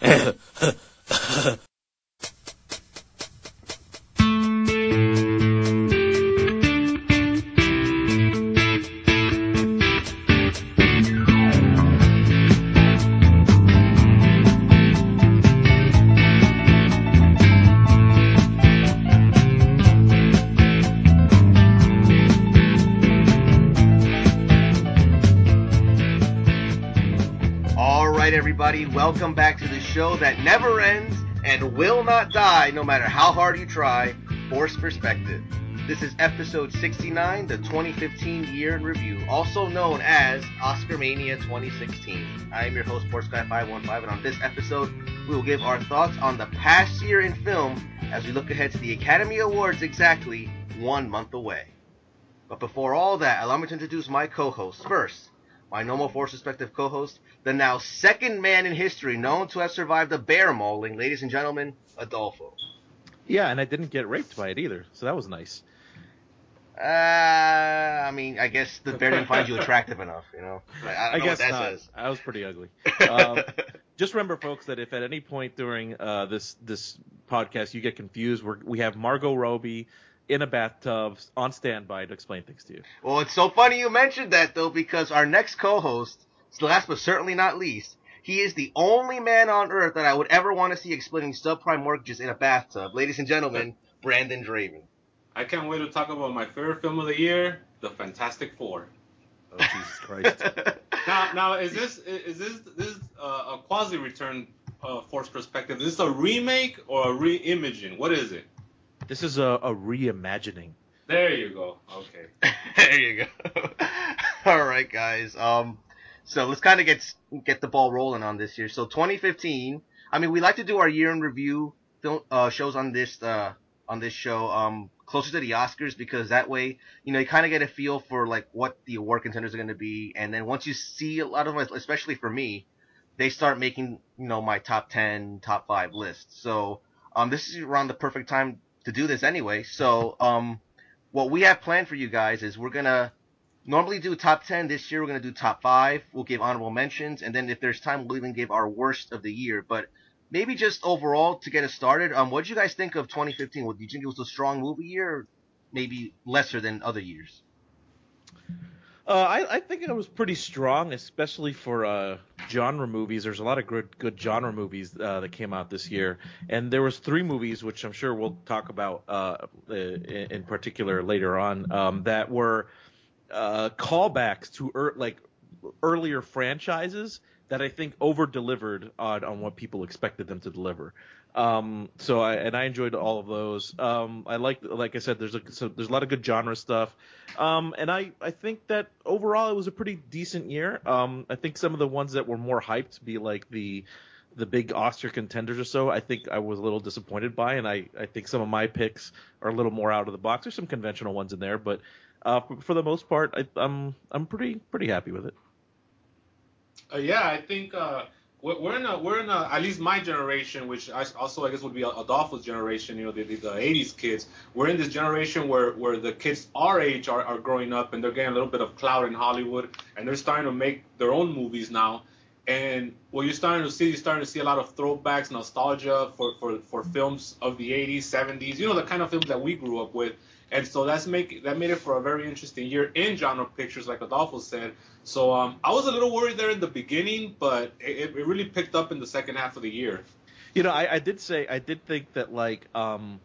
えっ? Show that never ends and will not die no matter how hard you try. Forced Perspective. This is episode 69, the 2015 year in review, also known as Oscar Mania 2016. I am your host, Sports Guy 515, and on this episode, we will give our thoughts on the past year in film as we look ahead to the Academy Awards exactly one month away. But before all that, allow me to introduce my co-hosts. First, my normal Forced Perspective co-host, the now second man in history known to have survived a bear mauling, ladies and gentlemen, Adolfo. Yeah, and I didn't get raped by it either, so that was nice. Uh, I mean, I guess the bear didn't find you attractive enough, you know? Like, I, don't I know guess what that not. says. I was pretty ugly. Um, just remember, folks, that if at any point during uh, this this podcast you get confused, we're, we have Margot Robbie in a bathtub on standby to explain things to you. Well, it's so funny you mentioned that, though, because our next co-host, last but certainly not least, he is the only man on earth that I would ever want to see explaining subprime mortgages in a bathtub. Ladies and gentlemen, Brandon Draven. I can't wait to talk about my favorite film of the year, The Fantastic Four. Oh Jesus Christ! Now, now is this is this this is uh, a quasi return uh, Forced Perspective? Is this a remake or a re-imaging? What is it? This is a, a reimagining. There you go. Okay. there you go. All right, guys. Um, so let's kind of get get the ball rolling on this year. So 2015. I mean, we like to do our year in review film uh, shows on this uh, on this show um closer to the Oscars because that way you know you kind of get a feel for like what the award contenders are going to be, and then once you see a lot of them, especially for me, they start making you know my top 10, top five lists. So um, this is around the perfect time to do this anyway. So um, what we have planned for you guys is we're gonna normally do top 10 this year. We're to do top 5 we'll give honorable mentions. And then if there's time we'll even give our worst of the year. But maybe just overall to get us started um what did you guys think of 2015 What do you think it was a strong movie year maybe lesser than other years Uh, I, I think it was pretty strong, especially for uh, genre movies. There's a lot of good good genre movies uh, that came out this year, and there was three movies which I'm sure we'll talk about uh, in, in particular later on um, that were uh, callbacks to er, like earlier franchises that I think over delivered on, on what people expected them to deliver. Um, so I and I enjoyed all of those. Um, I like like I said, there's a so there's a lot of good genre stuff. Um, and I I think that overall it was a pretty decent year. Um, I think some of the ones that were more hyped, be like the the big Oscar contenders or so, I think I was a little disappointed by, and I, I think some of my picks are a little more out of the box. There's some conventional ones in there, but uh, for, the most part, I, I'm I'm pretty pretty happy with it. Uh, yeah, I think uh, we're, in a we're in a at least my generation, which I, also I guess would be Adolfo's generation. You know, the, the, the 80s kids. We're in this generation where where the kids our age are, are growing up and they're getting a little bit of clout in Hollywood, and they're starting to make their own movies now. And what you're starting to see, you're starting to see a lot of throwbacks, nostalgia for, for, for films of the 80s, 70s. You know, the kind of films that we grew up with. And so that's make that made it for a very interesting year in genre pictures, like Adolfo said. So um, I was a little worried there in the beginning, but it, it really picked up in the second half of the year. You know, I, I did say I did think that like um,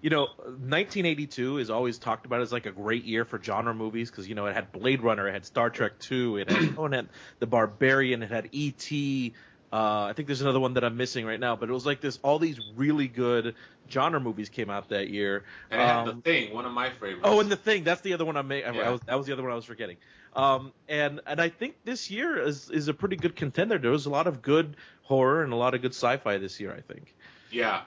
you know, 1982 is always talked about as like a great year for genre movies because you know it had Blade Runner, it had Star Trek 2, it had Conan the Barbarian, it had E.T. Uh, I think there's another one that I'm missing right now, but it was like this. All these really good genre movies came out that year. And Um, the thing, one of my favorites. Oh, and the thing. That's the other one I'm ma- I was, that was the other one I was forgetting. Um, and and I think this year is is a pretty good contender. There was a lot of good horror and a lot of good sci-fi this year. I think. yeah,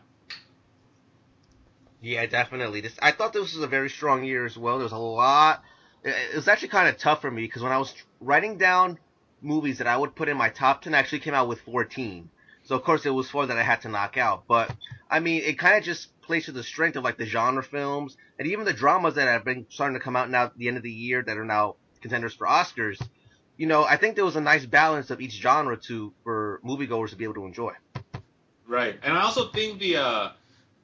Yeah, definitely. This I thought this was a very strong year as well. There was a lot. It it was actually kind of tough for me because when I was writing down movies that I would put in my top ten, actually came out with 14. So of course it was four that I had to knock out. But I mean, it kind of just plays to the strength of like the genre films and even the dramas that have been starting to come out now at the end of the year that are now contenders for Oscars. You know, I think there was a nice balance of each genre to for moviegoers to be able to enjoy. right. And I also think the uh,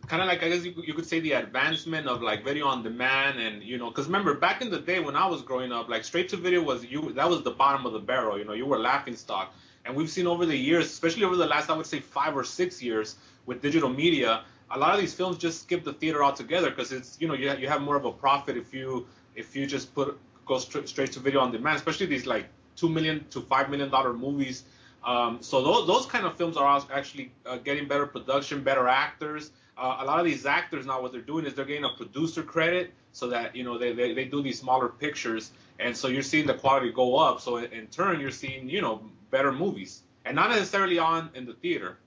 kind of like I guess you, could- you could say the advancement of like video on demand and you know because remember back in the day when I was growing up like straight to video was you that was the bottom of the barrel you know you were laughing stock and we've seen over the years especially over the last I would say five or six years with digital media a lot of these films just skip the theater altogether because it's you know you, you have more of a profit if you if you just put go straight, straight to video on demand especially these like two million to five million dollar movies um, so those, those kind of films are actually uh, getting better production, better actors. Uh, a lot of these actors now, what they're doing is they're getting a producer credit, so that you know they, they, they do these smaller pictures, and so you're seeing the quality go up. So in, in turn, you're seeing you know better movies, and not necessarily on in the theater.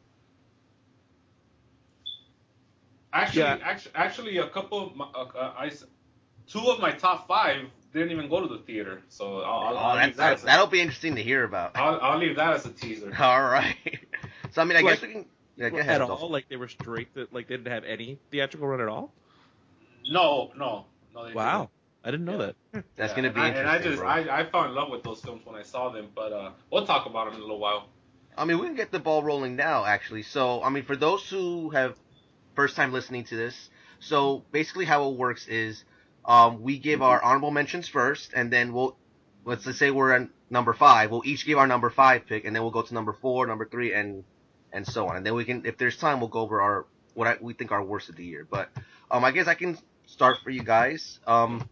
Actually, Yeah. actually, actually, a couple of my, uh, uh, I, s- two of my top five didn't even go to the theater. So I'll, I'll, Oh, I'll that's, leave that. As a, that'll be interesting to hear about. I'll, I'll leave that as a teaser. All right. So I mean, I Like- guess we can. Yeah, ahead. at Adolfo. all, like they were straight. That like they didn't have any theatrical run at all. No, no, no. They Wow, I didn't know Yeah. that. That's Yeah, gonna and be I, and I just bro. I, I fell in love with those films when I saw them, but uh, we'll talk about them in a little while. I mean, we can get the ball rolling now, actually. So, I mean, for those who have first time listening to this, so basically how it works is, um, we give our honorable mentions first, and then we'll, let's just say we're at number five, we'll each give our number five pick, and then we'll go to number four, number three, and, and so on. And then we can, if there's time, we'll go over our, what I, we think are worst of the year. But, um, I guess I can start for you guys. Um,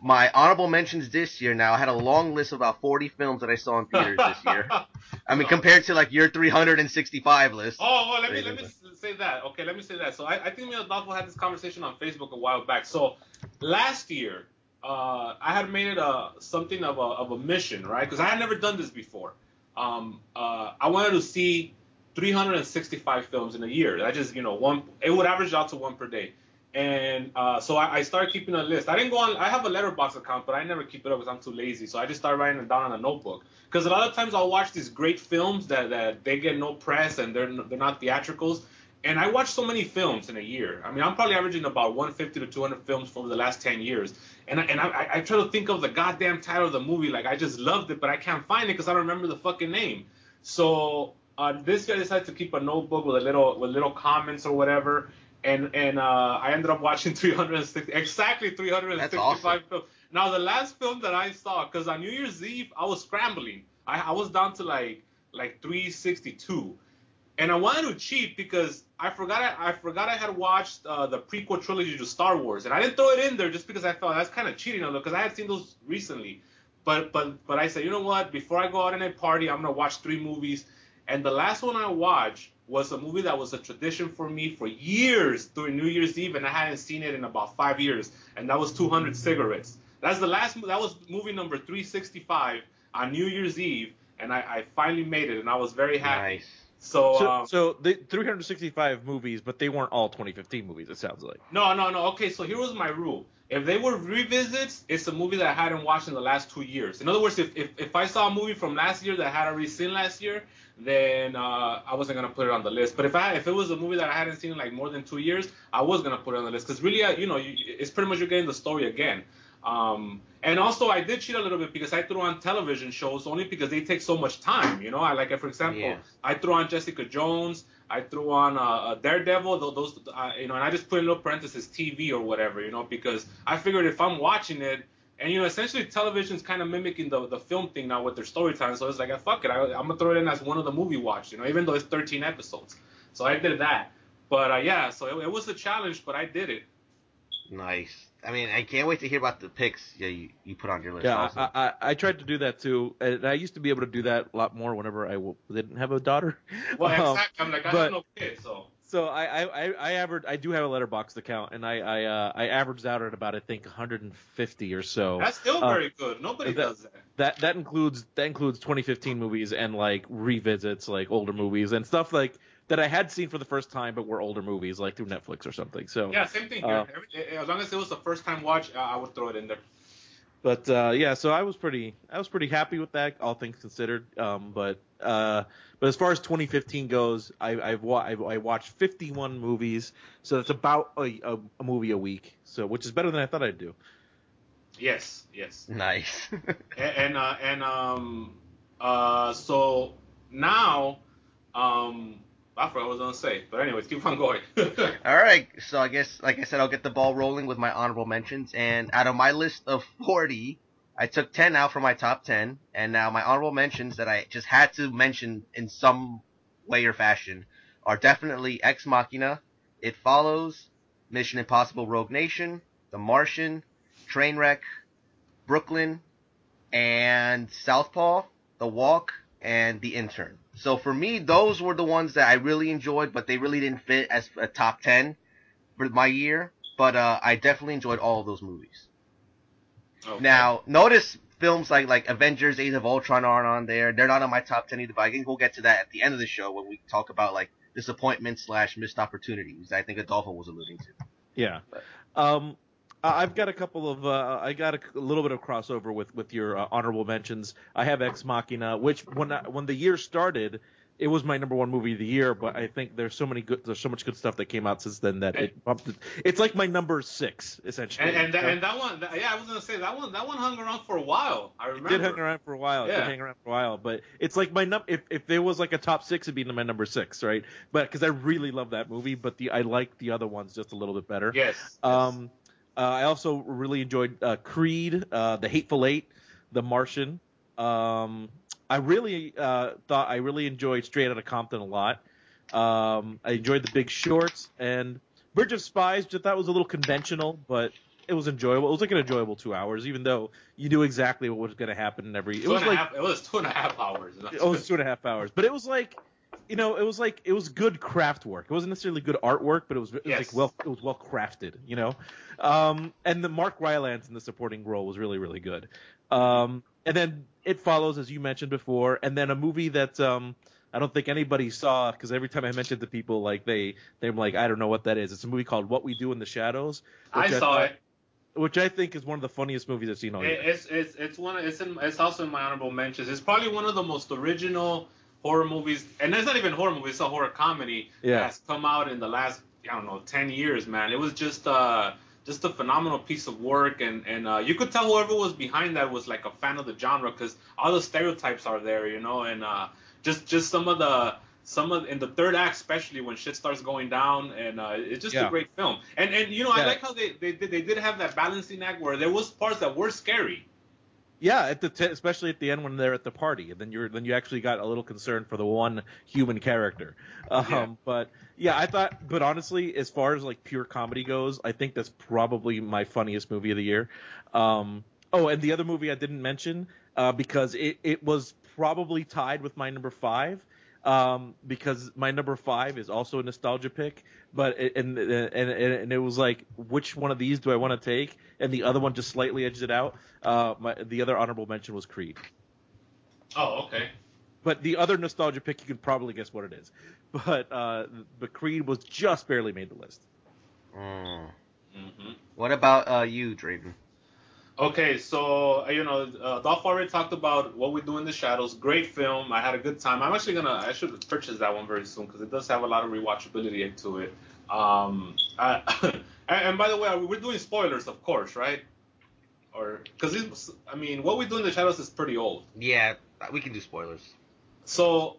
my honorable mentions this year now, I had a long list of about 40 films that I saw in theaters this year. I mean, compared to like your 365 list. Oh, well, let me let me say that. Okay, let me say that. So I, I think me and Adolfo had this conversation on Facebook a while back. So last year, uh, I had made it a something of a of a mission, right? Because I had never done this before. Um, uh, I wanted to see 365 films in a year. I just you know one. It would average out to one per day. And uh, so I, I started keeping a list. I didn't go on. I have a Letterboxd account, but I never keep it up because I'm too lazy. So I just started writing it down on a notebook. Because a lot of times I'll watch these great films that, that they get no press and they're they're not theatricals. And I watch so many films in a year. I mean, I'm probably averaging about 150 to 200 films for the last 10 years. And I, and I- I try to think of the goddamn title of the movie. Like I just loved it, but I can't find it because I don't remember the fucking name. So uh, this guy decided to keep a notebook with a little with little comments or whatever. And and uh, I ended up watching 360 exactly 365 awesome. films. Now the last film that I saw, because on New Year's Eve I was scrambling. I, I was down to like like 362, and I wanted to cheat because I forgot I, I forgot I had watched uh, the prequel trilogy to Star Wars, and I didn't throw it in there just because I felt that's kind of cheating on because I had seen those recently. But but but I said, you know what? Before I go out and I party, I'm gonna watch three movies. And the last one I watched was a movie that was a tradition for me for years during New Year's Eve, and I hadn't seen it in about five years, and that was 200 Cigarettes. That's the last. That was movie number 365 on New Year's Eve, and I, I finally made it, and I was very happy. Nice. So, So, um, so the 365 movies, but they weren't all 2015 movies. It sounds like. No, no, no. Okay, so here was my rule. If they were revisits, it's a movie that I hadn't watched in the last two years. In other words, if, if, if I saw a movie from last year that I had already seen last year, then uh, I wasn't gonna put it on the list. But if I if it was a movie that I hadn't seen in like more than two years, I was gonna put it on the list because really, uh, you know, you, it's pretty much you're getting the story again. Um, and also, I did cheat a little bit because I threw on television shows only because they take so much time. You know, I like, for example, Yeah. I threw on Jessica Jones. I threw on uh, uh, Daredevil. tho- Those, uh, you know, and I just put in little parentheses TV or whatever, you know, because I figured if I'm watching it, and you know, essentially television's kind of mimicking the the film thing now with their story storytelling. So it's like, fuck it, I, I'm gonna throw it in as one of the movie watch, you know, even though it's 13 episodes. So I did that. But uh, yeah, so it, it was a challenge, but I did it. Nice. I mean, I can't wait to hear about the picks yeah, you, you put on your list. Yeah, also. I, I, I tried to do that too, and I used to be able to do that a lot more whenever I w- didn't have a daughter. Well, Um, exactly. I'm like, I but- have no kid, so. So I I I, I average I do have a Letterboxd account, and I I uh, I averaged out at about I think 150 or so. That's still uh, very good. Nobody that- does that. that that includes that includes 2015 movies and like revisits like older movies and stuff like that I had seen for the first time but were older movies like through Netflix or something. So Yeah, same thing. Uh. Every, as long as it was the first time watch, uh, I would throw it in there. But uh, yeah, so I was pretty I was pretty happy with that, all things considered. Um, but uh, but as far as 2015 goes, I, I've, wa- I've I watched 51 movies, so that's about a, a, a movie a week, so which is better than I thought I'd do. Yes, yes. nice. and and, uh, and um uh so now um I what I was say, but anyways, keep on going. All right, so I guess, like I said, I'll get the ball rolling with my honorable mentions. And out of my list of 40, I took 10 out from my top 10. And now my honorable mentions that I just had to mention in some way or fashion are definitely Ex Machina, It Follows, Mission Impossible Rogue Nation, The Martian, Trainwreck, Brooklyn, and Southpaw, The Walk, and The Intern. So for me, those were the ones that I really enjoyed, but they really didn't fit as a top 10 for my year. But uh, I definitely enjoyed all of those movies. Okay. Now, notice films like like Avengers: Age of Ultron aren't on there. They're not on my top 10 either, but I think we'll get to that at the end of the show when we talk about like disappointment slash missed opportunities. I think Adolfo was alluding to. Yeah. Um, I- I've got a couple of uh, I got a, a little bit of crossover with with your uh, honorable mentions. I have Ex Machina, which when I, when the year started, it was my number one movie of the year. But I think there's so many good there's so much good stuff that came out since then that it bumped it. It's like my number six essentially. and and that, and that one, that, yeah, I was gonna say that one. That one hung around for a while. I It remember. did hang around for a while. It Yeah. did hang around for a while, but it's like my num. If if there was like a top six, it'd be my number six, right? But because I really love that movie, but the I like the other ones just a little bit better. Yes. yes. Uh, I also really enjoyed uh, Creed, uh, The Hateful Eight, The Martian. Um, I really uh, thought I really enjoyed Straight Outta Compton a lot. Um, I enjoyed The Big Shorts and Bridge of Spies. Just thought was a little conventional, but it was enjoyable. It was like an enjoyable two hours, even though you knew exactly what was going to happen in every. It was like half- it was two and a half hours. it was two and a half hours, but it was like, you know, it was like it was good craft work. It wasn't necessarily good artwork, but it was, it was Yes. like well, it was well crafted, you know. Um, and the Mark Rylance in the supporting role was really, really good. Um, and then it follows, as you mentioned before, and then a movie that um, I don't think anybody saw because every time I mentioned to people, like they they're like, I don't know what that is. It's a movie called What We Do in the Shadows. I which saw thought- it. which I think is one of the funniest movies I've seen all year. It's it's it's one. It's in. It's also in my honorable mentions. It's probably one of the most original horror movies, and it's not even horror movies, It's a horror comedy Yeah. that's come out in the last I don't know ten years. Man, it was just uh just a phenomenal piece of work, and and uh, you could tell whoever was behind that was like a fan of the genre because all the stereotypes are there, you know, and uh, just just some of the some of in the third act, especially when shit starts going down, and uh, it's just Yeah. a great film. And and you know, I like how they they did they did have that balancing act where there was parts that were scary. Yeah, at the t- especially at the end when they're at the party, and then you're then you actually got a little concerned for the one human character. Um, Yeah. But yeah, I thought. But honestly, as far as like pure comedy goes, I think that's probably my funniest movie of the year. Um, oh, and the other movie I didn't mention uh, because it it was probably tied with my number five. Um, because my number five is also a nostalgia pick, but it, and, and and and it was like, which one of these do I want to take? And the other one just slightly edged it out. Uh, my, the other honorable mention was Creed. Oh, okay. But the other nostalgia pick, you can probably guess what it is. But uh, but Creed was just barely made the list. Mm. hmm What about uh, you, Draven? Okay, so uh, you know, uh, Dolph already talked about what we do in the shadows. Great film. I had a good time. I'm actually gonna. I should purchase that one very soon because it does have a lot of rewatchability to it. Um, I, and, and by the way, we're doing spoilers, of course, right? or because I mean, what we do in the shadows is pretty old. Yeah, we can do spoilers. So,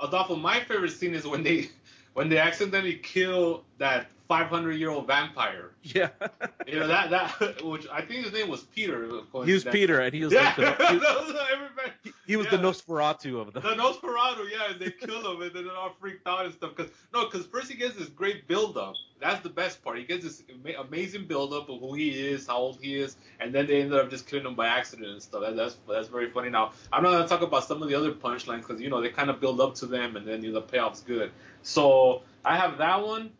Adolfo, my favorite scene is when they when they accidentally kill that 500 year old vampire. Yeah. You know that that which I think his name was Peter. he was coincidentally. Peter, and he was Yeah, like the, he, was he- was yeah. the Nosferatu of the. The Nosferatu, yeah, and they kill him, and then they're all freaked out and stuff. Cause no, cause first he gets this great build up. That's the best part. He gets this ama- amazing build up of who he is, how old he is, and then they end up just killing him by accident and stuff. That, that's that's very funny. Now I'm not gonna talk about some of the other punchlines because you know they kind of build up to them, and then you know, the payoff's good. So I have that one.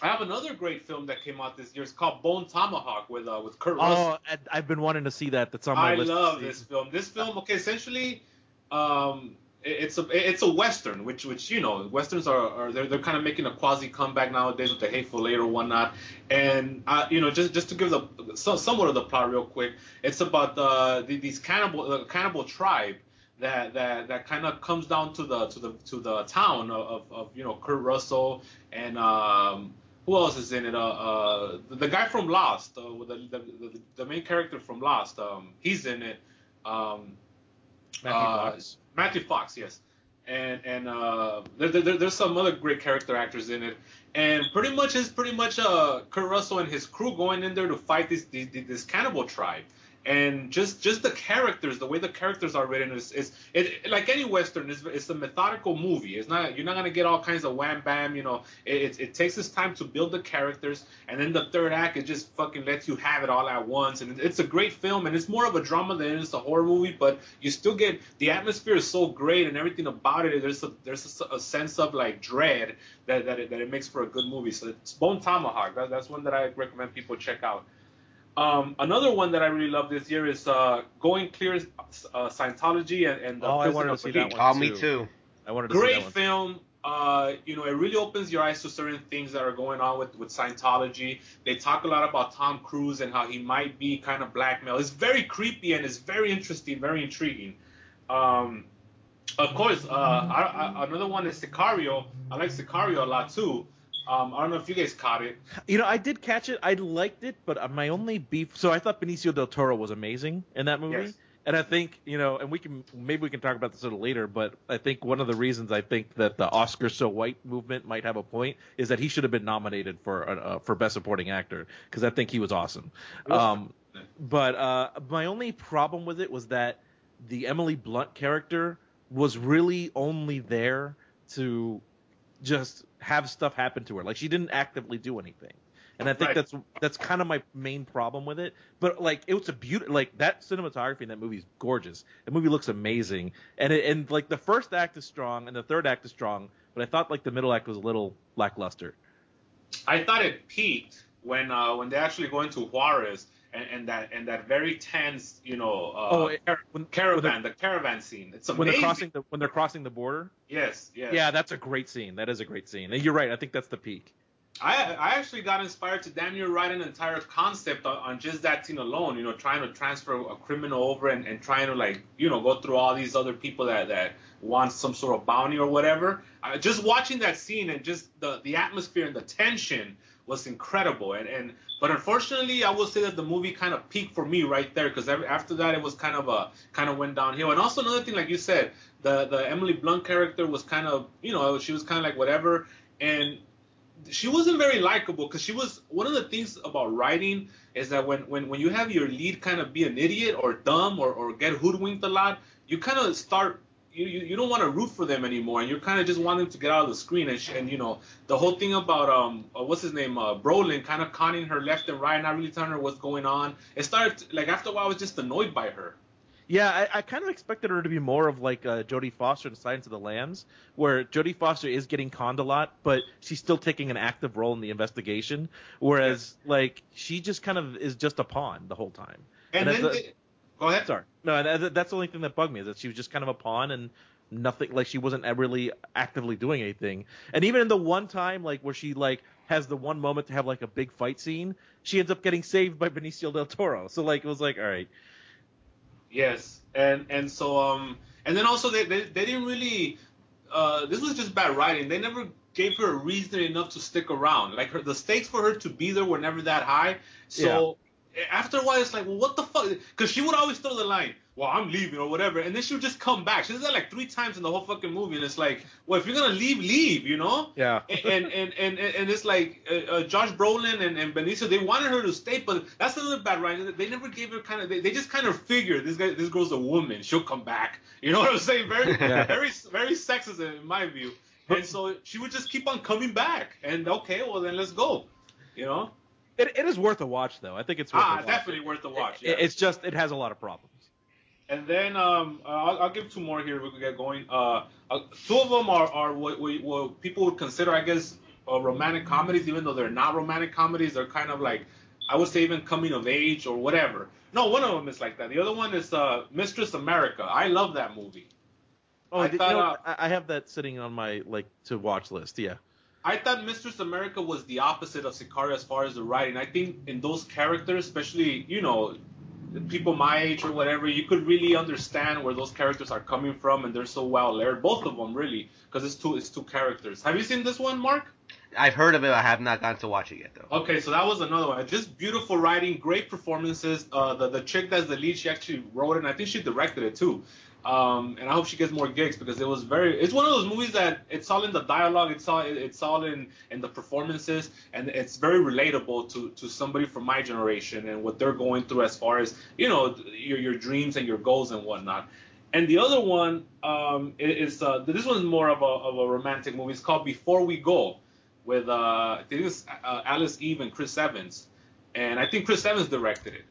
I have another great film that came out this year. It's called Bone Tomahawk with uh, with Kurt Russell. Oh, I've been wanting to see that. That's on my I list. to love this film. This film, okay, essentially, um, it's a it's a western, which which you know, westerns are, are they're, they're kind of making a quasi comeback nowadays with the Hateful Eight or whatnot. And uh, you know, just just to give the so, somewhat of the plot real quick, it's about the, the these cannibal uh, cannibal tribe. That, that, that kind of comes down to the to the to the town of, of, of you know Kurt Russell and um, who else is in it? Uh, uh, the, the guy from Lost, uh, the, the, the main character from Lost, um, he's in it. Um, Matthew uh, Fox. Matthew Fox, yes. And and uh, there, there, there's some other great character actors in it, and pretty much is pretty much uh Kurt Russell and his crew going in there to fight this this, this cannibal tribe, and just just the characters, the way the characters are written is is it like any western, it's, it's a methodical movie. It's not you're not gonna get all kinds of wham bam, you know. It, it, it takes its time to build the characters, and then the third act it just fucking lets you have it all at once, and it's a great film, and it's more of a drama than it is a horror movie, but you still get the atmosphere is so great and everything about it. There's a there's a, a sense of like dread that that it, that it makes for a good movie. So it's Bone Tomahawk. That, that's one that I recommend people check out. Um, another one that I really love this year is uh, Going Clear uh, Scientology and, and the Oh, I Prison wanted to of see Elite. that one. Oh, me too. too. I wanted to see Great that one. film. Uh, you know, it really opens your eyes to certain things that are going on with, with Scientology. They talk a lot about Tom Cruise and how he might be kind of blackmail. It's very creepy and it's very interesting, very intriguing. Um, of course, uh, I, I, another one is Sicario. I like Sicario a lot too. Um, I don't know if you guys caught it. You know, I did catch it. I liked it, but uh, my only beef. So I thought Benicio del Toro was amazing in that movie, Yes. and I think you know, and we can maybe we can talk about this a little later. But I think one of the reasons I think that the Oscar so white movement might have a point is that he should have been nominated for uh, for best supporting actor because I think he was awesome. Um, but uh, my only problem with it was that the Emily Blunt character was really only there to just have stuff happen to her. Like she didn't actively do anything. And I think Right. that's that's kind of my main problem with it. But like it was a beautiful like that cinematography in that movie is gorgeous. The movie looks amazing. And it, and like the first act is strong and the third act is strong, but I thought like the middle act was a little lackluster. I thought it peaked when uh, when they actually go into Juarez and, and that and that very tense, you know, uh, oh, it- when, caravan, the caravan scene. It's amazing. when they're crossing the when they're crossing the border. Yes, yes. Yeah, that's a great scene. That is a great scene. And you're right. I think that's the peak. I I actually got inspired to damn near write an entire concept on, on just that scene alone. You know, trying to transfer a criminal over and, and trying to like you know go through all these other people that that want some sort of bounty or whatever. Uh, just watching that scene and just the the atmosphere and the tension was incredible. And and but unfortunately, I will say that the movie kind of peaked for me right there because after that it was kind of a kind of went downhill. And also another thing, like you said, the the Emily Blunt character was kind of you know she was kind of like whatever and she wasn't very likable because she was one of the things about writing is that when, when, when you have your lead kind of be an idiot or dumb or, or get hoodwinked a lot, you kind of start you, you, you don't want to root for them anymore and you kind of just want them to get out of the screen and, sh- and you know the whole thing about um uh, what's his name uh, Brolin kind of conning her left and right not really telling her what's going on it started like after a while I was just annoyed by her Yeah, I, I kind of expected her to be more of like uh, Jodie Foster in Silence of the Lambs, where Jodie Foster is getting conned a lot, but she's still taking an active role in the investigation. Whereas, like, she just kind of is just a pawn the whole time. and, that's then the- go ahead Sorry, no, that's the only thing that bugged me is that she was just kind of a pawn and nothing. Like, she wasn't really actively doing anything. And even in the one time, like, where she like has the one moment to have like a big fight scene, she ends up getting saved by Benicio del Toro. So like, it was like, all right, Yes, and and so um and then also they they, they didn't really uh this was just bad writing. They never gave her a reason enough to stick around. Like her the stakes for her to be there were never that high. So after a while, it's like, well, what the fuck? Because she would always throw the line, well, I'm leaving or whatever, and then she would just come back. She does that like three times in the whole fucking movie, and it's like, well, if you're gonna leave, leave, you know? Yeah. and and and and, and it's like uh, uh, Josh Brolin and, and Benicio, they wanted her to stay, but that's another bad right. They never gave her kind of. They, they just kind of figured this guy, this girl's a woman, she'll come back. You know what I'm saying? Very, Yeah. very, very sexist in my view. And so she would just keep on coming back, and okay, well then let's go. You know? It, it is worth a watch though. I think it's worth a Ah, watch. definitely worth a watch. It- Yeah. It's just it has a lot of problems. And then um, I'll, I'll give two more here. We can get going. Uh, uh, two of them are, are what, what, what people would consider, I guess, uh, romantic comedies, even though they're not romantic comedies. They're kind of like, I would say, even coming of age or whatever. No, one of them is like that. The other one is uh, Mistress America. I love that movie. Oh, I you know, uh, I have that sitting on my like to watch list. Yeah. I thought Mistress America was the opposite of Sicario as far as the writing. I think in those characters, especially you know, people my age or whatever, you could really understand where those characters are coming from, and they're so well layered. Both of them really, because it's two it's two characters. Have you seen this one, Mark? I've heard of it. I have not gotten to watch it yet, though. Okay, so that was another one. Just beautiful writing, great performances. Uh, the the chick that's the lead, she actually wrote it, and I think she directed it too. Um, and I hope she gets more gigs because it was very. It's one of those movies that it's all in the dialogue, it's all it's all in in the performances, and it's very relatable to to somebody from my generation and what they're going through as far as you know your your dreams and your goals and whatnot. And the other one um, is uh, this one's more of a of a romantic movie. It's called Before We Go, with uh, I think it's uh, Alice Eve and Chris Evans, and I think Chris Evans directed it.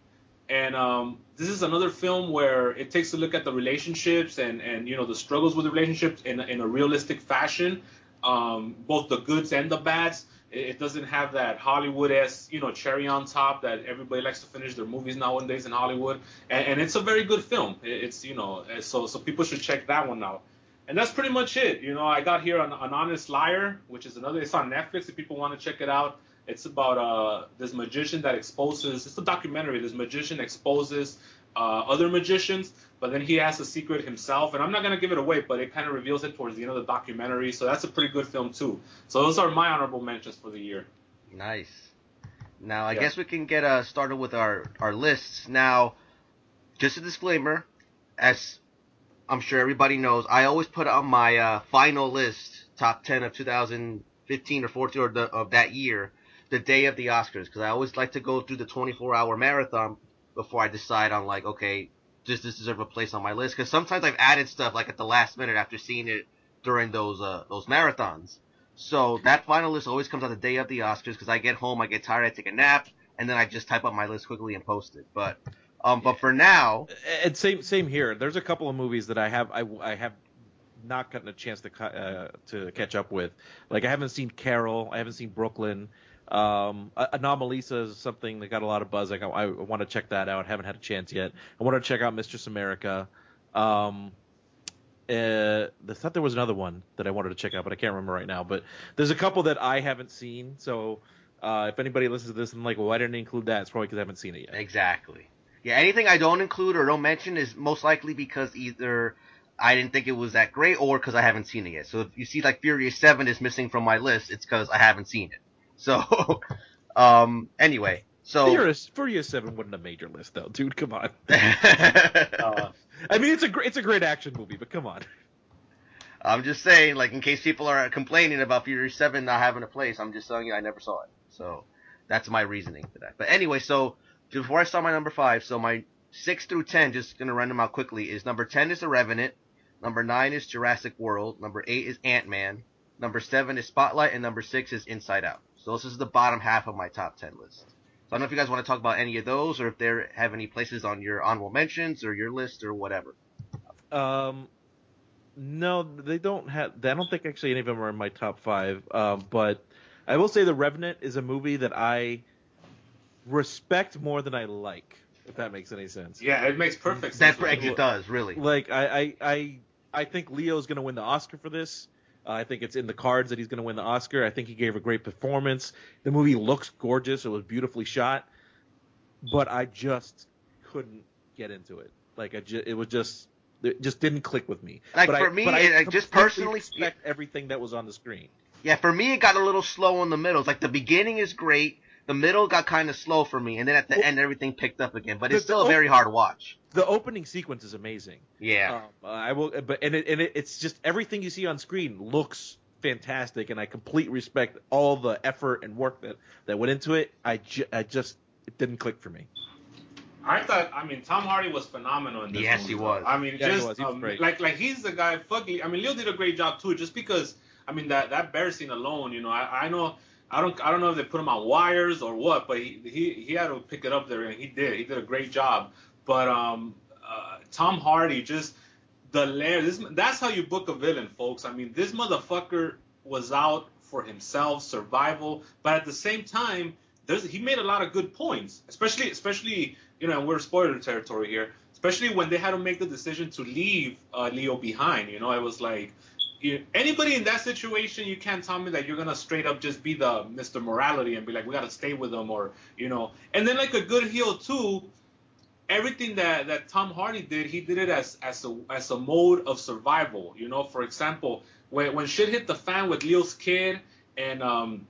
And um, this is another film where it takes a look at the relationships and, and you know the struggles with the relationships in, a- in a realistic fashion, um, both the goods and the bads. It, it doesn't have that Hollywood-esque you know cherry on top that everybody likes to finish their movies nowadays in Hollywood. And, and it's a very good film. It- it's you know so so people should check that one out. And that's pretty much it. You know, I got here an, an Honest Liar, which is another. It's on Netflix if people want to check it out. It's about uh, this magician that exposes. It's a documentary. This magician exposes uh, other magicians, but then he has a secret himself. And I'm not gonna give it away, but it kind of reveals it towards the end of the documentary. So that's a pretty good film too. So those are my honorable mentions for the year. Nice. Now I Yeah. guess we can get uh, started with our our lists. Now, just a disclaimer, as I'm sure everybody knows, I always put on my uh, final list, top ten of 2015 or 14 or the, of that year, the day of the Oscars, because I always like to go through the 24 hour marathon before I decide on like, okay, does this deserve a place on my list? Because sometimes I've added stuff like at the last minute after seeing it during those uh, those marathons. So that final list always comes on the day of the Oscars because I get home, I get tired, I take a nap, and then I just type up my list quickly and post it. But um, but for now, And same same here. There's a couple of movies that I have I, I have not gotten a chance to uh, to catch up with. Like I haven't seen Carol. I haven't seen Brooklyn. Um, Anomalisa is something that got a lot of buzz. I, I want to check that out. Haven't had a chance yet. I want to check out Mistress America. Um, uh, I thought there was another one that I wanted to check out, but I can't remember right now. But there's a couple that I haven't seen. So uh, if anybody listens to this and like, well, why didn't I include that? It's probably because I haven't seen it yet. exactly. Yeah, anything I don't include or don't mention is most likely because either I didn't think it was that great or because I haven't seen it yet. So if you see like Furious Seven is missing from my list, it's because I haven't seen it. So, um, anyway, so. Furious, Furious Seven wouldn't have made your list though, dude. Come on. Uh, I mean, it's a great, it's a great action movie, but come on. I'm just saying, like, in case people are complaining about Furious 7 not having a place, I'm just telling you I never saw it. So, that's my reasoning for that. But anyway, so, before I start my number 5, so my 6 through 10, just gonna run them out quickly, is number 10 is The Revenant, number 9 is Jurassic World, number 8 is Ant-Man, number 7 is Spotlight, and number 6 is Inside Out. So this is the bottom half of my top 10 list. So I don't know if you guys want to talk about any of those, or if they have any places on your honorable mentions, or your list, or whatever. Um, no, they don't have. I don't think actually any of them are in my top five. Um, but I will say The Revenant is a movie that I respect more than I like. If that makes any sense. yeah, it makes perfect That sense. it does, really. Like I, I, I, I think Leo's going to win the Oscar for this. Uh, I think it's in the cards that he's going to win the Oscar. I think he gave a great performance. The movie looks gorgeous. It was beautifully shot, but I just couldn't get into it. Like I ju- it was just it just didn't click with me. Like, but for I, me, I it- I just personally- respect everything that was on the screen. Yeah, for me, it got a little slow in the middle. It's like the beginning is great, the middle got kind of slow for me, and then at the Well, end everything picked up again. But the- it's still the a very hard watch. The opening sequence is amazing. Yeah. Um, I will, but and it, and it, it's just everything you see on screen looks fantastic, and I completely respect all the effort and work that that went into it. I, ju- I just it didn't click for me. I thought, I mean, Tom Hardy was phenomenal in this. Yes, movie, he was. I mean, Yeah, he just was. He was um, like like he's the guy. Fuck, I mean, Leo did a great job too. Just because, I mean, that that bear scene alone, you know, I, I know. I don't. I don't know if they put him on wires or what, but he, he he had to pick it up there, and he did. He did a great job. But um, uh, Tom Hardy just the layer. This that's how you book a villain, folks. I mean, this motherfucker was out for himself, survival, but at the same time, there's he made a lot of good points, especially especially you know, and we're spoiler territory here, especially when they had to make the decision to leave uh, Leo behind. You know, it was like. You, anybody in that situation, you can't tell me that you're gonna straight up just be the Mr. Morality and be like, we gotta stay with them, or you know. And then like a good heel too, everything that, that Tom Hardy did, he did it as as a as a mode of survival. You know, for example, when when shit hit the fan with Leo's kid and um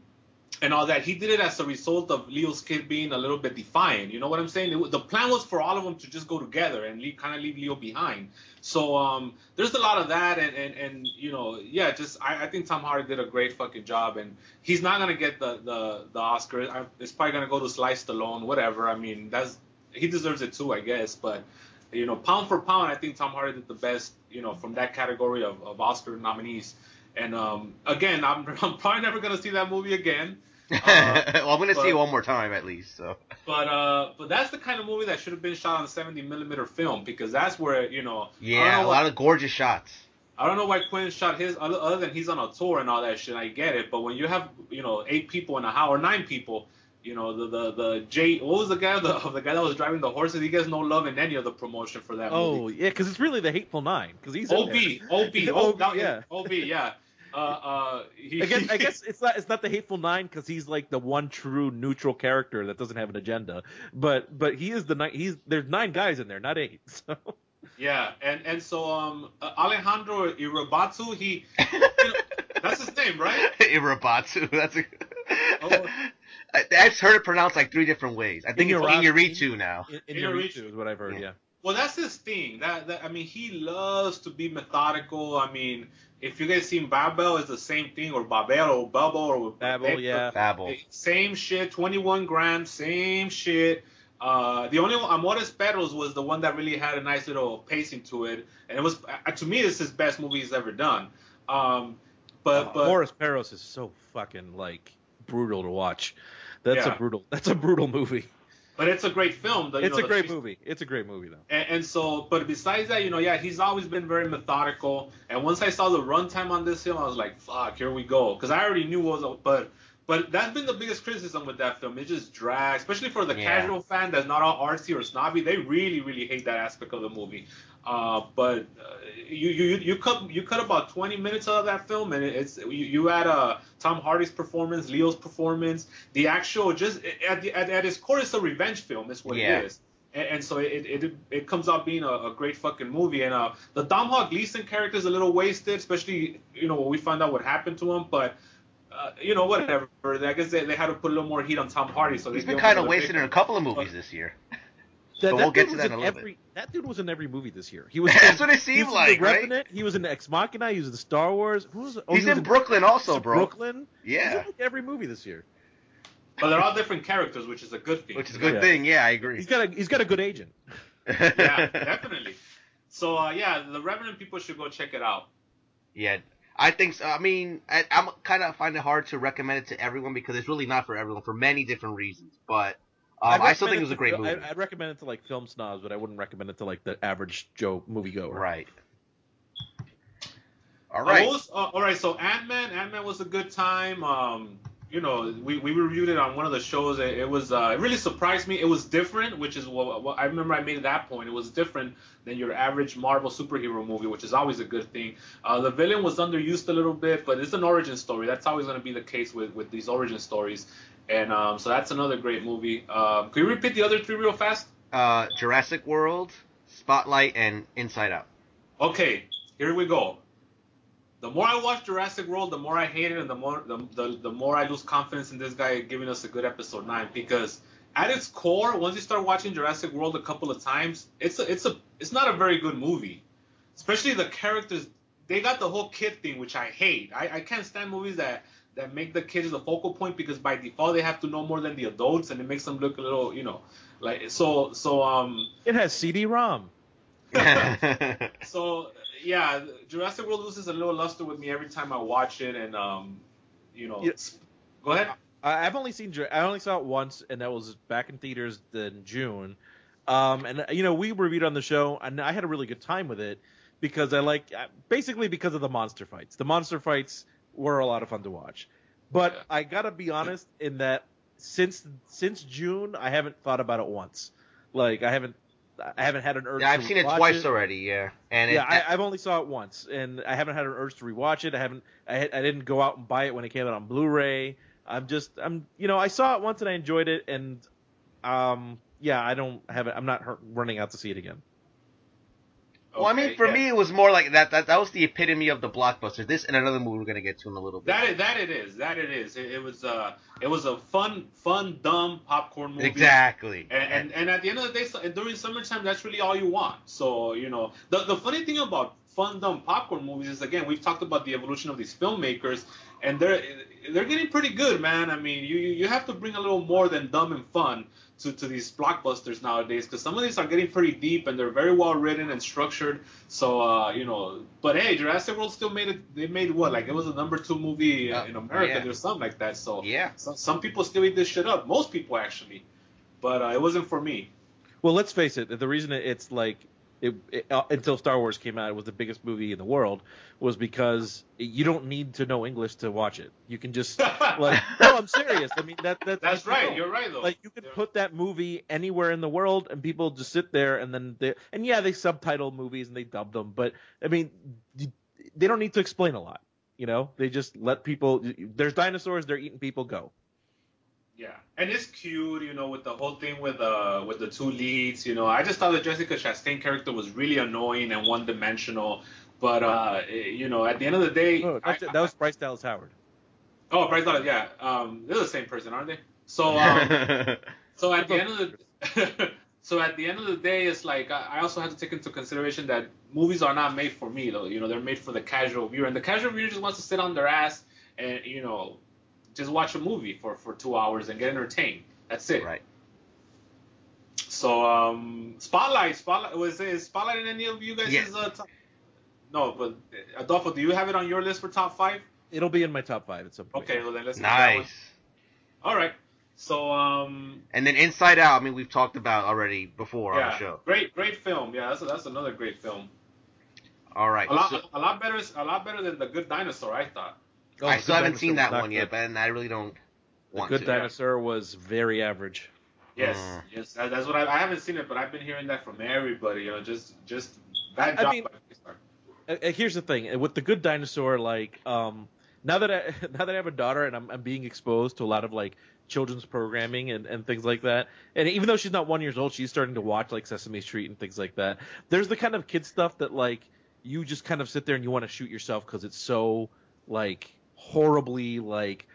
and all that, he did it as a result of Leo's kid being a little bit defiant. You know what I'm saying? The plan was for all of them to just go together and leave, kind of leave Leo behind. So um, there's a lot of that, and, and, and you know, yeah, just I, I think Tom Hardy did a great fucking job, and he's not gonna get the the, the Oscar. I, it's probably gonna go to Sly Stallone, whatever. I mean, that's he deserves it too, I guess. But you know, pound for pound, I think Tom Hardy did the best. You know, from that category of, of Oscar nominees. And um, again, I'm, I'm probably never gonna see that movie again. Uh, well, I'm gonna see it one more time at least. So. But uh, but that's the kind of movie that should have been shot on 70 millimeter film because that's where you know. Yeah, know a what- lot of gorgeous shots. I don't know why Quinn shot his other, other than he's on a tour and all that shit. I get it, but when you have you know eight people in a house or nine people, you know the the the Jay what was the guy the the guy that was driving the horses? He gets no love in any of the promotion for that Oh movie. yeah, because it's really the Hateful Nine. Because he's in OB, there. OB, oh, OB, yeah. OB, yeah. Uh, uh, he, I guess, I guess it's not it's not the hateful nine because he's like the one true neutral character that doesn't have an agenda. But but he is the nine. He's there's nine guys in there, not eight. So Yeah, and and so um uh, Alejandro Irabatu, he you know, that's his name, right? Irabatsu. That's a. Oh. I- I've heard it pronounced like three different ways. I think it's Iñárritu. Iñárritu now. in, in is what I've heard. Yeah. Yeah. Well, that's his thing. That, that I mean, he loves to be methodical. I mean, if you guys seen Babel, it's the same thing, or Babel, or Bubble, or Babel, yeah. Babel. Same shit, 21 grams, same shit. Uh, the only one, Amores Perros was the one that really had a nice little pacing to it, and it was uh, to me, it's his best movie he's ever done. Um, but Uh, but Amores Perros is so fucking like brutal to watch. That's Yeah. a brutal. That's a brutal movie. But it's a great film. The, you It's know, a great movie. It's a great movie though. And, and so, but besides that, you know, yeah, he's always been very methodical. And once I saw the runtime on this film, I was like, fuck, here we go. Because I already knew what was, but but that's been the biggest criticism with that film. It just drags, especially for the Yeah. casual fan that's not all artsy or snobby. They really, really hate that aspect of the movie. Uh, but uh, you, you you cut you cut about 20 minutes out of that film, and it's you, you add uh, Tom Hardy's performance, Leo's performance, the actual just at, the, at, at its core, it's a revenge film. Is what Yeah. it is and, and so it, it it comes out being a, a great fucking movie. And uh, the Domhnall Gleeson character is a little wasted, especially you know when we find out what happened to him. But uh, you know whatever. I guess they, they had to put a little more heat on Tom Hardy. So He's been kind of wasted in a couple of movies this year. That, But we'll get dude to was that in in a little every, That dude was in every movie this year. He was. That's in, what it he seemed was like, in right? Revenant, He was in Ex Machina. He was in Star Wars. Who was? Oh, He's he was in Brooklyn also, bro. Brooklyn. He's in Yeah, like every movie this year. But they're all different characters, which is a good thing. which is a good Yeah. thing. Yeah, I agree. He's got a he's got a good agent. yeah, definitely. So uh, yeah, the Revenant people should go check it out. Yeah, I think so. I mean, I, I'm kind of find it hard to recommend it to everyone because it's really not for everyone for many different reasons. But um, I'd still think it was a great to- movie. I, I'd recommend it to like film snobs, but I wouldn't recommend it to like the average Joe moviegoer. Right. All right. what was- uh, all right. So Ant Man, Ant Man was a good time. Um, you know, we, we reviewed it on one of the shows. It, it was uh, it really surprised me. It was different, which is what, what I remember. I made at that point. It was different than your average Marvel superhero movie, which is always a good thing. Uh, the villain was underused a little bit, but it's an origin story. That's always going to be the case with with these origin stories. And um, so that's another great movie. Um, can you repeat the other three real fast? Uh, Jurassic World, Spotlight, and Inside Out. Okay, here we go. the more I watch Jurassic World, the more I hate it, and the more the, the, the more I lose confidence in this guy giving us a good episode nine. Because at its core, once you start watching Jurassic World a couple of times, it's a, it's a it's not a very good movie. Especially the characters, they got the whole kid thing, which I hate. I, I can't stand movies that that make the kids the focal point because by default they have to know more than the adults, and it makes them look a little, you know, like so so um It has CD-ROM. so yeah, Jurassic World loses a little luster with me every time I watch it, and um, you know, Yeah. go ahead. I- I've only seen I only saw it once, and that was back in theaters in June. Um, and you know, we reviewed on the show, and I had a really good time with it because I like basically because of the monster fights. The monster fights were a lot of fun to watch. But I gotta be honest in that since since June, I haven't thought about it once. Like I haven't I haven't had an urge. yeah, I've seen it twice already. Yeah, and yeah, it, I, I've only saw it once, and I haven't had an urge to rewatch it. I haven't. I, had- I didn't go out and buy it when it came out on Blu-ray. I'm just. I'm. You know, I saw it once and I enjoyed it, and um, yeah, I don't have it. I'm not running out to see it again. Well, I mean, for yeah. me, it was more like that. That that was the epitome of the blockbuster. This and another movie we're gonna get to in a little bit. That it, that it is. That it is. It, it was uh it was a fun fun dumb popcorn movie. exactly. And, and and at the end of the day, during summertime, that's really all you want. So you know, the the funny thing about fun dumb popcorn movies is again, we've talked about the evolution of these filmmakers, and they're they're getting pretty good, man. I mean, you you have to bring a little more than dumb and fun to, to these blockbusters nowadays because some of these are getting pretty deep and they're very well written and structured. So uh, you know, but hey, Jurassic World still made it. They made what like it was a number two movie Uh, in America yeah. or something like that. So yeah. some, some people still eat this shit up. Most people actually, but uh, it wasn't for me. Well, let's face it. The reason it's like it, it, uh, until Star Wars came out, it was the biggest movie in the world, was because you don't need to know English to watch it. You can just like. no, I'm serious. I mean that, that That's right. no. You're right though. like you could Yeah. put that movie anywhere in the world and people just sit there and then they and yeah they subtitle movies and they dub them but i mean they don't need to explain a lot you know they just let people there's dinosaurs they're eating people go Yeah, and it's cute, you know, with the whole thing with uh with the two leads. You know, I just thought the Jessica Chastain character was really annoying and one dimensional. But uh, you know, at the end of the day, oh, I- that was bryce dallas howard oh, Bryce Dallas, yeah, um, they're the same person, aren't they? So um, so at the end of the so at the end of the day, it's like I I also have to take into consideration that movies are not made for me though. You know, they're made for the casual viewer, and the casual viewer just wants to sit on their ass and you know just watch a movie for for two hours and get entertained. That's it. right. So um, Spotlight, Spotlight was is Spotlight in any of you guys' Yeah. uh, top? No, but uh, Adolfo, do you have it on your list for top five? it'll be in my top five at some point Okay, well then let's. get that one. Nice. All right. So um, And then Inside Out. I mean, we've talked about already before on yeah, the show. great, great film. Yeah, that's that's another great film. All right. A lot, so- a lot better, a lot better than the Good Dinosaur, I thought. Oh, I still haven't seen that one yet, good. but and I really don't want to. the good to. dinosaur was very average Yes, Mm. yes, that, that's what I, I haven't seen it, but I've been hearing that from everybody. You know, just just bad I mean- by Pixar. Uh, uh, here's the thing with the good dinosaur like um now that I now that I have a daughter and I'm, I'm being exposed to a lot of like children's programming and, and things like that and even though she's not one years old she's starting to watch like Sesame Street and things like that there's the kind of kid stuff that like you just kind of sit there and you want to shoot yourself because it's so like horribly like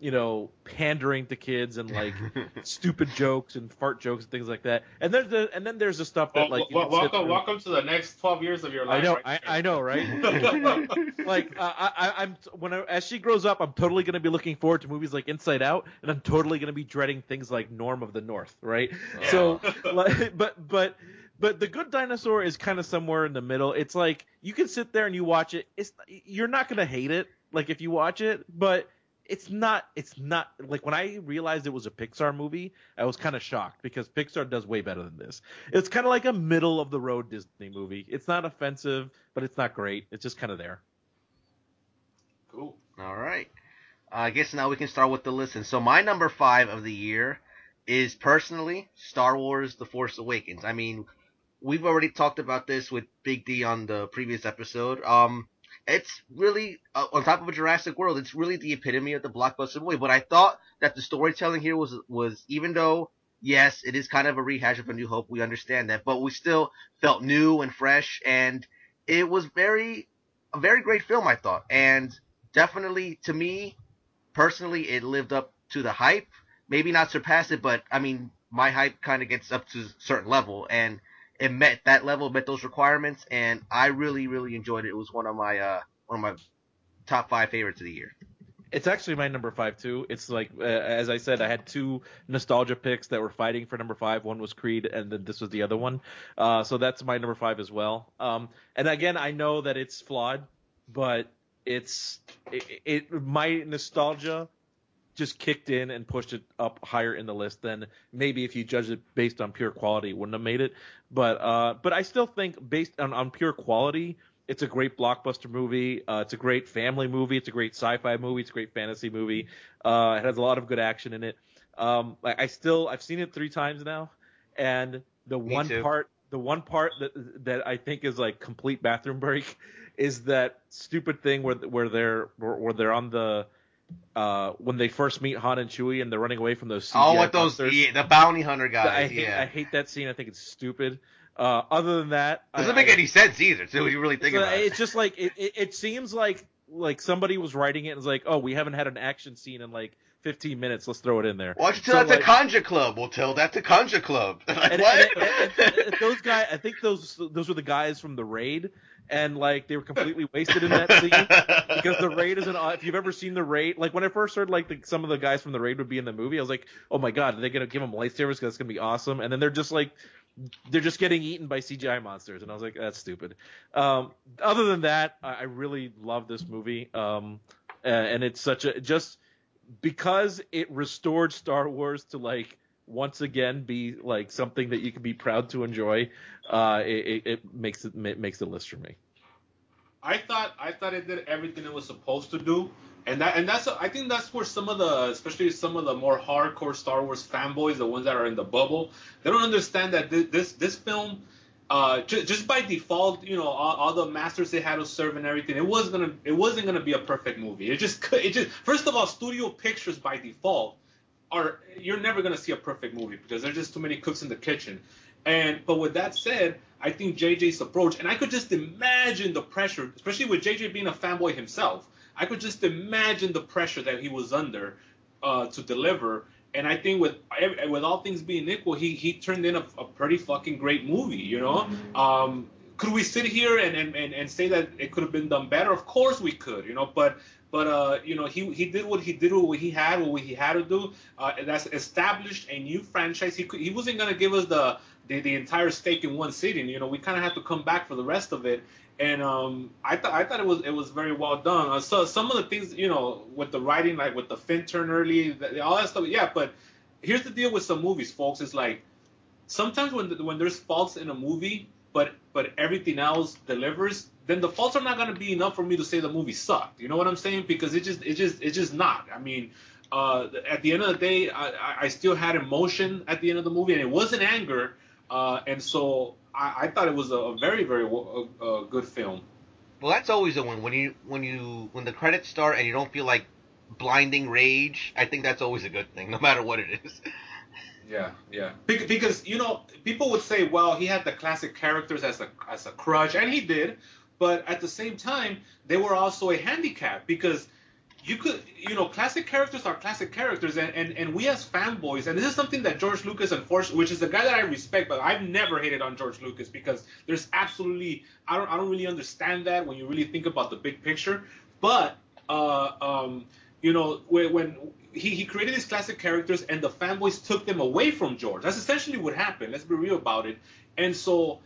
you know pandering to kids and like stupid jokes and fart jokes and things like that and there's the and then there's the stuff that Well, like you wel- can sit welcome, through. welcome to the next twelve years of your I life. know, right I. I know, right? like uh, I, I, I'm when I, as she grows up, I'm totally going to be looking forward to movies like Inside Out, and I'm totally going to be dreading things like Norm of the North, right? Yeah. So, like, but but but the Good Dinosaur is kind of somewhere in the middle. It's like you can sit there and you watch it. It's you're not going to hate it, like if you watch it, but it's not it's not like when I realized it was a Pixar movie, I was kind of shocked because Pixar does way better than this. It's kind of like a middle of the road Disney movie. It's not offensive, but it's not great. It's just kind of there. Cool. All right. I guess now we can start with the listen. So my number five of the year is personally Star Wars: The Force Awakens. I mean, we've already talked about this with Big D on the previous episode. Um, it's really uh, on top of a Jurassic World. It's really the epitome of the blockbuster movie. But I thought that the storytelling here was was even though yes, it is kind of a rehash of A New Hope. We understand that, but we still felt new and fresh, and it was very a very great film, I thought, and definitely to me, personally, it lived up to the hype. Maybe not surpassed it, but I mean, my hype kind of gets up to a certain level, and it met that level, met those requirements, and I really, really enjoyed it. It was one of my uh, one of my top five favorites of the year. It's actually my number five too. It's like uh, as I said, I had two nostalgia picks that were fighting for number five. One was Creed, and then this was the other one. Uh, so that's my number five as well. Um, and again, I know that it's flawed, but it's it, it my nostalgia just kicked in and pushed it up higher in the list than maybe if you judge it based on pure quality wouldn't have made it. But uh, but I still think based on, on pure quality, it's a great blockbuster movie. Uh, it's a great family movie. It's a great sci-fi movie. It's a great fantasy movie. Uh, it has a lot of good action in it. Um, I, I still I've seen it three times now, and the Me one too. part the one part that that I think is like complete bathroom break is that stupid thing where where they're where, where they're on the uh, when they first meet Han and Chewie and they're running away from those CGI oh, what those yeah, the bounty hunter guys? I hate yeah, I hate that scene. I think it's stupid. Uh, other than that, doesn't I, make I- any sense either. When you really think so about it. it's just like it, it, it seems like like somebody was writing it and was like, oh, we haven't had an action scene in like 15 minutes. Let's throw it in there. Don't you So, that like- to Conja Club? We'll tell that to Conja Club. Like, and, what? and- and- and- and those guys, I think those those were the guys from the raid, and like they were completely wasted in that scene because the raid is an. If you've ever seen the raid, like when I first heard like the, some of the guys from the raid would be in the movie, I was like, oh my god, are they gonna give them lightsabers? Because that's gonna be awesome. And then they're just like. They're just getting eaten by CGI monsters, and I was like, "That's stupid." Um, other than that, I, I really love this movie, um, uh, and it's such a just because it restored Star Wars to like once again be like something that you can be proud to enjoy. Uh, it, it, it makes it ma- makes the list for me. I thought I thought it did everything it was supposed to do, and that and that's I think that's where some of the especially some of the more hardcore Star Wars fanboys, the ones that are in the bubble, they don't understand that thi- this this film. Uh, just, just by default, you know, all, all the masters they had to serve and everything, it wasn't gonna, it wasn't gonna be a perfect movie. It just, it just, first of all, studio pictures by default are you're never gonna see a perfect movie because there's just too many cooks in the kitchen. And but with that said, I think JJ's approach, and I could just imagine the pressure, especially with JJ being a fanboy himself. I could just imagine the pressure that he was under uh, to deliver. And I think with with all things being equal, he he turned in a, a pretty fucking great movie. You know, um, could we sit here and, and, and, and say that it could have been done better? Of course we could. You know, but but uh, you know, he he did what he did, what he had, what he had to do. Uh, that's established a new franchise. He could, he wasn't gonna give us the, the the entire stake in one sitting. You know, we kind of had to come back for the rest of it. And um, I thought I thought it was it was very well done. Uh, so some of the things, you know, with the writing, like with the Finn turn early, th- all that stuff. Yeah, but here's the deal with some movies, folks. It's like sometimes when when there's faults in a movie, but but everything else delivers, then the faults are not gonna be enough for me to say the movie sucked. You know what I'm saying? Because it just it just it's just not. I mean, uh, at the end of the day, I, I- still had emotion at the end of the movie, and it wasn't anger. Uh, and so I, I thought it was a, a very very w- a, a good film. Well, that's always a win when you when you when the credits start and you don't feel like blinding rage. I think that's always a good thing, no matter what it is. Yeah, yeah. Bec- Because you know, people would say, well, he had the classic characters as a as a crutch, and he did. But at the same time, they were also a handicap because you could, you know, classic characters are classic characters, and, and, and we as fanboys, and this is something that George Lucas, unfortunately, which is a guy that I respect, but I've never hated on George Lucas because there's absolutely, I don't, I don't really understand that when you really think about the big picture. But, uh, um, you know, when, when he, he created these classic characters and the fanboys took them away from George. That's essentially what happened. Let's be real about it. And so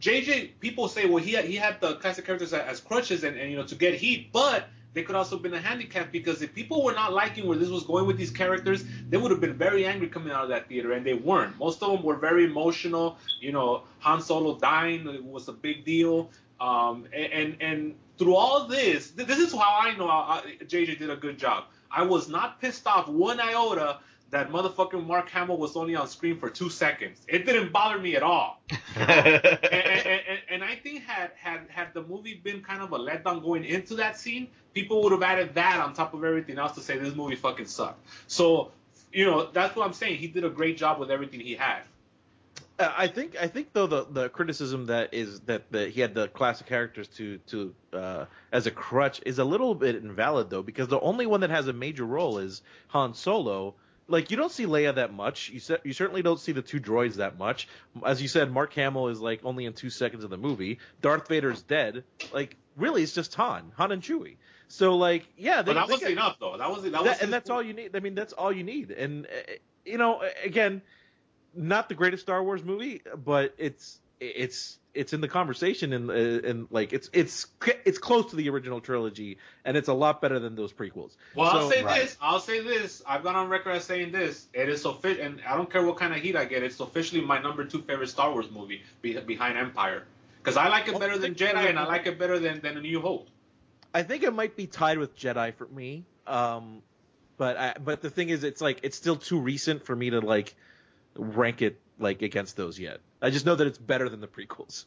JJ, people say, well, he had, he had the classic characters as, as crutches and, and you know to get heat, but they could also have been a handicap because if people were not liking where this was going with these characters, they would have been very angry coming out of that theater, and they weren't. Most of them were very emotional. You know, Han Solo dying was a big deal. Um, and, and and through all this, th- this is how I know I, I- JJ did a good job. I was not pissed off one iota that motherfucking Mark Hamill was only on screen for two seconds. It didn't bother me at all and, and, and, and I think had had had the movie been kind of a letdown going into that scene, people would have added that on top of everything else to say this movie fucking sucked. So, you know, that's what I'm saying. He did a great job with everything he had. Uh, I think I think though the, the criticism that is that the, he had the classic characters to to uh, as a crutch is a little bit invalid though because the only one that has a major role is Han Solo. Like you don't see Leia that much. You se- you certainly don't see the two droids that much. As you said, Mark Hamill is like only in two seconds of the movie. Darth Vader's dead. Like really, it's just Han, Han and Chewie. So like yeah, they, But that was enough, though. That was that was. and that's all you need. I mean, that's all you need. And uh, you know, again, not the greatest Star Wars movie, but it's it's it's in the conversation and uh, and like it's it's it's close to the original trilogy, and it's a lot better than those prequels. Well, I'll say Right. this. I'll say this. I've gone on record as saying this. It is official, and I don't care what kind of heat I get. It's officially my number two favorite Star Wars movie, be, behind Empire, because I like it Well, better than Jedi, and I like it better than than A New Hope. I think it might be tied with Jedi for me. Um, but I, but the thing is, it's like it's still too recent for me to like rank it like against those yet. I just know that it's better than the prequels.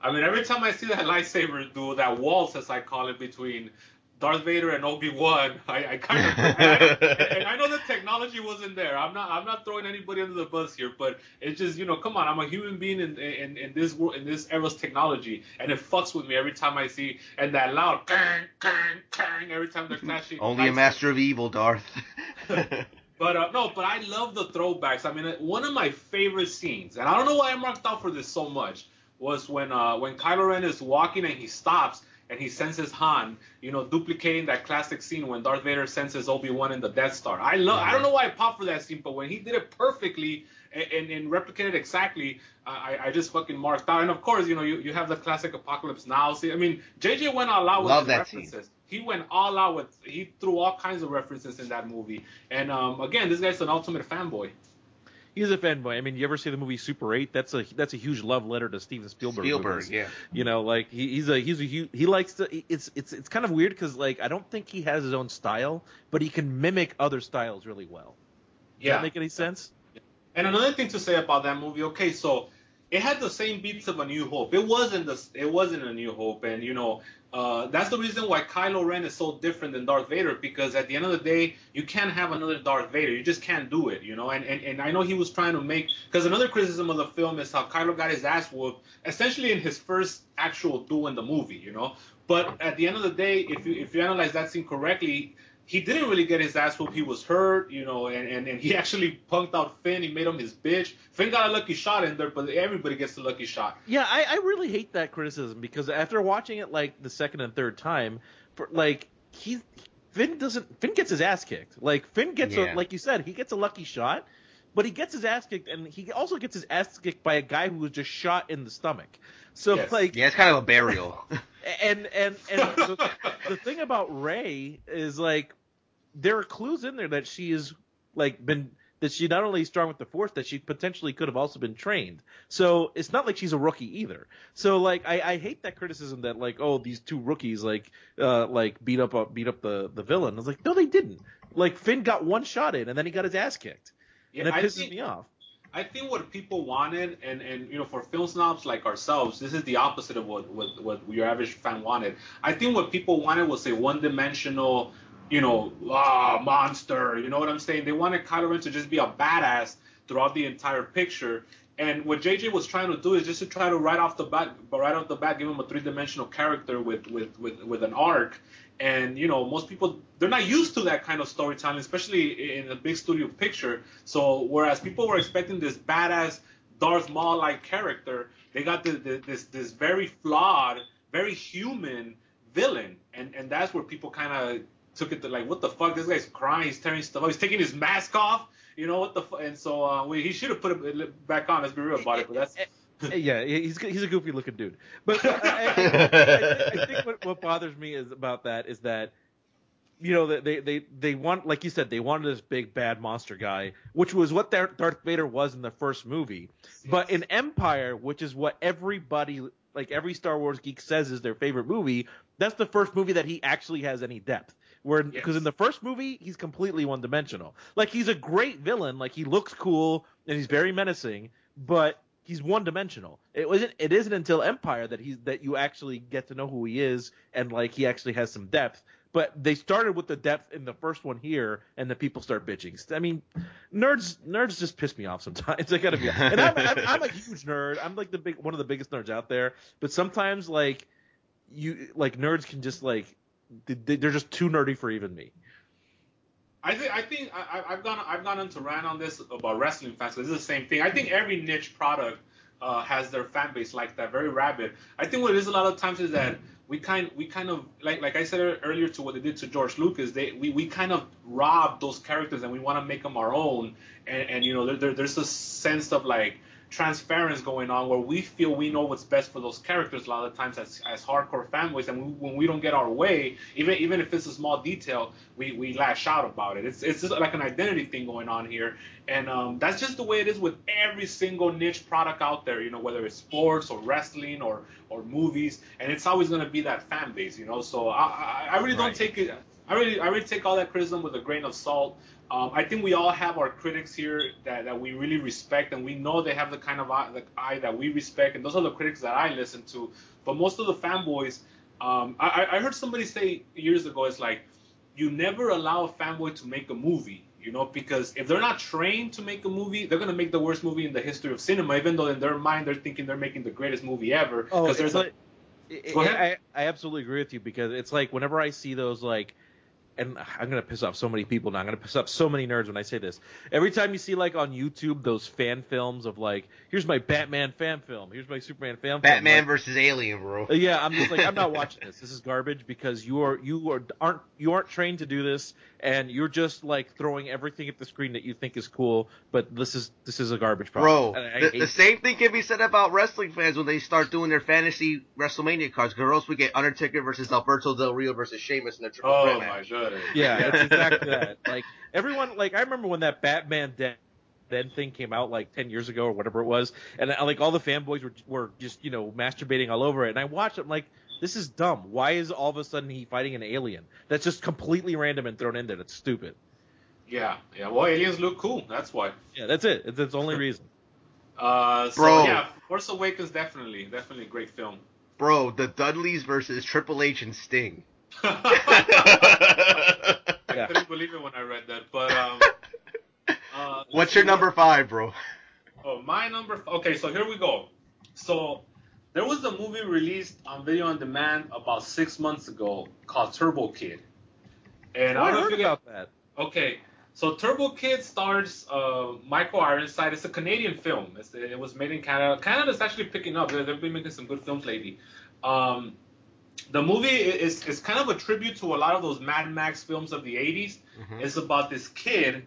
I mean, every time I see that lightsaber duel, that waltz, as I call it, between Darth Vader and Obi Wan, I, I kind of, and, I- and I know the technology wasn't there. I'm not, I'm not throwing anybody under the bus here, but it's just, you know, come on, I'm a human being in, in, in this world, in this era's technology, and it fucks with me every time I see, and that loud, kang, kang, kang, every time they're clashing. Only a master of evil, Darth. But uh, no, but I love the throwbacks. I mean, uh, one of my favorite scenes, and I don't know why I marked out for this so much, was when uh, when Kylo Ren is walking and he stops and he senses Han, you know, duplicating that classic scene when Darth Vader senses Obi Wan in the Death Star. I love. I don't know why I popped for that scene, but when he did it perfectly and, and, and replicated exactly, I, I just fucking marked out. And of course, you know, you, you have the classic Apocalypse Now. See, I mean, JJ went all out with Love that scene. References. He went all out with. He threw all kinds of references in that movie. And um, again, this guy's an ultimate fanboy. He's a fanboy. I mean, you ever see the movie Super 8? That's a that's a huge love letter to Steven Spielberg. Spielberg, movies. yeah. You know, like he, he's a he's a hu he likes to. It's it's it's kind of weird because like I don't think he has his own style, but he can mimic other styles really well. Does that make any sense? And another thing to say about that movie, okay, so it had the same beats of A New Hope. It wasn't the it wasn't A New Hope, and you know uh, that's the reason why Kylo Ren is so different than Darth Vader because at the end of the day, you can't have another Darth Vader. You just can't do it, you know. And and, and I know he was trying to make because another criticism of the film is how Kylo got his ass whooped essentially in his first actual duel in the movie, you know. But at the end of the day, if you if you analyze that scene correctly, he didn't really get his ass whooped. He was hurt, you know, and, and, and he actually punked out Finn. He made him his bitch. Finn got a lucky shot in there, but everybody gets a lucky shot. Yeah, I, I really hate that criticism because after watching it like the second and third time, for like he Finn doesn't Finn gets his ass kicked. Like Finn gets Yeah. a like you said, he gets a lucky shot, but he gets his ass kicked and he also gets his ass kicked by a guy who was just shot in the stomach. So Yes. like Yeah, it's kind of a burial. and and and the, the thing about Rey is like there are clues in there that she is like been that she not only is strong with the force that she potentially could have also been trained. So it's not like she's a rookie either. So like I, I hate that criticism that like oh these two rookies like uh like beat up uh, beat up the the villain. I was like no they didn't. Like Finn got one shot in and then he got his ass kicked. Yeah, and it pisses think- me off. I think what people wanted, and, and you know, for film snobs like ourselves, this is the opposite of what, what, what your average fan wanted. I think what people wanted was a one-dimensional, you know, ah, monster. You know what I'm saying? They wanted Kylo Ren to just be a badass throughout the entire picture. And what JJ was trying to do is just to try to right off the bat, right off the bat, give him a three-dimensional character with with with, with an arc. And you know, most people they're not used to that kind of storytelling, especially in a big studio picture. So whereas people were expecting this badass Darth Maul-like character, they got the, the, this this very flawed, very human villain, and and that's where people kind of took it to like, what the fuck? This guy's crying, he's tearing stuff, he's taking his mask off. You know what the fu- and so uh, we, he should have put it back on. Let's be real about it. But that's yeah, he's he's a goofy looking dude. But I, I, I, I think what, what bothers me is about that is that you know they they they want like you said they wanted this big bad monster guy, which was what Darth Vader was in the first movie. But in Empire, which is what everybody like every Star Wars geek says is their favorite movie, that's the first movie that he actually has any depth. Where because Yes. in the first movie he's completely one dimensional. Like he's a great villain, like he looks cool and he's very menacing, but he's one dimensional. It wasn't it isn't until Empire that he's that you actually get to know who he is and like he actually has some depth. but they started with the depth in the first one here, and the people start bitching. I mean, nerds nerds just piss me off sometimes. I gotta be, and I'm, I'm, I'm a huge nerd. I'm like the big one of the biggest nerds out there. But sometimes like you like nerds can just like they- they're just too nerdy for even me. I think I think I, I've gone I've gone into rant on this about wrestling fans. 'cause It's the same thing. I think every niche product uh, has their fan base like that, very rabid. I think what it is a lot of times is that we kind we kind of like like I said earlier to what they did to George Lucas. They we, we kind of rob those characters and we want to make them our own. And, and you know there, there, there's a sense of like transference going on where we feel we know what's best for those characters a lot of times as, as hardcore fanboys. And we, when we don't get our way even even if it's a small detail we, we lash out about it. It's, it's just like an identity thing going on here. And um, that's just the way it is with every single niche product out there you know whether it's sports or wrestling or or movies. And it's always going to be that fan base you know? So I, I, I really don't take it I really I really take all that criticism with a grain of salt um, I think we all have our critics here that, that we really respect, and we know they have the kind of eye, the eye that we respect, and those are the critics that I listen to. But most of the fanboys, um, I, I heard somebody say years ago, it's like you never allow a fanboy to make a movie, you know, because if they're not trained to make a movie, they're gonna make the worst movie in the history of cinema, even though in their mind they're thinking they're making the greatest movie ever. Oh, there's a like, I- Go ahead. I, I absolutely agree with you because it's like whenever I see those like, and I'm gonna piss off so many people now. I'm gonna piss off so many nerds when I say this. Every time you see like on YouTube those fan films of like, here's my Batman fan film, here's my Superman fan film. Batman like, versus Alien, bro. Uh, Yeah, I'm just like I'm not watching this. This is garbage because you are you are aren't you aren't trained to do this, and you're just like throwing everything at the screen that you think is cool. But this is this is a garbage Bro, I the, hate the same thing can be said about wrestling fans when they start doing their fantasy WrestleMania cards. Girls, we get Undertaker versus Alberto Del Rio versus Sheamus in the triple oh threat my match. God. Yeah, it's exactly that. Like everyone, like I remember when that Batman Den, Den thing came out like ten years ago or whatever it was, and uh, like all the fanboys were were just you know masturbating all over it, and I watched it. I'm like, this is dumb. Why is all of a sudden he fighting an alien? That's just completely random and thrown in there. That's stupid. Yeah, yeah. Well, aliens look cool. That's why. Yeah, that's it. It's, it's the only reason. Uh, so Bro. yeah, Force Awakens definitely, definitely a great film. Bro, the Dudleys versus Triple H and Sting. I Yeah. couldn't believe it when I read that. But um, uh, What's your number five, bro? Oh, my number. f- Okay, so here we go. So there was a movie released on video on demand about six months ago called Turbo Kid. And Oh, I I don't know heard if you about that. Okay, so Turbo Kid stars uh, Michael Ironside. It's a Canadian film. It's, it was made in Canada. Canada's actually picking up. They- They've been making some good films lately. Um, the movie is, is kind of a tribute to a lot of those Mad Max films of the 80s. It's about this kid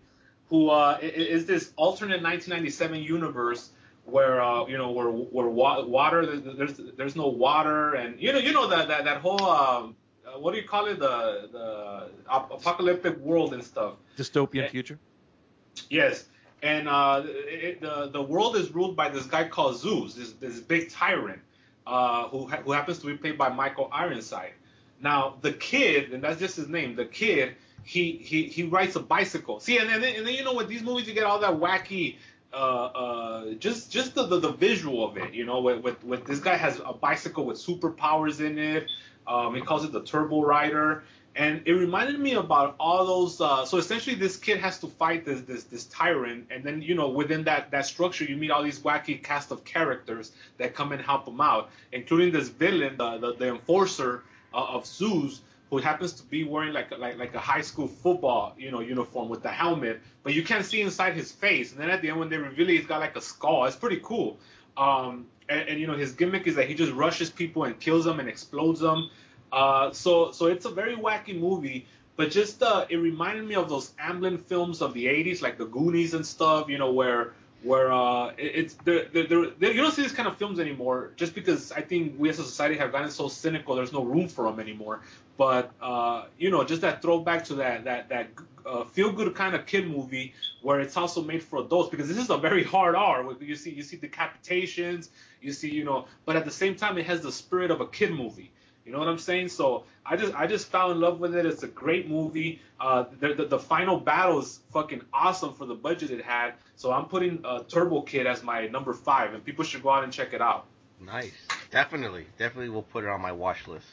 who uh, is this alternate 1997 universe where uh, you know where where wa- water there's, there's no water and you know you know that that, that whole um, uh, what do you call it the the apocalyptic world and stuff. Dystopian Yeah. future. Yes, and uh, it, the the world is ruled by this guy called Zeus, this this big tyrant, uh, who ha- who happens to be played by Michael Ironside. Now the kid, and that's just his name, the kid, he he he rides a bicycle. See, and then and then you know with these movies you get all that wacky. Uh, uh, just just the, the, the visual of it, you know, with, with, with this guy has a bicycle with superpowers in it. Um, he calls it the Turbo Rider, and it reminded me about all those. Uh, so essentially, this kid has to fight this this this tyrant, and then you know within that that structure, you meet all these wacky cast of characters that come and help him out, including this villain, the the, the enforcer uh, of Zeus, who happens to be wearing like like like a high school football you know uniform with the helmet, but you can't see inside his face. And then at the end, when they reveal it, he's got like a skull. It's pretty cool. Um, and, and you know his gimmick is that he just rushes people and kills them and explodes them. Uh, so so it's a very wacky movie, but just uh, it reminded me of those Amblin films of the '80s, like the Goonies and stuff. You know where where uh, it, it's they're, they're, they're, you don't see these kind of films anymore, just because I think we as a society have gotten so cynical. There's no room for them anymore. But uh, you know, just that throwback to that that that uh, feel good kind of kid movie where it's also made for adults because this is a very hard R. You see you see decapitations, you see you know, but at the same time it has the spirit of a kid movie. You know what I'm saying? So I just I just fell in love with it. It's a great movie. Uh, the, the the final battle is fucking awesome for the budget it had. So I'm putting uh, Turbo Kid as my number five, and people should go out and check it out. Nice. Definitely. Definitely will put it on my watch list.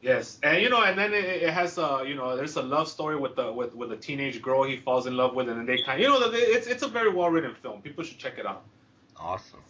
Yes, and you know, and then it, it has a you know, there's a love story with the with with a teenage girl he falls in love with, and then they kind, you know, it's it's a very well written film. People should check it out. Awesome.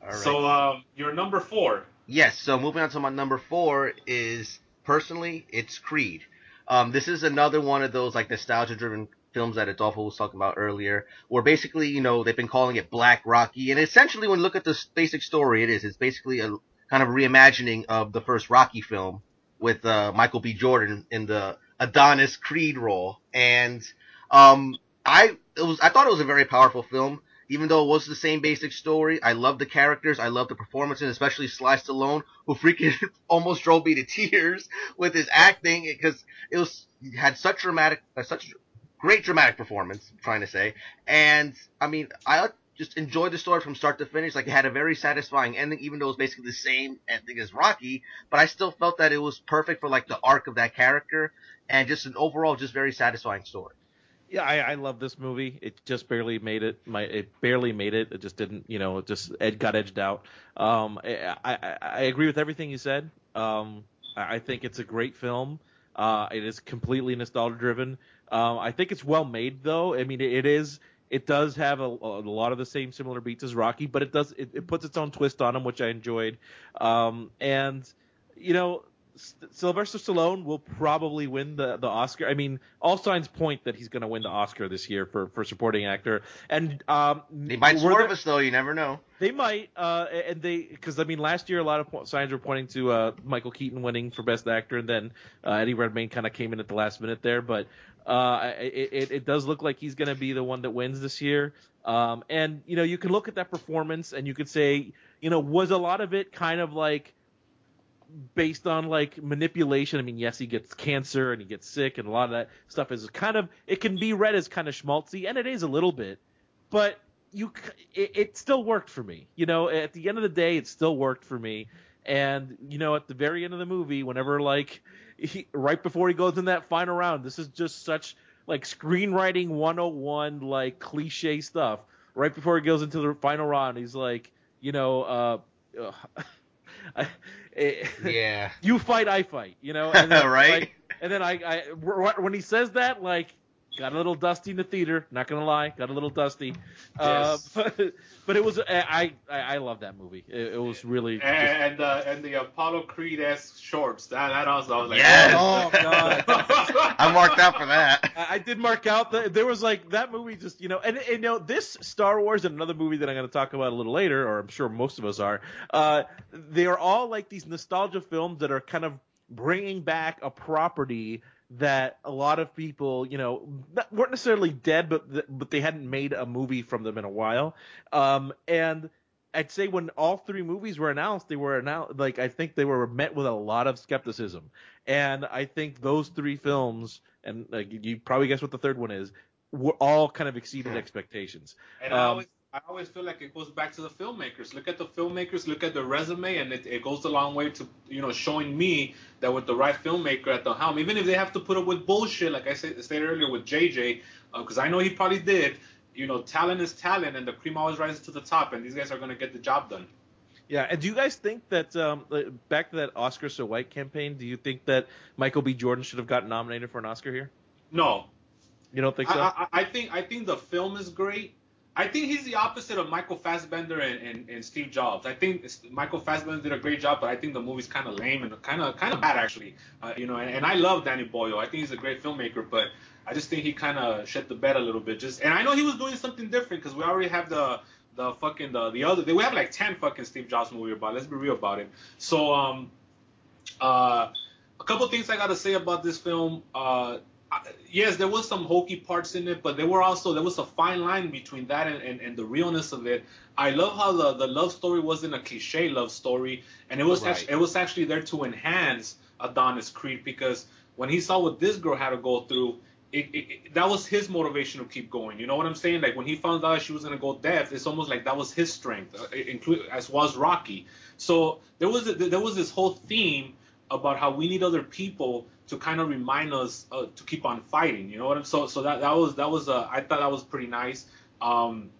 All right. So um, your number four. Yes, so moving on to my number four is personally, it's Creed. Um, this is another one of those like nostalgia driven films that Adolfo was talking about earlier, where basically, you know, they've been calling it Black Rocky, and essentially when you look at the basic story, it is, it's basically a kind of reimagining of the first Rocky film with, uh, Michael B. Jordan in the Adonis Creed role, and, um, I, it was, I thought it was a very powerful film even though it was the same basic story, I love the characters, I love the performances, especially Sly Stallone, who freaking almost drove me to tears with his acting because it was had such dramatic, uh, such great dramatic performance. I'm trying to say, and I mean, I just enjoyed the story from start to finish. Like it had a very satisfying ending, even though it was basically the same ending as Rocky. But I still felt that it was perfect for like the arc of that character and just an overall, just very satisfying story. Yeah, I, I love this movie. It just barely made it. My it barely made it. It just didn't. You know, it just it got edged out. Um, I, I, I agree with everything you said. Um, I, think it's a great film. Uh, it is completely nostalgia driven. Um, I think it's well made though. I mean, it, it is. It does have a, a lot of the same similar beats as Rocky, but it does it, it puts its own twist on them, which I enjoyed. Um, and you know, Sylvester Stallone will probably win the, the Oscar. I mean, all signs point that he's going to win the Oscar this year for, for supporting actor. And um, they might swerve us though. You never know. They might. Uh, and they because I mean, last year a lot of signs were pointing to uh, Michael Keaton winning for Best Actor, and then uh, Eddie Redmayne kind of came in at the last minute there. But uh, it, it, it does look like he's going to be the one that wins this year. Um, and you know, you can look at that performance and you could say, you know, was a lot of it kind of like based on like manipulation. I mean, yes, he gets cancer and he gets sick, and a lot of that stuff is kind of it can be read as kind of schmaltzy, and it is a little bit, but you it, it still worked for me. You know, at the end of the day, it still worked for me. And you know, at the very end of the movie, whenever like he, right before he goes in that final round, this is just such like screenwriting 101 like cliche stuff. Right before he goes into the final round, he's like, you know, uh, I, it, eh, yeah. you fight, I fight. You know, and then, right? Like, and then I, I, when he says that, like, got a little dusty in the theater. Not gonna lie, got a little dusty. Uh, yes. Uh, but, but it was I, I, I love that movie. It, it was really and just... uh, and the Apollo Creed esque shorts. That that also I was like, yes! oh god, I marked out for that. I, I did mark out that there was like that movie. Just you know, and, and you know this Star Wars and another movie that I'm going to talk about a little later, or I'm sure most of us are. Uh, they are all like these nostalgia films that are kind of bringing back a property that a lot of people, you know, weren't necessarily dead, but but they hadn't made a movie from them in a while. Um, and I'd say when all three movies were announced, they were announced like I think they were met with a lot of skepticism, and I think those three films, and like you probably guess what the third one is, were all kind of exceeded expectations. And um, I always I always feel like it goes back to the filmmakers. Look at the filmmakers, look at the resume, and it, it goes a long way to you know showing me that with the right filmmaker at the helm, even if they have to put up with bullshit, like I said, stated earlier with JJ, because uh, I know he probably did. You know, talent is talent, and the cream always rises to the top, and these guys are going to get the job done. Yeah, and do you guys think that um, back to that Oscar so white campaign? Do you think that Michael B. Jordan should have gotten nominated for an Oscar here? No, you don't think so? I, I, I think I think the film is great. I think he's the opposite of Michael Fassbender and, and, and Steve Jobs. I think Michael Fassbender did a great job, but I think the movie's kind of lame and kind of kind of bad actually. Uh, you know, and, and, I love Danny Boyle. I think he's a great filmmaker, but I just think he kind of shut the bed a little bit. Just and I know he was doing something different because we already have the the fucking the the other. We have like ten fucking Steve Jobs movies about. Let's be real about it. So um uh a couple things I gotta say about this film. Uh, yes, there was some hokey parts in it, but there were also there was a fine line between that and, and, and the realness of it. I love how the, the love story wasn't a cliche love story, and it was right. actually, it was actually there to enhance Adonis Creed because when he saw what this girl had to go through, it, it, it, that was his motivation to keep going. You know what I'm saying? Like when he found out she was gonna go deaf, it's almost like that was his strength, uh, include as was Rocky. So there was a, there was this whole theme about how we need other people to kind of remind us uh, to keep on fighting. You know what I'm so so that that was that was uh, I thought that was pretty nice. Um,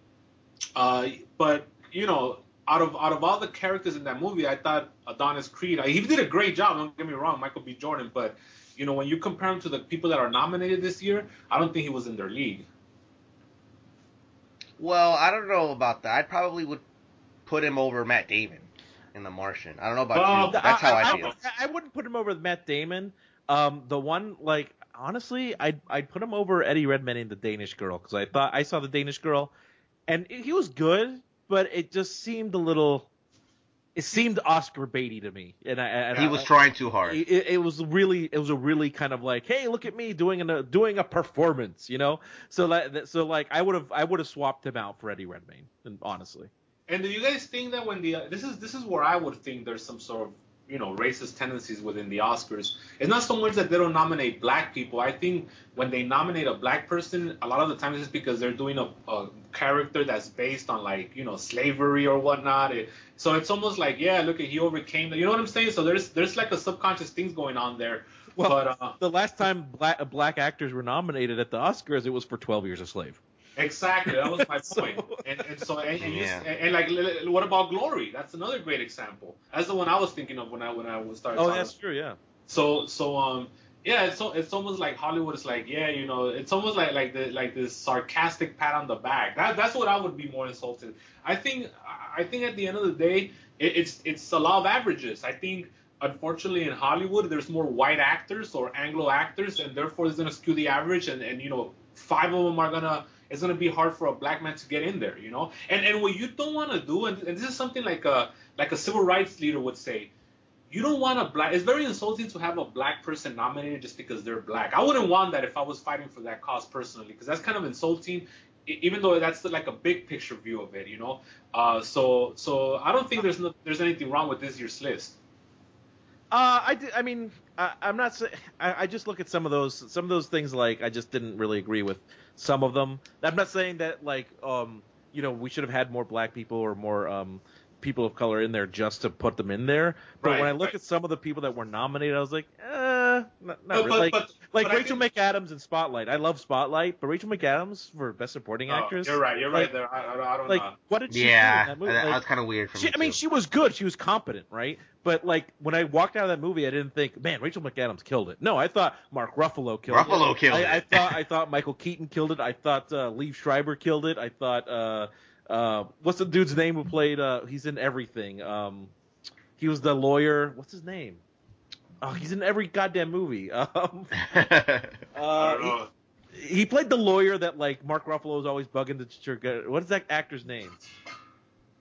uh, but you know out of out of all the characters in that movie, I thought Adonis Creed. He did a great job. Don't get me wrong, Michael B. Jordan, but you know when you compare him to the people that are nominated this year, I don't think he was in their league. Well, I don't know about that. I probably would put him over Matt Damon in The Martian. I don't know about Well, you. That's how I, feel. I, I wouldn't put him over Matt Damon. Um, the one like honestly, I'd I'd put him over Eddie Redmayne in the Danish Girl because I thought I saw the Danish Girl, and he was good, but it just seemed a little. It seemed Oscar baity to me, and I and he I- was trying too hard. It, it was really, it was a really kind of like, hey, look at me doing a doing a performance, you know. So like, so like, I would have, I would have swapped him out for Eddie Redmayne, and honestly. And do you guys think that when the this is this is where I would think there's some sort of you know racist tendencies within the Oscars? It's not so much that they don't nominate black people. I think when they nominate a black person, a lot of the times it's because they're doing a, a character that's based on like you know slavery or whatnot. It, so it's almost like yeah, look at he overcame. The, you know what I'm saying? So there's there's like a subconscious things going on there. Well, but uh, the last time black black actors were nominated at the Oscars, it was for Twelve Years a Slave. Exactly, that was my point. And, and so, and, and, Yeah. and, and like, li- li- what about Glory? That's another great example. That's the one I was thinking of when I when I was starting. Oh, talking. that's true, yeah. So, so um, yeah, it's so it's almost like Hollywood is like, yeah, you know, it's almost like like the like this sarcastic pat on the back. That that's what I would be more insulted. I think I think at the end of the day, it, it's it's a law of averages. I think. Unfortunately, in Hollywood, there's more white actors or Anglo actors, and therefore it's gonna skew the average. And, and you know, five of them are gonna it's gonna be hard for a black man to get in there, you know. And and what you don't want to do, and, and this is something like a like a civil rights leader would say, you don't want a black. It's very insulting to have a black person nominated just because they're black. I wouldn't want that if I was fighting for that cause personally, because that's kind of insulting. Even though that's like a big picture view of it, you know. Uh, so so I don't think there's no, there's anything wrong with this year's list. Uh, I, did, I mean, I, I'm not. sa- I, I just look at some of those, some of those things. Like, I just didn't really agree with some of them. I'm not saying that, like, um, you know, we should have had more black people or more um, people of color in there just to put them in there. But Right, when I look right. at some of the people that were nominated, I was like, eh, not, not But- really. but- like, but- like but I Rachel think- McAdams in Spotlight. I love Spotlight, but Rachel McAdams for best supporting Oh, actress. you're right. You're like- right there. I, I, I don't Like, know. what did she yeah, do in that movie? that, was kind of weird for she, me. I mean, too. she was good. She was competent, right? But like when I walked out of that movie, I didn't think, man, Rachel McAdams killed it. No, I thought Mark Ruffalo killed it. Ruffalo killed I, it. I thought I thought Michael Keaton killed it. I thought uh, Liev Schreiber killed it. I thought uh, uh, what's the dude's name who played? Uh, he's in everything. Um, he was the lawyer. What's his name? Oh, he's in every goddamn movie. Um, uh, he, he played the lawyer that like Mark Ruffalo is always bugging to sure get. What is that actor's name?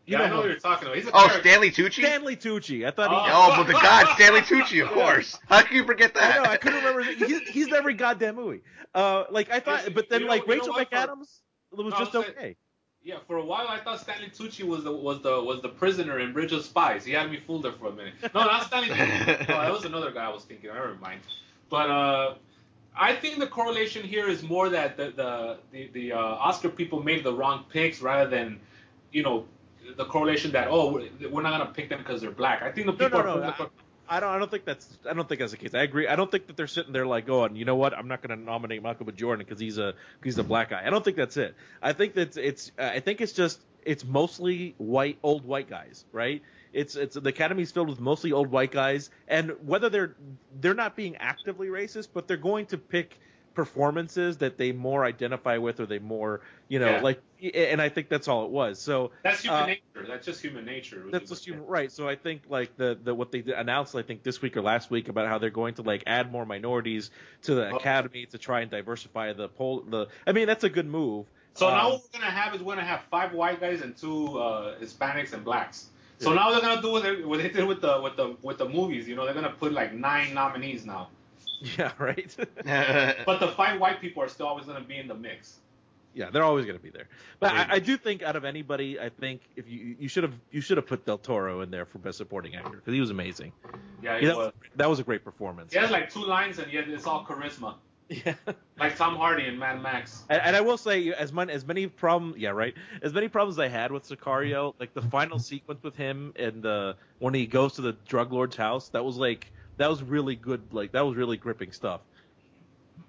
You yeah, I know know who- what you're talking about. He's a oh, character. Stanley Tucci. Stanley Tucci. I thought he. Oh. Oh, but the God, Stanley Tucci, of course. How can you forget that? I know. I couldn't remember. He's, he's in every goddamn movie. Uh, like I thought, but then you know- like you know Rachel what, for- McAdams was No, just I'm saying- okay. Yeah, for a while I thought Stanley Tucci was the was the was the prisoner in Bridge of Spies. He had me fooled there for a minute. No, not Stanley Tucci. No, that was another guy I was thinking. I never mind. But uh, I think the correlation here is more that the the the, the uh, Oscar people made the wrong picks rather than, you know, the correlation that oh we're not gonna pick them because they're black. I think the No, people no, are no. I, I don't. I don't think that's. I don't think that's the case. I agree. I don't think that they're sitting there like going, you know what? I'm not going to nominate Michael B. Jordan because he's a he's a black guy. I don't think that's it. I think that it's. Uh, I think it's just. It's mostly white, old white guys, right? It's it's the academy's filled with mostly old white guys, and whether they're they're not being actively racist, but they're going to pick performances that they more identify with or they more you know Yeah. like and i think that's all it was so That's human uh, nature. That's just human nature. that's just human right. So I think like the the what they announced, I think this week or last week about how they're going to like add more minorities to the Oh. academy to try and diversify the poll. The I mean that's a good move. So Um, now what we're gonna have is we're gonna have five white guys and two uh, Hispanics and blacks. So Yeah. now they're gonna do what they, what they did with the with the with the movies. You know, they're gonna put like nine nominees now. yeah, right. But the fine white people are still always gonna be in the mix. yeah, they're always going to be there. But I, I do think out of anybody, I think if you you should have you should have put Del Toro in there for best supporting actor because he was amazing. Yeah, Yeah, that, was. was, that was a great performance. He has like two lines and yet it's all charisma, Yeah. like Tom Hardy in Mad Max. And, and I will say, as many as many problems, yeah, right. As many problems I had with Sicario, like the final sequence with him and uh, when he goes to the drug lord's house, that was like that was really good. Like that was really gripping stuff.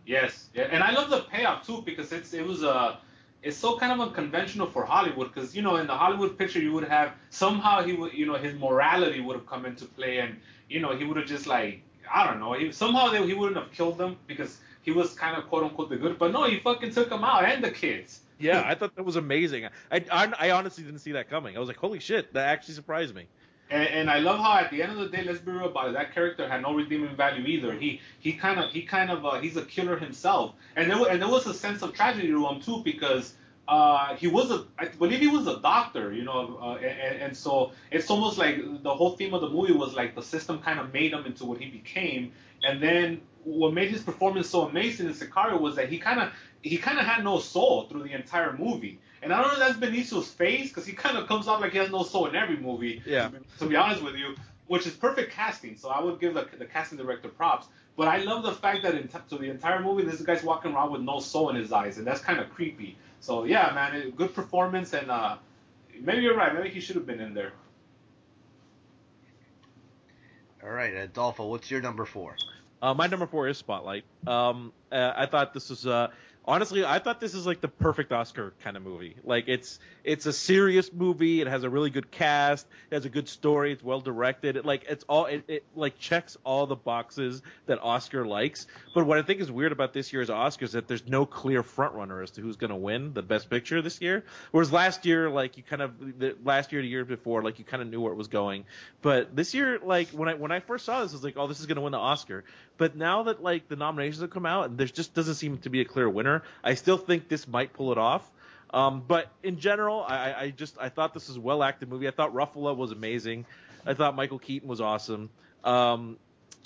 Yes, yeah, and I love the payoff too because it's it was a it's so kind of unconventional for Hollywood because you know in the Hollywood picture you would have somehow he would you know his morality would have come into play and you know he would have just like I don't know he, somehow they, he wouldn't have killed them because he was kind of quote unquote the good but no he fucking took them out and the kids Yeah, I thought that was amazing. I, I I honestly didn't see that coming. I was like, holy shit, that actually surprised me. And, and I love how at the end of the day let's be real about it that character had no redeeming value either. He he kind of he kind of uh, he's a killer himself. And there wa- and there was a sense of tragedy to him too because uh, he was a, I believe he was a doctor, you know, uh, and, and so it's almost like the whole theme of the movie was like the system kind of made him into what he became, and then what made his performance so amazing in Sicario was that he kind of he kind of had no soul through the entire movie, and I don't know if that's Benicio's face because he kind of comes off like he has no soul in every movie. Yeah. To be honest with you, which is perfect casting, so I would give the, the casting director props. But I love the fact that in t- to the entire movie, this guy's walking around with no soul in his eyes, and that's kind of creepy. So yeah, man, it, good performance, and uh, maybe you're right. Maybe he should have been in there. All right, Adolfo, what's your number four? Uh, my number four is Spotlight. Um, uh, I thought this was uh, honestly, I thought this is like the perfect Oscar kind of movie. Like it's it's a serious movie. It has a really good cast. It has a good story. It's well directed. It, like it's all it, it like checks all the boxes that Oscar likes. But what I think is weird about this year's Oscars is that there's no clear front runner as to who's going to win the Best Picture this year. Whereas last year, like you kind of the, last year, the year before, like you kind of knew where it was going. But this year, like when I when I first saw this, I was like, oh, this is going to win the Oscar. But now that like the nominations have come out and there just doesn't seem to be a clear winner, I still think this might pull it off. Um, but in general, I, I just I thought this was a well acted movie. I thought Ruffalo was amazing. I thought Michael Keaton was awesome. Um,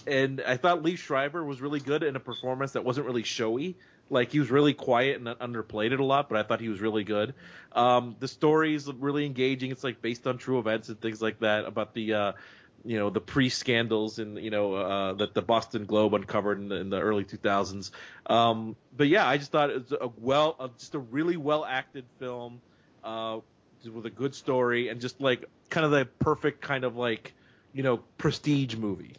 and I thought Liev Schreiber was really good in a performance that wasn't really showy. Like he was really quiet and underplayed it a lot, but I thought he was really good. Um, the story is really engaging. It's like based on true events and things like that about the uh, you know the pre-scandals in you know uh, that the Boston Globe uncovered in the, in the early 2000s. Um, but yeah, I just thought it was a well, uh, just a really well acted film uh, with a good story and just like kind of the perfect kind of like you know prestige movie.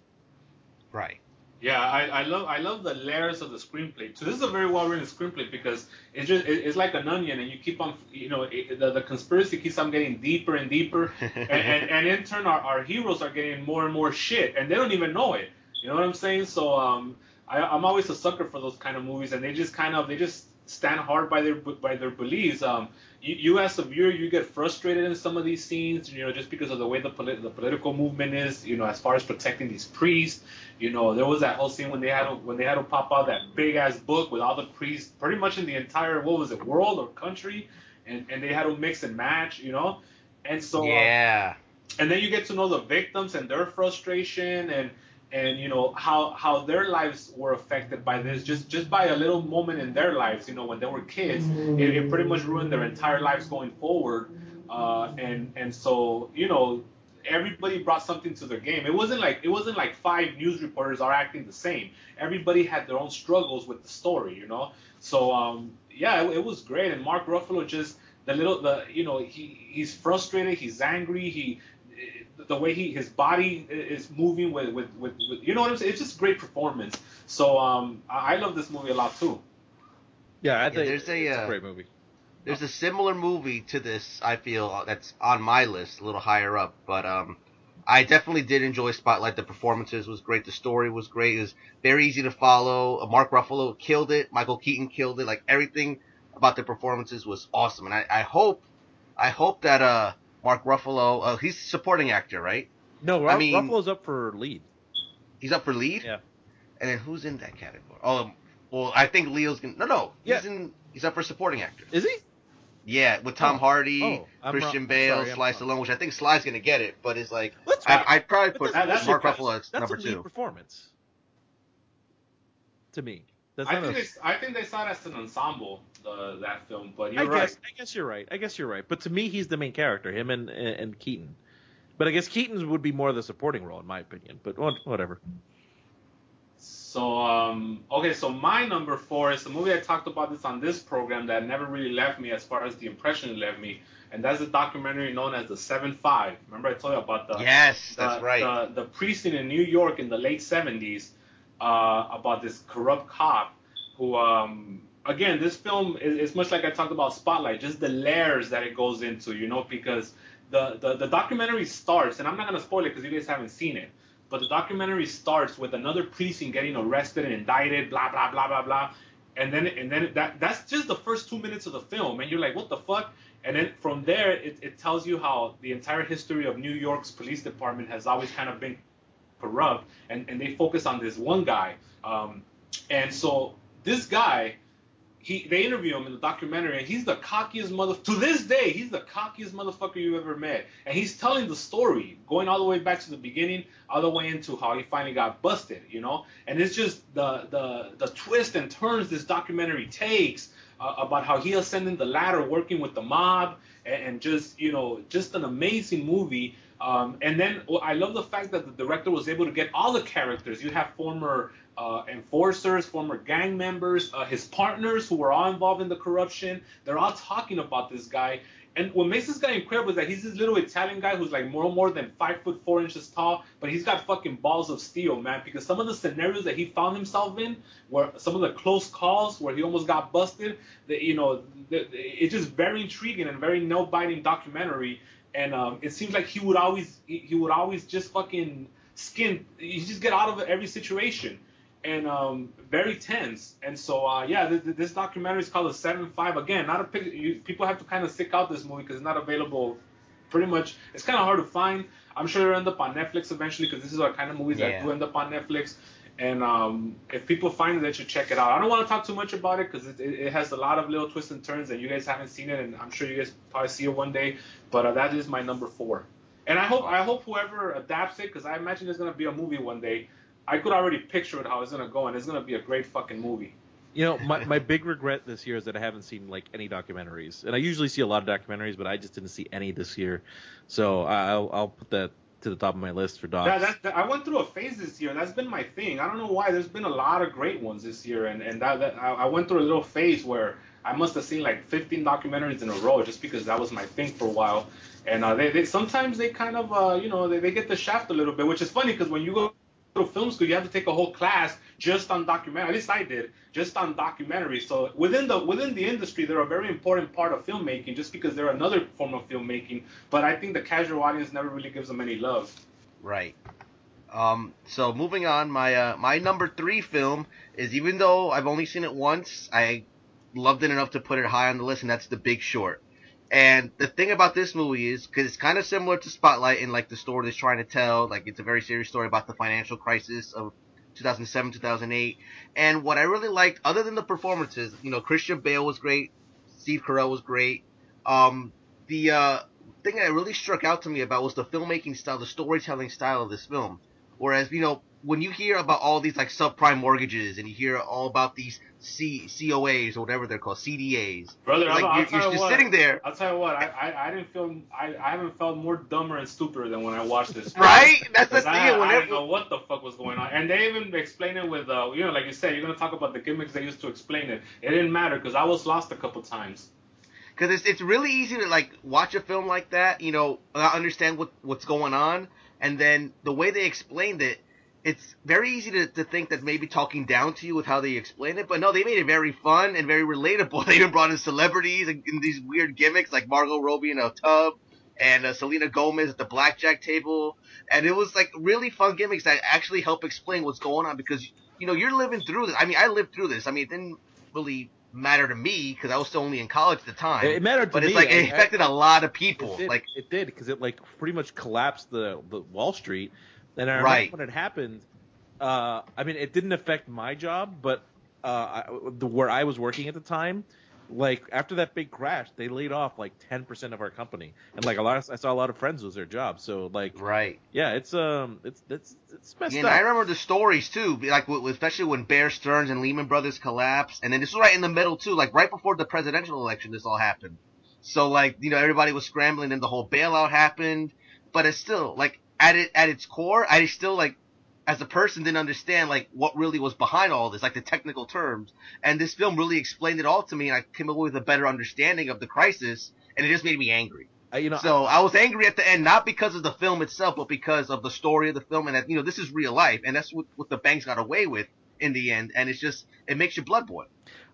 Right. Yeah, I, I love I love the layers of the screenplay. So this is a very well written screenplay because it's just it, it's like an onion, and you keep on you know it, the, the conspiracy keeps on getting deeper and deeper, and, and, and in turn our, our heroes are getting more and more shit, and they don't even know it. You know what I'm saying? So um, I, I'm always a sucker for those kind of movies, and they just kind of they just stand hard by their by their beliefs. Um, you, you as a viewer, you get frustrated in some of these scenes, you know, just because of the way the, polit- the political movement is, you know, as far as protecting these priests. You know, there was that whole scene when they had to, when they had to pop out that big ass book with all the priests, pretty much in the entire what was it, world or country, and and they had to mix and match, you know, and so uh, yeah. and then you get to know the victims and their frustration and and you know how how their lives were affected by this just just by a little moment in their lives you know when they were kids it, it pretty much ruined their entire lives going forward. Uh, and and so you know everybody brought something to their game. It wasn't like it wasn't like five news reporters are acting the same. Everybody had their own struggles with the story you know? So um yeah it, it was great. And mark ruffalo just the little the you know he he's frustrated he's angry he the way he his body is moving with, with, with, with you know what I'm saying. It's just great performance. So um, I I love this movie a lot too. Yeah, I Yeah, think there's a, it's uh, a great movie. There's a similar movie to this. I feel uh, that's on my list, a little higher up. But um, I definitely did enjoy Spotlight. The performances was great. The story was great. It was very easy to follow. Uh, Mark Ruffalo killed it. Michael Keaton killed it. Like everything about the performances was awesome. And I, I hope, I hope that uh, Mark Ruffalo, uh, he's supporting actor, right? No, I mean- Ruffalo's up for lead. He's up for lead. Yeah. And then who's in that category? Oh, well, I think Leo's gonna. No, no, he's Yeah. in. He's up for supporting actor. Is he? Yeah, with Tom Oh. Hardy, Oh, Christian wrong. Bale, Sorry, Sly. Stallone, which I think Sly's gonna get it, but it's like. I, I'd probably But put Mark Ruffalo as number two. performance. To me, that's I not think a- they, I think they saw it as an ensemble the, that film, but you're right. guess I guess you're right. I guess you're right. But to me, he's the main character, him and and Keaton. But I guess Keaton's would be more of the supporting role, in my opinion. But whatever. So um, okay, so my number four is a movie I talked about this on this program that never really left me as far as the impression it left me, and that's a documentary known as the Seven Five. Remember I told you about the Yes, the, that's right. The, the precinct in New York in the late 70s uh, about this corrupt cop who, um, again, this film is, is much like I talked about Spotlight, just the layers that it goes into, you know, because the, the, the documentary starts, and I'm not going to spoil it because you guys haven't seen it, but the documentary starts with another precinct getting arrested and indicted, blah, blah, blah, blah, blah. And then, and then that that's just the first two minutes of the film, and you're like, what the fuck? And then from there, it, it tells you how the entire history of New York's police department has always kind of been corrupt, and, and they focus on this one guy. Um, and so this guy, he they interview him in the documentary, and he's the cockiest mother. To this day, he's the cockiest motherfucker you've ever met, and he's telling the story, going all the way back to the beginning, all the way into how he finally got busted, you know. And it's just the the the twist and turns this documentary takes uh, about how he ascended the ladder, working with the mob, and, and just you know, just an amazing movie. Um, and then I love the fact that the director was able to get all the characters. You have former uh, enforcers, former gang members, uh, his partners who were all involved in the corruption. They're all talking about this guy. And what makes this guy incredible is that he's this little Italian guy who's like more more than five foot four inches tall, but he's got fucking balls of steel, man. Because some of the scenarios that he found himself in, where some of the close calls where he almost got busted, that you know, the, it's just very intriguing and very nail biting documentary. And um, it seems like he would always he, would always just fucking skin. He just get out of every situation and um, very tense. And so, uh, yeah, this, this documentary is called The Seven Five. Again, not a pic- you, people have to kind of stick out this movie because it's not available. Pretty much, it's kind of hard to find. I'm sure it'll end up on Netflix eventually because this is our kind of movies Yeah. that do end up on Netflix. And um, if people find it, they should check it out. I don't want to talk too much about it because it, it, has a lot of little twists and turns, and you guys haven't seen it, and I'm sure you guys probably see it one day. But uh, that is my number four. And I hope I hope whoever adapts it, because I imagine there's gonna be a movie one day. I could already picture it how it's gonna go, and it's gonna be a great fucking movie. You know, my, my big regret this year is that I haven't seen like any documentaries, and I usually see a lot of documentaries, but I just didn't see any this year. So I'll I'll put that to the top of my list for docs. That, that, that- I went through a phase this year. That's been my thing. I don't know why. There's been a lot of great ones this year, and and that, that I, I went through a little phase where I must have seen like 15 documentaries in a row just because that was my thing for a while. And uh, they, they sometimes they kind of uh, you know they, they get the shaft a little bit, which is funny because when you go to film school, you have to take a whole class just on documentary. At least I did, just on documentary. So within the within the industry, they're a very important part of filmmaking, just because they're another form of filmmaking. But I think the casual audience never really gives them any love. Right. Um, so moving on, my uh, my number three film is even though I've only seen it once, I loved it enough to put it high on the list, and that's The Big Short. And the thing about this movie is, because it's kind of similar to Spotlight in like the story it's trying to tell, like it's a very serious story about the financial crisis of 2007, 2008. And what I really liked, other than the performances, you know, Christian Bale was great, Steve Carell was great. Um, the uh, thing that really struck out to me about was the filmmaking style, the storytelling style of this film. Whereas, you know, when you hear about all these like subprime mortgages and you hear all about these C COAs or whatever they're called, CDAs, Brother, like I'll, I'll you're, tell you're you just what, sitting there, I'll tell you what, I, I, I didn't feel I, I haven't felt more dumber and stupider than when I watched this. right? That's the thing. I, I didn't know what the fuck was going on, and they even explain it with, uh, you know, like you said, you're gonna talk about the gimmicks they used to explain it. It didn't matter because I was lost a couple times. because it's it's really easy to like watch a film like that, you know, not understand what what's going on, and then the way they explained it, it's very easy to, to think that maybe talking down to you with how they explain it, but no, they made it very fun and very relatable. They even brought in celebrities and, and these weird gimmicks like Margot Robbie in a tub and uh, Selena Gomez at the blackjack table, and it was like really fun gimmicks that actually help explain what's going on because you know you're living through this. I mean, I lived through this. I mean, it didn't really matter to me because I was still only in college at the time. It mattered to but me. it's like it affected a lot of people. It did, Like it did because it like pretty much collapsed the, the Wall Street. And I remember Right. when it happened. Uh, I mean, it didn't affect my job, but uh, I, the, where I was working at the time, like after that big crash, they laid off like ten percent of our company, and like a lot, of, I saw a lot of friends lose their jobs. So like, right. yeah, it's um, it's it's it's messed Yeah, up. I remember the stories too, like especially when Bear Stearns and Lehman Brothers collapsed, and then this was right in the middle too, like right before the presidential election. This all happened, so like you know everybody was scrambling, and the whole bailout happened. But it's still like at it at its core, I still like as a person didn't understand like what really was behind all this, like the technical terms. And this film really explained it all to me, and I came away with a better understanding of the crisis, and it just made me angry. I- you know, So I was angry at the end, not because of the film itself, but because of the story of the film, and that you know this is real life, and that's what, what the banks got away with. in the end, and it's just it makes your blood boil.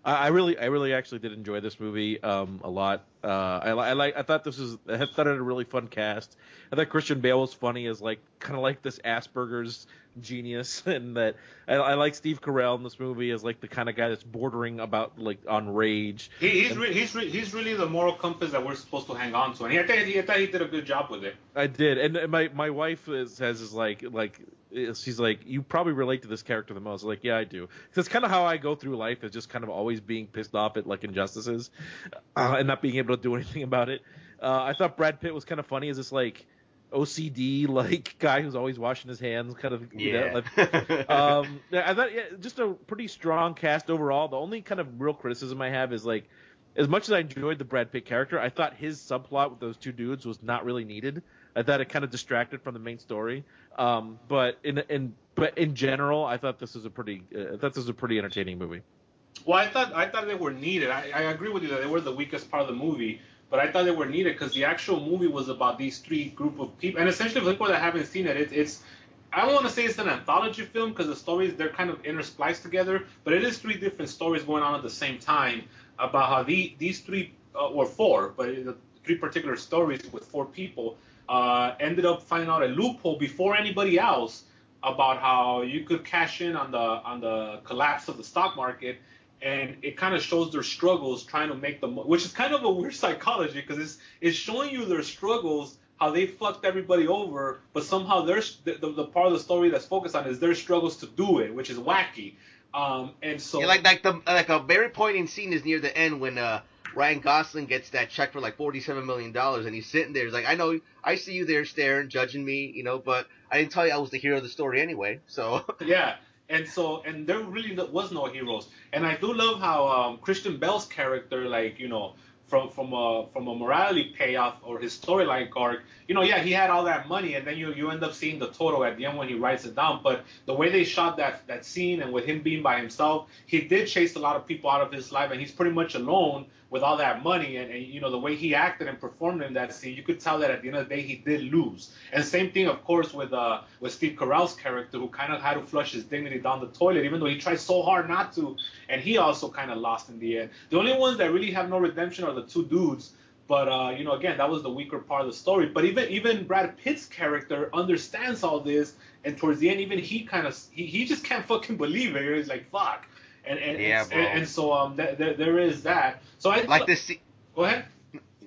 I I really, I really actually did enjoy this movie um, a lot. Uh, I, I like, I thought this was, I thought it had a really fun cast. I thought Christian Bale was funny as like, kind of like this Asperger's genius, and that I, I like Steve Carell in this movie as like the kind of guy that's bordering about like on rage. He, he's re- he's re- he's really the moral compass that we're supposed to hang on to, and he, I, think, he, I thought he did a good job with it. I did, and and my my wife is, says is like like she's like you probably relate to this character the most. I'm like yeah, I do. That's kind of how I go through life, is just kind of always being pissed off at like injustices, uh, and not being able to do anything about it. Uh, I thought Brad Pitt was kind of funny as this like OCD like guy who's always washing his hands, kind of you know, like, um, yeah, I thought yeah, just a pretty strong cast overall. The only kind of real criticism I have is like, as much as I enjoyed the Brad Pitt character, I thought his subplot with those two dudes was not really needed. I thought it kind of distracted from the main story. Um, but in in but in general, I thought this was a pretty uh, I thought this was a pretty entertaining movie. Well, I thought I thought they were needed. I, I agree with you that they were the weakest part of the movie, but I thought they were needed because the actual movie was about these three group of people, and essentially for people that haven't seen it, it it's I don't want to say it's an anthology film because the stories they're kind of interspliced together, but it is three different stories going on at the same time about how the, these three uh, or four, but three particular stories with four people uh, ended up finding out a loophole before anybody else about how you could cash in on the on the collapse of the stock market and it kind of shows their struggles trying to make them which is kind of a weird psychology because it's it's showing you their struggles how they fucked everybody over but somehow there's the, the, the part of the story that's focused on is their struggles to do it which is wacky um and so Yeah, like like the like a very poignant scene is near the end when uh Ryan Gosling gets that check for like forty seven million dollars and he's sitting there. He's like, I know I see you there staring, judging me, you know, but I didn't tell you I was the hero of the story anyway. So yeah and so and there really was no heroes. And i do love how um, Christian Bale's character like you know from from a from a morality payoff or his storyline arc you know yeah he had all that money and then you you end up seeing the total at the end when he writes it down. But the way they shot that that scene and with him being by himself he did chase a lot of people out of his life and he's pretty much alone with all that money and, and you know the way he acted and performed in that scene, you could tell that at the end of the day he did lose. And same thing, of course, with uh with Steve Carell's character who kind of had to flush his dignity down the toilet, even though he tried so hard not to, and he also kind of lost in the end. The only ones that really have no redemption are the two dudes. But uh, you know, again, that was the weaker part of the story. But even even Brad Pitt's character understands all this, and towards the end, even he kind of he, he just can't fucking believe it. He's like, fuck. And and Yeah, and, bro. and so um, th- th- there is that. So I like this. Go ahead.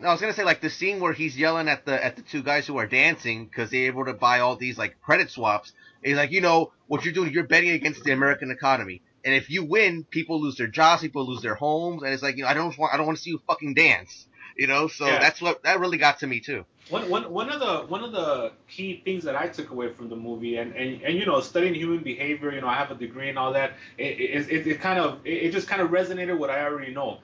I was gonna say like the scene where he's yelling at the at the two guys who are dancing because they're able to buy all these like credit swaps. He's like, you know what you're doing? You're betting against the American economy, and if you win, people lose their jobs, people lose their homes, and it's like, you know, I don't want I don't want to see you fucking dance, you know. So Yeah. that's what that really got to me too. One, one, one of the one of the key things that I took away from the movie, and, and, and you know, studying human behavior, you know, I have a degree and all that. It it, it, it kind of it, it just kind of resonated with what I already know.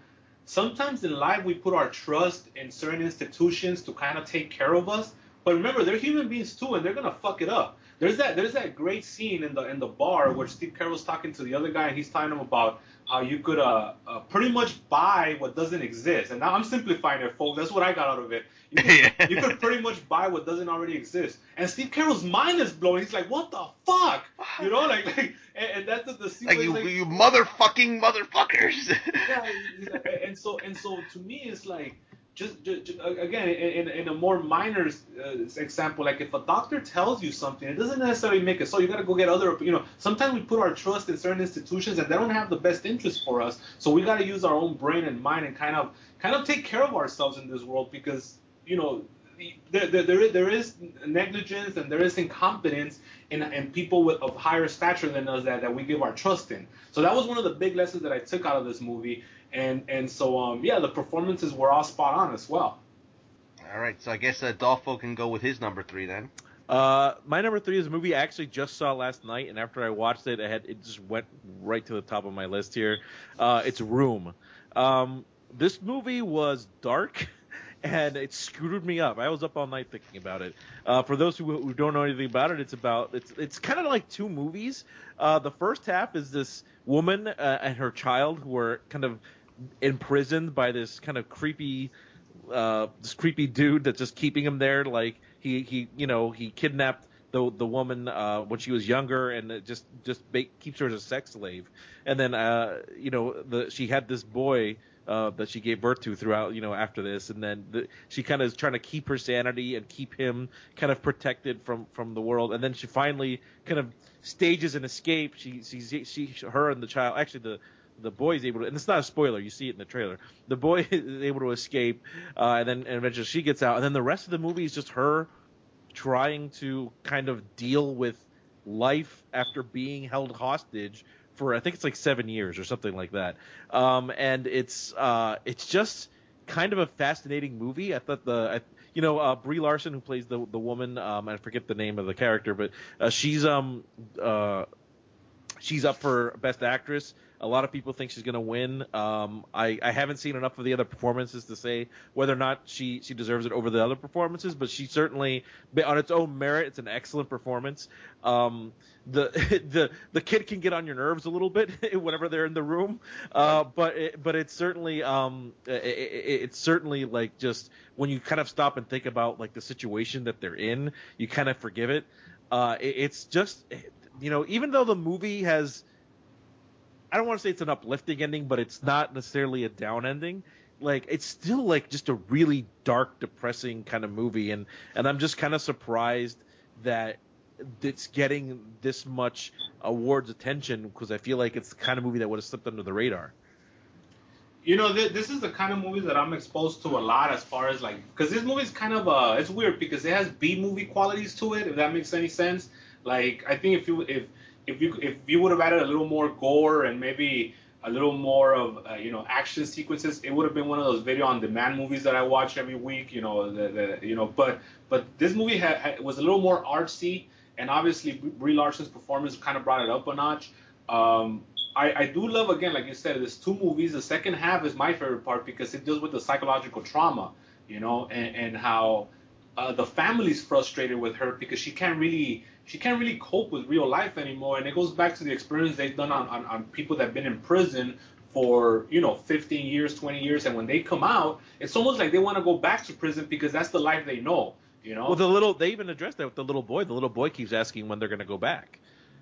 Sometimes in life we put our trust in certain institutions to kind of take care of us, but remember they're human beings too, and they're gonna fuck it up. There's that there's that great scene in the in the bar where Steve Carell's talking to the other guy, and he's telling him about how you could uh, uh pretty much buy what doesn't exist. And now I'm simplifying it, folks. That's what I got out of it. You could, you could pretty much buy what doesn't already exist. And Steve Carell's mind is blowing. He's like, "What the fuck?" You know, like, like and, and that's the, the scene. Like you like, you motherfucking motherfuckers. yeah, like- and so and so to me it's like just, just, just again in, in a more minor uh, example like if a doctor tells you something it doesn't necessarily make it so you got to go get other you know sometimes we put our trust in certain institutions and they don't have the best interest for us so we got to use our own brain and mind and kind of kind of take care of ourselves in this world because you know there, there, there, is, there is negligence and there is incompetence in, in people with, of higher stature than us that, that we give our trust in. So that was one of the big lessons that I took out of this movie. And and so um yeah, the performances were all spot on as well. All right, so I guess uh, Dolfo can go with his number three then. Uh, my number three is a movie I actually just saw last night, and after I watched it, I had it just went right to the top of my list here. Uh, it's Room. Um, this movie was dark, and it screwed me up. I was up all night thinking about it. Uh, for those who, who don't know anything about it, it's about it's it's kind of like two movies. Uh, the first half is this woman uh, and her child who are kind of imprisoned by this kind of creepy uh, this creepy dude that's just keeping him there. Like he he you know he kidnapped the the woman uh, when she was younger, and just just make, keeps her as a sex slave. And then uh, you know the she had this boy uh, that she gave birth to throughout, you know, after this, and then the, she kind of is trying to keep her sanity and keep him kind of protected from from the world, and then she finally kind of stages an escape. She she she her and the child actually the the boy is able to, and it's not a spoiler. You see it in the trailer. The boy is able to escape, uh, and then and eventually she gets out, and then the rest of the movie is just her trying to kind of deal with life after being held hostage for I think it's like seven years or something like that. Um, and it's uh, it's just kind of a fascinating movie. I thought the I, you know uh, Brie Larson who plays the the woman um, I forget the name of the character, but uh, she's um uh, she's up for best actress. A lot of people think she's going to win. Um, I, I haven't seen enough of the other performances to say whether or not she, she deserves it over the other performances, but she certainly, on its own merit, it's an excellent performance. Um, the the the kid can get on your nerves a little bit whenever they're in the room, uh, but it, but it's certainly um it, it, it's certainly like just when you kind of stop and think about like the situation that they're in, you kind of forgive it. Uh, it, it's just you know even though the movie has I don't want to say it's an uplifting ending, but it's not necessarily a down ending. Like it's still like just a really dark, depressing kind of movie, and and I'm just kind of surprised that it's getting this much awards attention because I feel like it's the kind of movie that would have slipped under the radar. You know, th- this is the kind of movies that I'm exposed to a lot as far as like, because this movie is kind of uh, it's weird because it has B movie qualities to it. If that makes any sense. Like, I think if you if if you if you would have added a little more gore and maybe a little more of uh, you know action sequences, it would have been one of those video on demand movies that I watch every week. You know, the, the you know, but but this movie had, had, was a little more artsy, and obviously Brie Larson's performance kind of brought it up a notch. Um, I, I do love again, like you said, there's two movies. The second half is my favorite part because it deals with the psychological trauma, you know, and, and how uh, the family's frustrated with her because she can't really she can't really cope with real life anymore. And it goes back to the experience they've done on, on, on people that have been in prison for you know 15 years 20 years and when they come out it's almost like they want to go back to prison because that's the life they know you know well the little they even addressed that with the little boy the little boy keeps asking when they're going to go back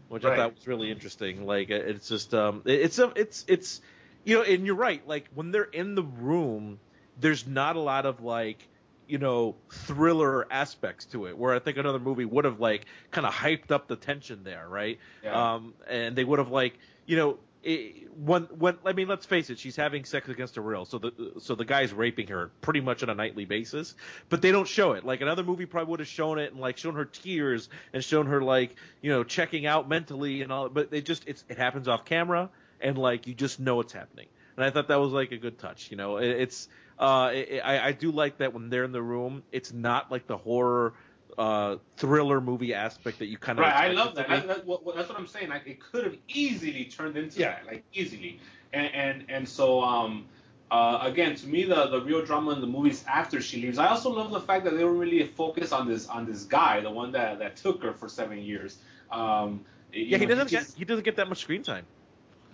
which right. i thought was really interesting like it's just um it's a it's it's you know and you're right like when they're in the room there's not a lot of like you know thriller aspects to it where i think another movie would have like kind of hyped up the tension there right? Yeah. um and they would have like you know it, when when I mean let's face it she's having sex against a will so the so the guy's raping her pretty much on a nightly basis but they don't show it. Like another movie probably would have shown it and like shown her tears and shown her like you know checking out mentally and all but it just it's it happens off camera and like you just know it's happening. And I thought that was like a good touch you know? It, it's uh, I, I do like that when they're in the room, it's not like the horror uh, thriller movie aspect that you kind of right. I love that. I, that's, what, that's what I'm saying. Like it could have easily turned into yeah. that, like easily. And and and so um uh, again to me the the real drama in the movies after she leaves. I also love the fact that they were really focused on this on this guy, the one that that took her for seven years. Um, yeah, know, he doesn't he just, get he doesn't get that much screen time.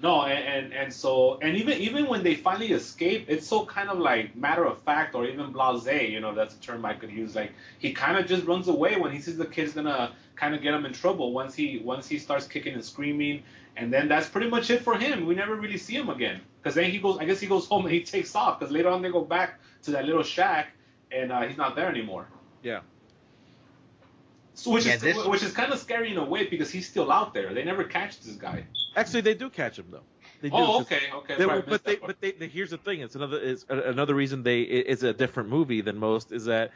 No, and, and and so and even even when they finally escape, it's so kind of like matter of fact or even blasé. You know, that's a term I could use. Like he kind of just runs away when he sees the kid's gonna kind of get him in trouble. Once he once he starts kicking and screaming, and then that's pretty much it for him. We never really see him again. Because then he goes, I guess he goes home and he takes off. Because later on they go back to that little shack and uh, he's not there anymore. Yeah. So which yeah, is this... which is kind of scary in a way because he's still out there. They never catch this guy. Actually, they do catch him though. They do. Oh, okay, okay. They, but they, but they, they, here's the thing. It's another, it's another reason they it's a different movie than most is that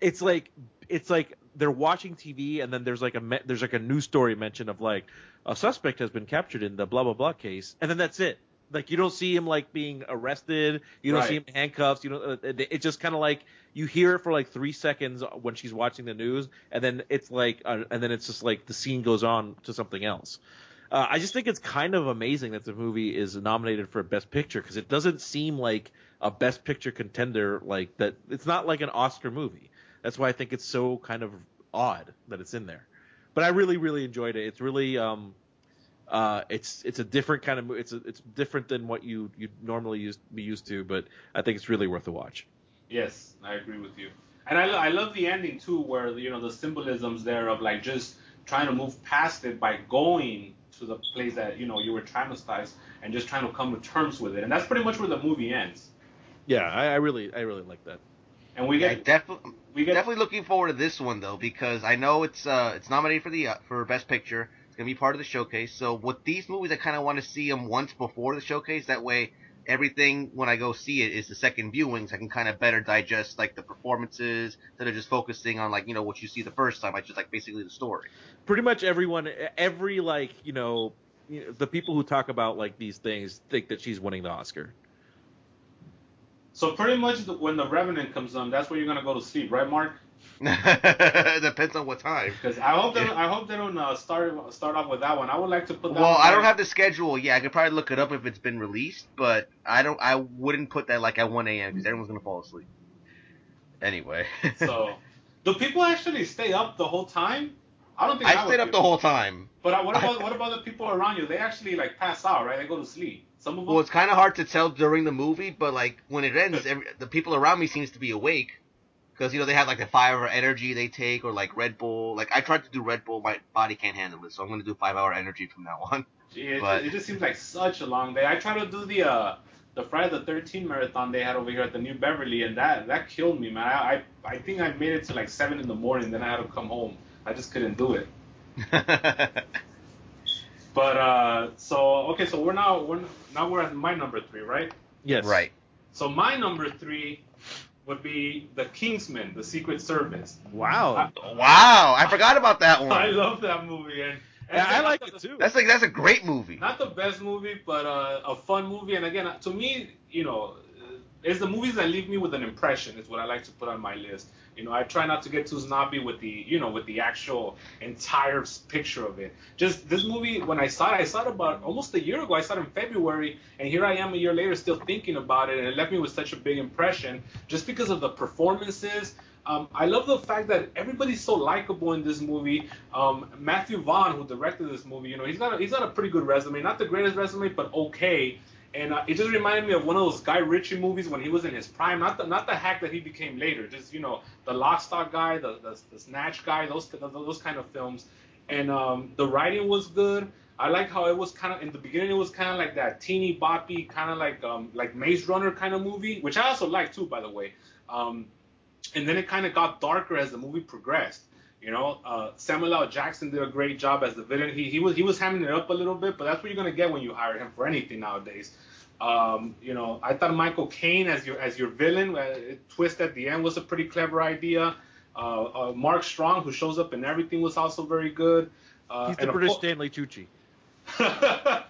it's like it's like they're watching TV and then there's like a there's like a news story mention of like a suspect has been captured in the blah blah blah case and then that's it. Like you don't see him like being arrested. You don't right. see him in handcuffs. You know, uh, it's just kind of like you hear it for like three seconds when she's watching the news, and then it's like, uh, and then it's just like the scene goes on to something else. Uh, I just think it's kind of amazing that the movie is nominated for Best Picture because it doesn't seem like a Best Picture contender like that. It's not like an Oscar movie. That's why I think it's so kind of odd that it's in there. But I really, really enjoyed it. It's really, um, uh, it's it's a different kind of it's a, it's different than what you you normally used be used to. But I think it's really worth a watch. Yes, I agree with you. And I, I love the ending too, where you know the symbolisms there of like just trying to move past it by going to the place that you know you were traumatized and just trying to come to terms with it. And that's pretty much where the movie ends. Yeah, I, I really, I really like that. And we I get definitely we get definitely looking forward to this one though because I know it's uh it's nominated for the uh, for best picture. It's gonna be part of the showcase. So with these movies, I kind of want to see them once before the showcase. That way, everything when I go see it is the second viewings. I can kind of better digest like the performances instead of just focusing on like you know what you see the first time. I just like basically the story. Pretty much everyone, every like you know, you know, the people who talk about like these things think that she's winning the Oscar. so pretty much the, when the Revenant comes on, that's where you're gonna go to sleep, right, Mark? Depends on what time. Because I hope they don't, I hope they don't uh, start start off with that one. I would like to put that. Well, one I don't have the schedule. Yeah, I could probably look it up if it's been released, but I don't. I wouldn't put that like at 1 a.m. because everyone's gonna fall asleep. Anyway. So, do people actually stay up the whole time? I don't think I would stayed up the whole time. But uh, what about what about the people around you? They actually like pass out, right? They go to sleep. Some of them. Well, it's kind of hard to tell during the movie, but like when it ends, every, the people around me seems to be awake because you know they have like the five hour energy they take or like Red Bull. Like I tried to do Red Bull, my body can't handle it, so I'm gonna do five hour energy from now on. Gee, it, but- it just seems like such a long day. I tried to do the uh the Friday the 13th marathon they had over here at the New Beverly, and that that killed me, man. I I, I think I made it to like seven in the morning, then I had to come home. I just couldn't do it. But uh, so okay, so we're now we're now we're at my number three, right? Yes. right. So my number three would be the Kingsman, the Secret Service. Wow. Wow, I forgot about that one. I love that movie, and, and Yeah, I like the- it too. That's like that's a great movie. Not the best movie, but uh, a fun movie. And again, to me, you know, it's the movies that leave me with an impression. Is what I like to put on my list. You know, I try not to get too snobby with the, you know, with the actual entire picture of it. Just this movie, when I saw it, I saw it about almost a year ago. I saw it in February, and here I am a year later still thinking about it, and it left me with such a big impression just because of the performances. Um, I love the fact that everybody's so likable in this movie. Um, Matthew Vaughn, who directed this movie, you know, he's got a, he's got a pretty good resume, not the greatest resume, but okay. And uh, it just reminded me of one of those Guy Ritchie movies when he was in his prime, not the not the hack that he became later, just you know the Lock Stock guy, the, the the Snatch guy, those those kind of films. And um, the writing was good. I like how it was kind of in the beginning. It was kind of like that teeny boppy, kind of like um, like Maze Runner kind of movie, which I also like too, by the way. Um, and then it kind of got darker as the movie progressed. You know, uh, Samuel L. Jackson did a great job as the villain. He he was he was hamming it up a little bit, but that's what you're gonna get when you hire him for anything nowadays. Um, you know, I thought Michael Caine as your as your villain, uh, twist at the end was a pretty clever idea. Uh, uh, Mark Strong, who shows up in everything, was also very good. Uh, He's the British cour- Stanley Tucci.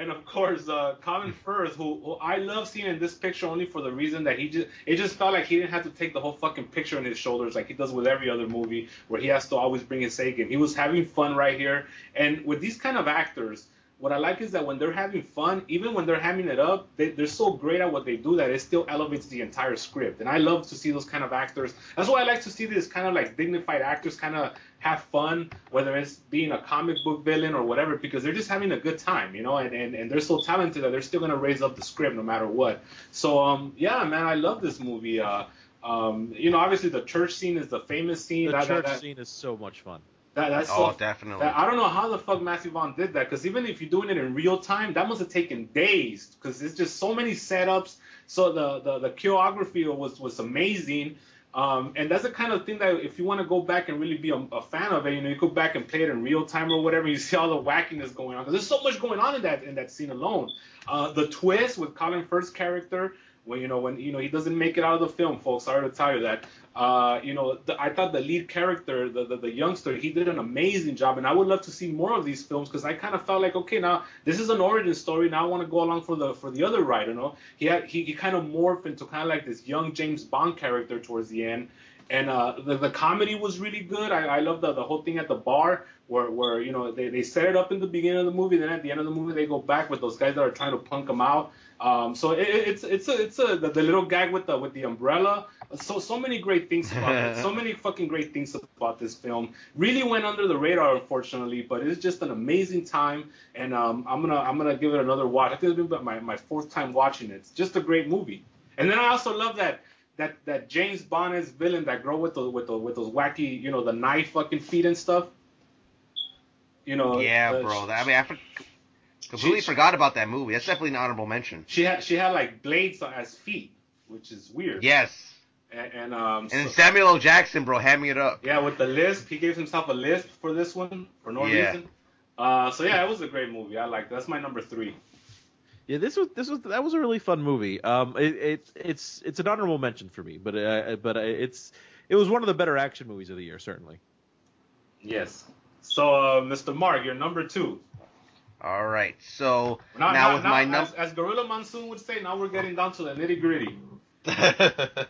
and of course, uh, Colin Firth, who, who I love seeing in this picture only for the reason that he just it just felt like he didn't have to take the whole fucking picture on his shoulders like he does with every other movie where he has to always bring his A. He was having fun right here, and with these kind of actors. What I like is that when they're having fun, even when they're hamming it up, they, they're so great at what they do that it still elevates the entire script. And I love to see those kind of actors. That's why I like to see this kind of like dignified actors kind of have fun, whether it's being a comic book villain or whatever, because they're just having a good time, you know, and, and, and they're so talented that they're still going to raise up the script no matter what. So, um, yeah, man, I love this movie. Uh, um, you know, obviously the church scene is the famous scene. The that, church that, that, scene is so much fun. that, that's Oh, so definitely. that- I don't know how the fuck Matthew Vaughn did that because even if you're doing it in real time, that must have taken days because it's just so many setups. So the the, the choreography was was amazing. Um, and that's the kind of thing that if you want to go back and really be a, a fan of it, you know, you go back and play it in real time or whatever. You see all the wackiness going on because there's so much going on in that in that scene alone. Uh, the twist with Colin Firth's character, when you know when you know he doesn't make it out of the film, folks. Sorry to tell you that. Uh, you know, the, I thought the lead character, the, the the youngster, he did an amazing job, and I would love to see more of these films because I kind of felt like, okay, now this is an origin story. Now I want to go along for the for the other ride. You know, he had, he he kind of morphed into kind of like this young James Bond character towards the end. And uh, the, the comedy was really good. I, I love the, the whole thing at the bar where, where you know they, they set it up in the beginning of the movie, then at the end of the movie they go back with those guys that are trying to punk them out. Um, so it, it- it's it's a it's a the, the little gag with the with the umbrella. So so many great things about it. So many fucking great things about this film. Really went under the radar, unfortunately, but it's just an amazing time. And um, I'm gonna I'm gonna give it another watch. I think it's been my my fourth time watching it. It's just a great movie. And then I also love that that that James Bond is villain that girl with the with the with those wacky you know the knife fucking feet and stuff. You know. Yeah, bro. That, I mean, I completely she- forgot about that movie. That's definitely an honorable mention. She had she had like blades as feet, which is weird. Yes. And, and um. And so- Samuel L. Jackson, bro, hand me it up. yeah, with the lisp, he gave himself a lisp for this one for no Yeah. reason. Uh, so yeah, it was a great movie. I like that's my number three. Yeah, this was this was that was a really fun movie. Um, it, it it's it's an honorable mention for me, but uh, but uh, it's it was one of the better action movies of the year, certainly. Yes. So uh, Mr. Mark, you're number two. All right. So Now, now, with now, my as, number. as Gorilla Monsoon would say, now we're getting down to the nitty gritty.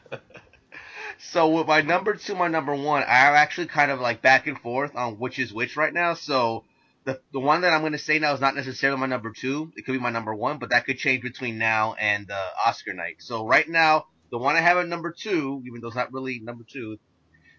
so with my number two, my number one, I'm actually kind of like back and forth on which is which right now. So the the one that I'm going to say now is not necessarily my number two. It could be my number one, but that could change between now and uh, Oscar night. So right now, the one I have at number two, even though it's not really number two,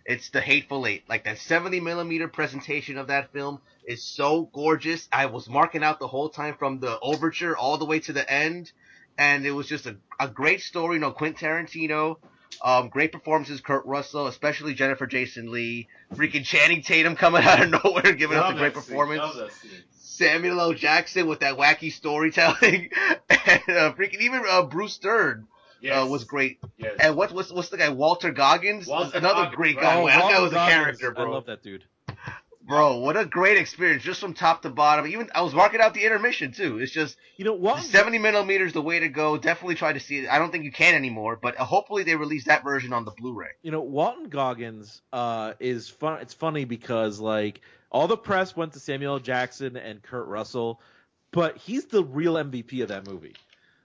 it's the Hateful Eight. Like that 70 millimeter presentation of that film is so gorgeous. I was marking out the whole time from the overture all the way to the end, and it was just a, a great story. You know, Quentin Tarantino, um, great performances, Kurt Russell, especially Jennifer Jason Leigh, freaking Channing Tatum coming out of nowhere giving us a great scene, performance. love that scene. Samuel L. Jackson with that wacky storytelling, and uh, freaking even uh, Bruce Dern Yes. uh, was great. Yes. And what, what's what's the guy Walter Goggins? Walter Another Goggins, great guy. Oh, that guy Walter was a character, bro. I love that dude. Bro, what a great experience, just from top to bottom. Even I was marking out the intermission too. It's just You know what? 70 millimeters the way to go. Definitely try to see it. I don't think you can anymore, but uh, hopefully they release that version on the Blu-ray. you know Walton Goggins uh, is fun. It's funny because like all the press went to Samuel Jackson and Kurt Russell, but he's the real MVP of that movie.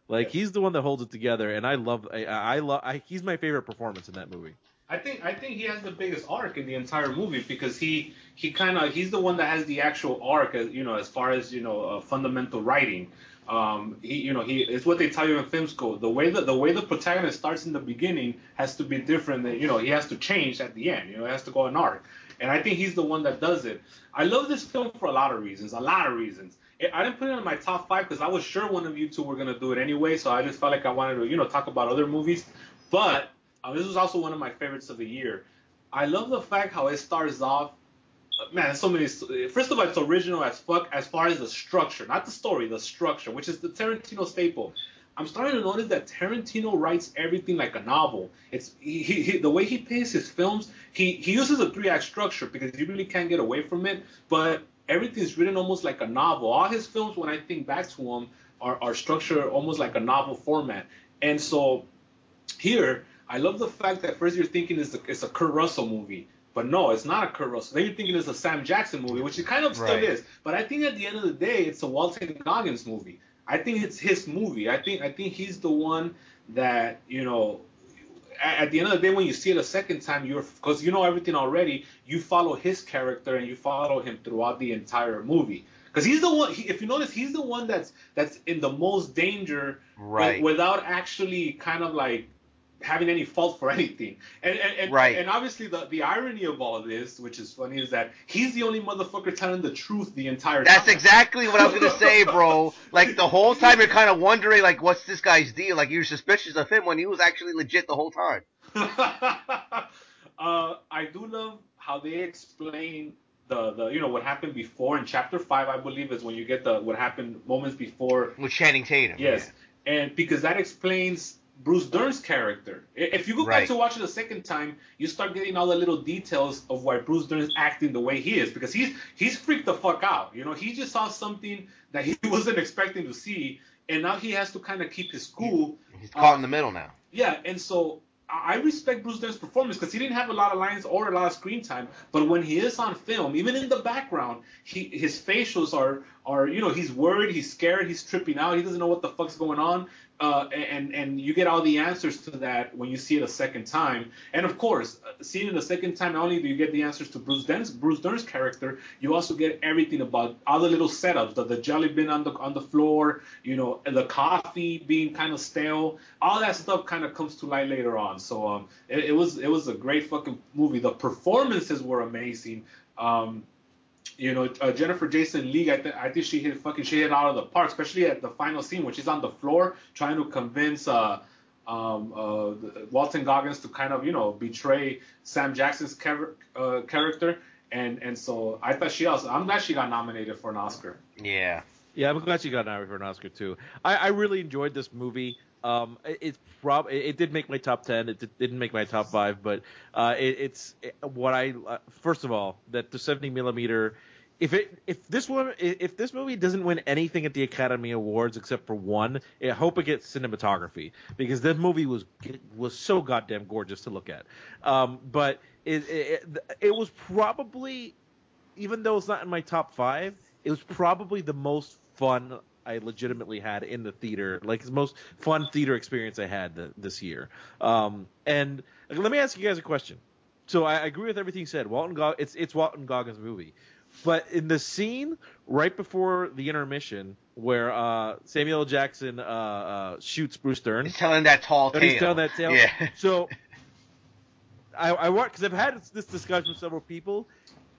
Like he's the one that holds it together, and I love. I, I love. I, he's my favorite performance in that movie. I think I think he has the biggest arc in the entire movie because he he kind of he's the one that has the actual arc as you know as far as you know uh, fundamental writing. Um, he you know he it's what they tell you in film school. The way that the way the protagonist starts in the beginning has to be different. Than, you know he has to change at the end. You know it has to go an arc. And I think he's the one that does it. I love this film for a lot of reasons. A lot of reasons. I- didn't put it in my top five because I was sure one of you two were gonna do it anyway. So I just felt like I wanted to you know talk about other movies. But uh, this was also one of my favorites of the year. I love the fact how it starts off. Man, so many. First of all, it's original as fuck as far as the structure, not the story, the structure, which is the Tarantino staple. I'm starting to notice that Tarantino writes everything like a novel. It's he, he- the way he pays his films. He he uses a three act structure because you really can't get away from it. But everything's written almost like a novel. All his films, when I think back to them, are are structured almost like a novel format. And so here, I love the fact that first you're thinking it's a, it's a Kurt Russell movie, but no, it's not a Kurt Russell. Then you're thinking it's a Sam Jackson movie, which it kind of still Right. is. But I think at the end of the day, it's a Walter Goggins movie. I think it's his movie. I think I think he's the one that you know. At, the end of the day, when you see it a second time, you're because you know everything already. You follow his character and you follow him throughout the entire movie. Because he's the one. He, if you notice, he's the one that's that's in the most danger Right. wi- without actually kind of like having any fault for anything. And and, and, Right. and obviously the, the irony of all this, which is funny, is that he's the only motherfucker telling the truth the entire That's time. That's exactly what I was gonna say, bro. Like the whole time you're kind of wondering, like, what's this guy's deal? Like you're suspicious of him when he was actually legit the whole time. uh, I do love how they explain the, the you know what happened before in chapter five, I believe, is when you get the what happened moments before With Channing Tatum. Yes, and because that explains Bruce Dern's character. If you go Right. back to watch it a second time, you start getting all the little details of why Bruce Dern is acting the way he is because he's he's freaked the fuck out. You know, he just saw something that he wasn't expecting to see, and now he has to kind of keep his cool. He's caught uh, in the middle now. Yeah, and so I I respect Bruce Dern's performance because he didn't have a lot of lines or a lot of screen time, but when he is on film, even in the background, he his facials are are you know he's worried, he's scared, he's tripping out, he doesn't know what the fuck's going on, uh, and and you get all the answers to that when you see it a second time, and of course, seeing it a second time, not only do you get the answers to Bruce Dern's Bruce Dern's character, you also get everything about all the little setups, the, the jelly bin on the on the floor, you know, the coffee being kind of stale, all that stuff kind of comes to light later on. So um, it, it was it was a great fucking movie. The performances were amazing. Um, you know, uh, Jennifer Jason Leigh, I, th- I think she hit fucking she hit out of the park, especially at the final scene when she's on the floor trying to convince uh, um, uh, Walton Goggins to kind of you know betray Sam Jackson's char- uh, character. and and so I thought she also. I'm glad she got nominated for an Oscar. Yeah. Yeah, I'm glad she got nominated for an Oscar too. I, I really enjoyed this movie. Um, it, prob it, it did make my top ten. It did, didn't make my top five, but uh, it, it's it, what I uh, first of all that the 70 millimeter. If it if this one if this movie doesn't win anything at the Academy Awards except for one, I hope it gets cinematography because this movie was was so goddamn gorgeous to look at. Um, but it, it it was probably even though it's not in my top five, it was probably the most fun I legitimately had in the theater, like the most fun theater experience I had th- this year. Um, and let me ask you guys a question. So I, I agree with everything you said. Walton Gog- it's it's Walton Goggins' movie, but in the scene right before the intermission where uh, Samuel Jackson uh, uh, shoots Bruce Dern, He's telling that tall tale. he's telling that tale. Yeah. So I, I want because I've had this discussion with several people.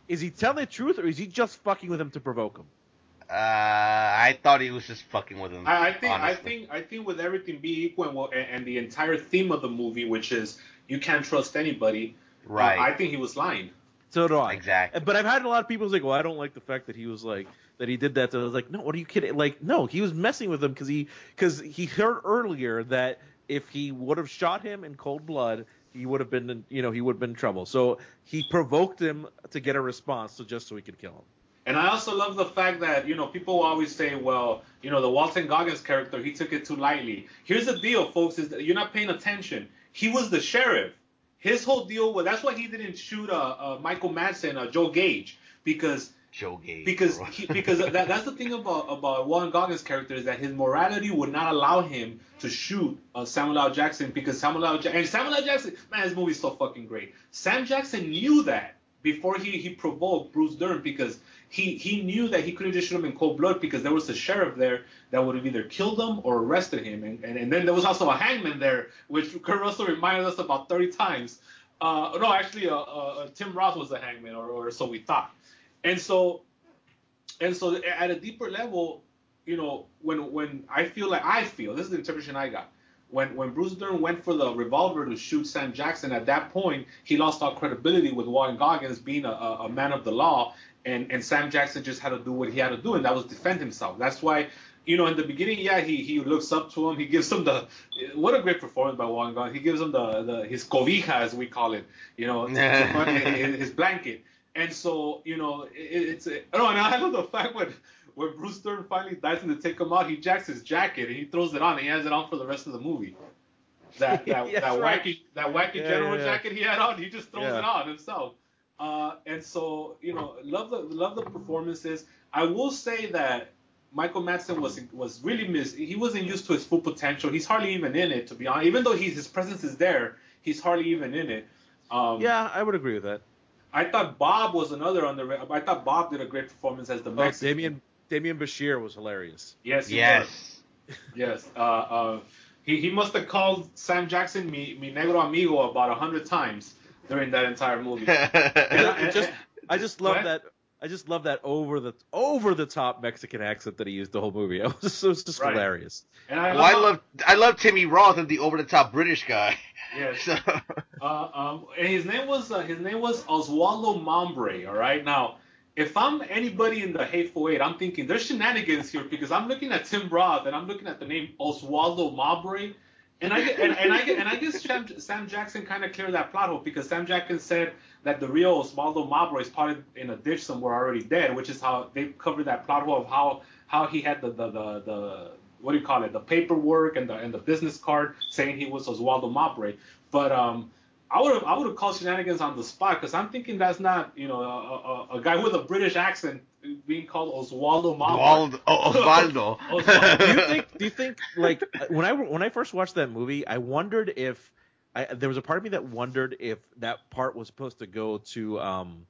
Is he telling the truth or is he just fucking with him to provoke him? Uh, I thought he was just fucking with him. I, I think I think I think with everything being equal and, well, and, and the entire theme of the movie, which is you can't trust anybody. uh, Right. I think he was lying. So do I. Exactly. But I've had a lot of people say, "Well, I don't like the fact that he was like that he did that." So I was like, "No, what are you kidding? Like, no, he was messing with him because he because he heard earlier that if he would have shot him in cold blood, he would have been in, you know he would have been in trouble. So he provoked him to get a response, so just so he could kill him. And I also love the fact that, you know, people always say, well, you know, the Walton Goggins character, he took it too lightly. Here's the deal, folks, is that you're not paying attention. He was the sheriff. His whole deal was that's why he didn't shoot uh, uh, Michael Madsen, uh, Joe Gage, because Joe Gage. because he, because that, that's the thing about about Walton Goggins' character is that his morality would not allow him to shoot uh, Samuel L. Jackson because Samuel L. Ja- and Samuel L. Jackson, man, this movie's so fucking great. Sam Jackson knew that before he he provoked Bruce Dern because he he knew that he couldn't just shoot him in cold blood because there was a sheriff there that would have either killed him or arrested him, and and, and then there was also a hangman there, which Kurt Russell reminded us about 30 times. Uh, no, actually, uh, uh, Tim Roth was the hangman, or, or so we thought. And so, and so at a deeper level, you know, when when I feel like I feel this is the interpretation I got. When when Bruce Dern went for the revolver to shoot Sam Jackson, at that point he lost all credibility with Walton Goggins being a, a man of the law, and and Sam Jackson just had to do what he had to do, and that was defend himself. That's why. You know, in the beginning, yeah, he, he looks up to him. He gives him the what a great performance by Walton Goggins. He gives him the, the his cobija as we call it. You know, his, his blanket. And so, you know, it, it's a, oh, and I love the fact when when Bruce Dern finally dies and they take him out, he jacks his jacket and he throws it on and he has it on for the rest of the movie. That that, Yes, that right. wacky that wacky Yeah, general yeah, yeah. jacket he had on, he just throws it on himself. Uh, and so, you know, love the love the performances. I will say that Michael Madsen was was really missed. He wasn't used to his full potential. He's hardly even in it, to be honest. Even though he's, his presence is there, he's hardly even in it. Um, Yeah, I would agree with that. I thought Bob was another under. I thought Bob did a great performance as the Oh, Mexican. Damien Damien Bichir was hilarious. Yes. yes. was. Yes. Uh, uh, he he must have called Sam Jackson mi, mi negro amigo about a hundred times during that entire movie. It just I just love What? that I just love that over the over the top Mexican accent that he used the whole movie. It was just, it was just Right. hilarious. And I well, I love. love I love Timmy Roth and the over the top British guy. Yes. So, Uh, um, and his name was uh, his name was Oswaldo Mobray. All right. Now, if I'm anybody in the Hateful Eight, I'm thinking there's shenanigans here because I'm looking at Tim Roth and I'm looking at the name Oswaldo Mobray, and I and, and I and I guess Sam, Sam Jackson kind of cleared that plot hole because Sam Jackson said that the real Oswaldo Mobray is probably in a ditch somewhere already dead, which is how they covered that plot hole of how how he had the the the, the what do you call it the paperwork and the and the business card saying he was Oswaldo Mobray, but um. I would have I would have called shenanigans on the spot because I'm thinking that's not you know a, a, a guy with a British accent being called Oswaldo Mobray. Oswaldo. oh, Osvaldo. Osvaldo. do you think do you think like when I when I first watched that movie, I wondered if I, there was a part of me that wondered if that part was supposed to go to um,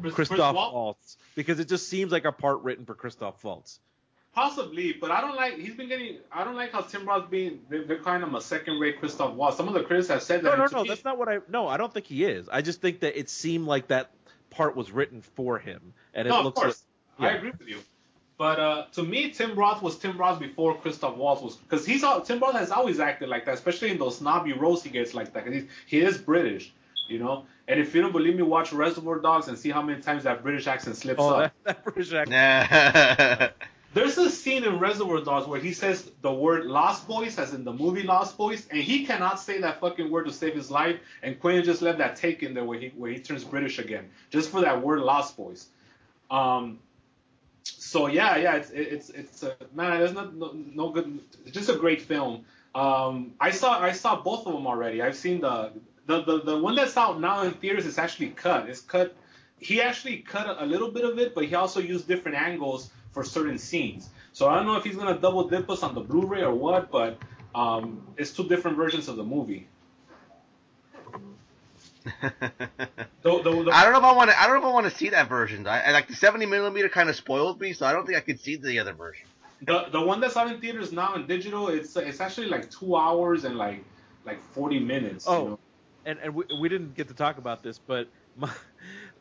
Chris- Christoph Chris Waltz because it just seems like a part written for Christoph Waltz. Possibly, but I don't like. He's been getting. I don't like how Tim Roth's being. They're, they're calling him a second-rate Christoph Waltz. Some of the critics have said that. No, no, no. me- That's not what I. No, I don't think he is. I just think that it seemed like that part was written for him, and it No, of looks course, like. I agree with you. But uh, to me, Tim Roth was Tim Roth before Christoph Waltz was, because he's all, Tim Roth has always acted like that, especially in those snobby roles he gets like that. 'cause he's, he is British, you know. And if you don't believe me, watch Reservoir Dogs and see how many times that British accent slips Oh, up. that, that British accent. Nah. There's a scene in Reservoir Dogs where he says the word Lost Boys, as in the movie Lost Boys, and he cannot say that fucking word to save his life. And Quentin just left that take in there where he where he turns British again, just for that word Lost Boys. Um, so yeah, yeah, it's it's it's a, man, there's not no, no good, it's just a great film. Um, I saw I saw both of them already. I've seen the the the, the one that's out now in theaters is actually cut. It's cut. He actually cut a, a little bit of it, but he also used different angles for certain scenes. So I don't know if he's gonna double dip us on the Blu-ray or what, but um, it's two different versions of the movie. The- the- the- I don't know if I want to. I don't know if I want to see that version. I, I like the 70 millimeter kind of spoiled me, so I don't think I could see the other version. The the one that's out in theaters now in digital, it's it's actually like two hours and like like forty minutes. you Oh, know? and and we, we didn't get to talk about this, but my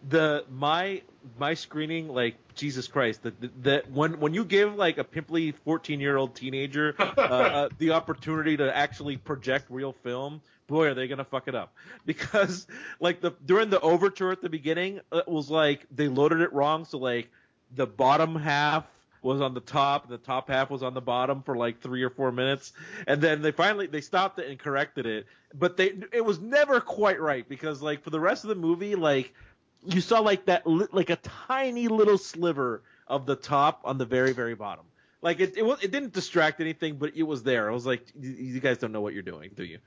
the my my screening like Jesus Christ that that when when you give like a pimply 14 year old teenager uh, uh, the opportunity to actually project real film, boy are they gonna fuck it up because like the during the overture at the beginning it was like they loaded it wrong, so like the bottom half was on the top, the top half was on the bottom for like three or four minutes, and then they finally they stopped it and corrected it. But they it was never quite right because like for the rest of the movie, like you saw like that like a tiny little sliver of the top on the very very bottom. Like it it, it didn't distract anything, but it was there. I was like, you guys don't know what you're doing, do you?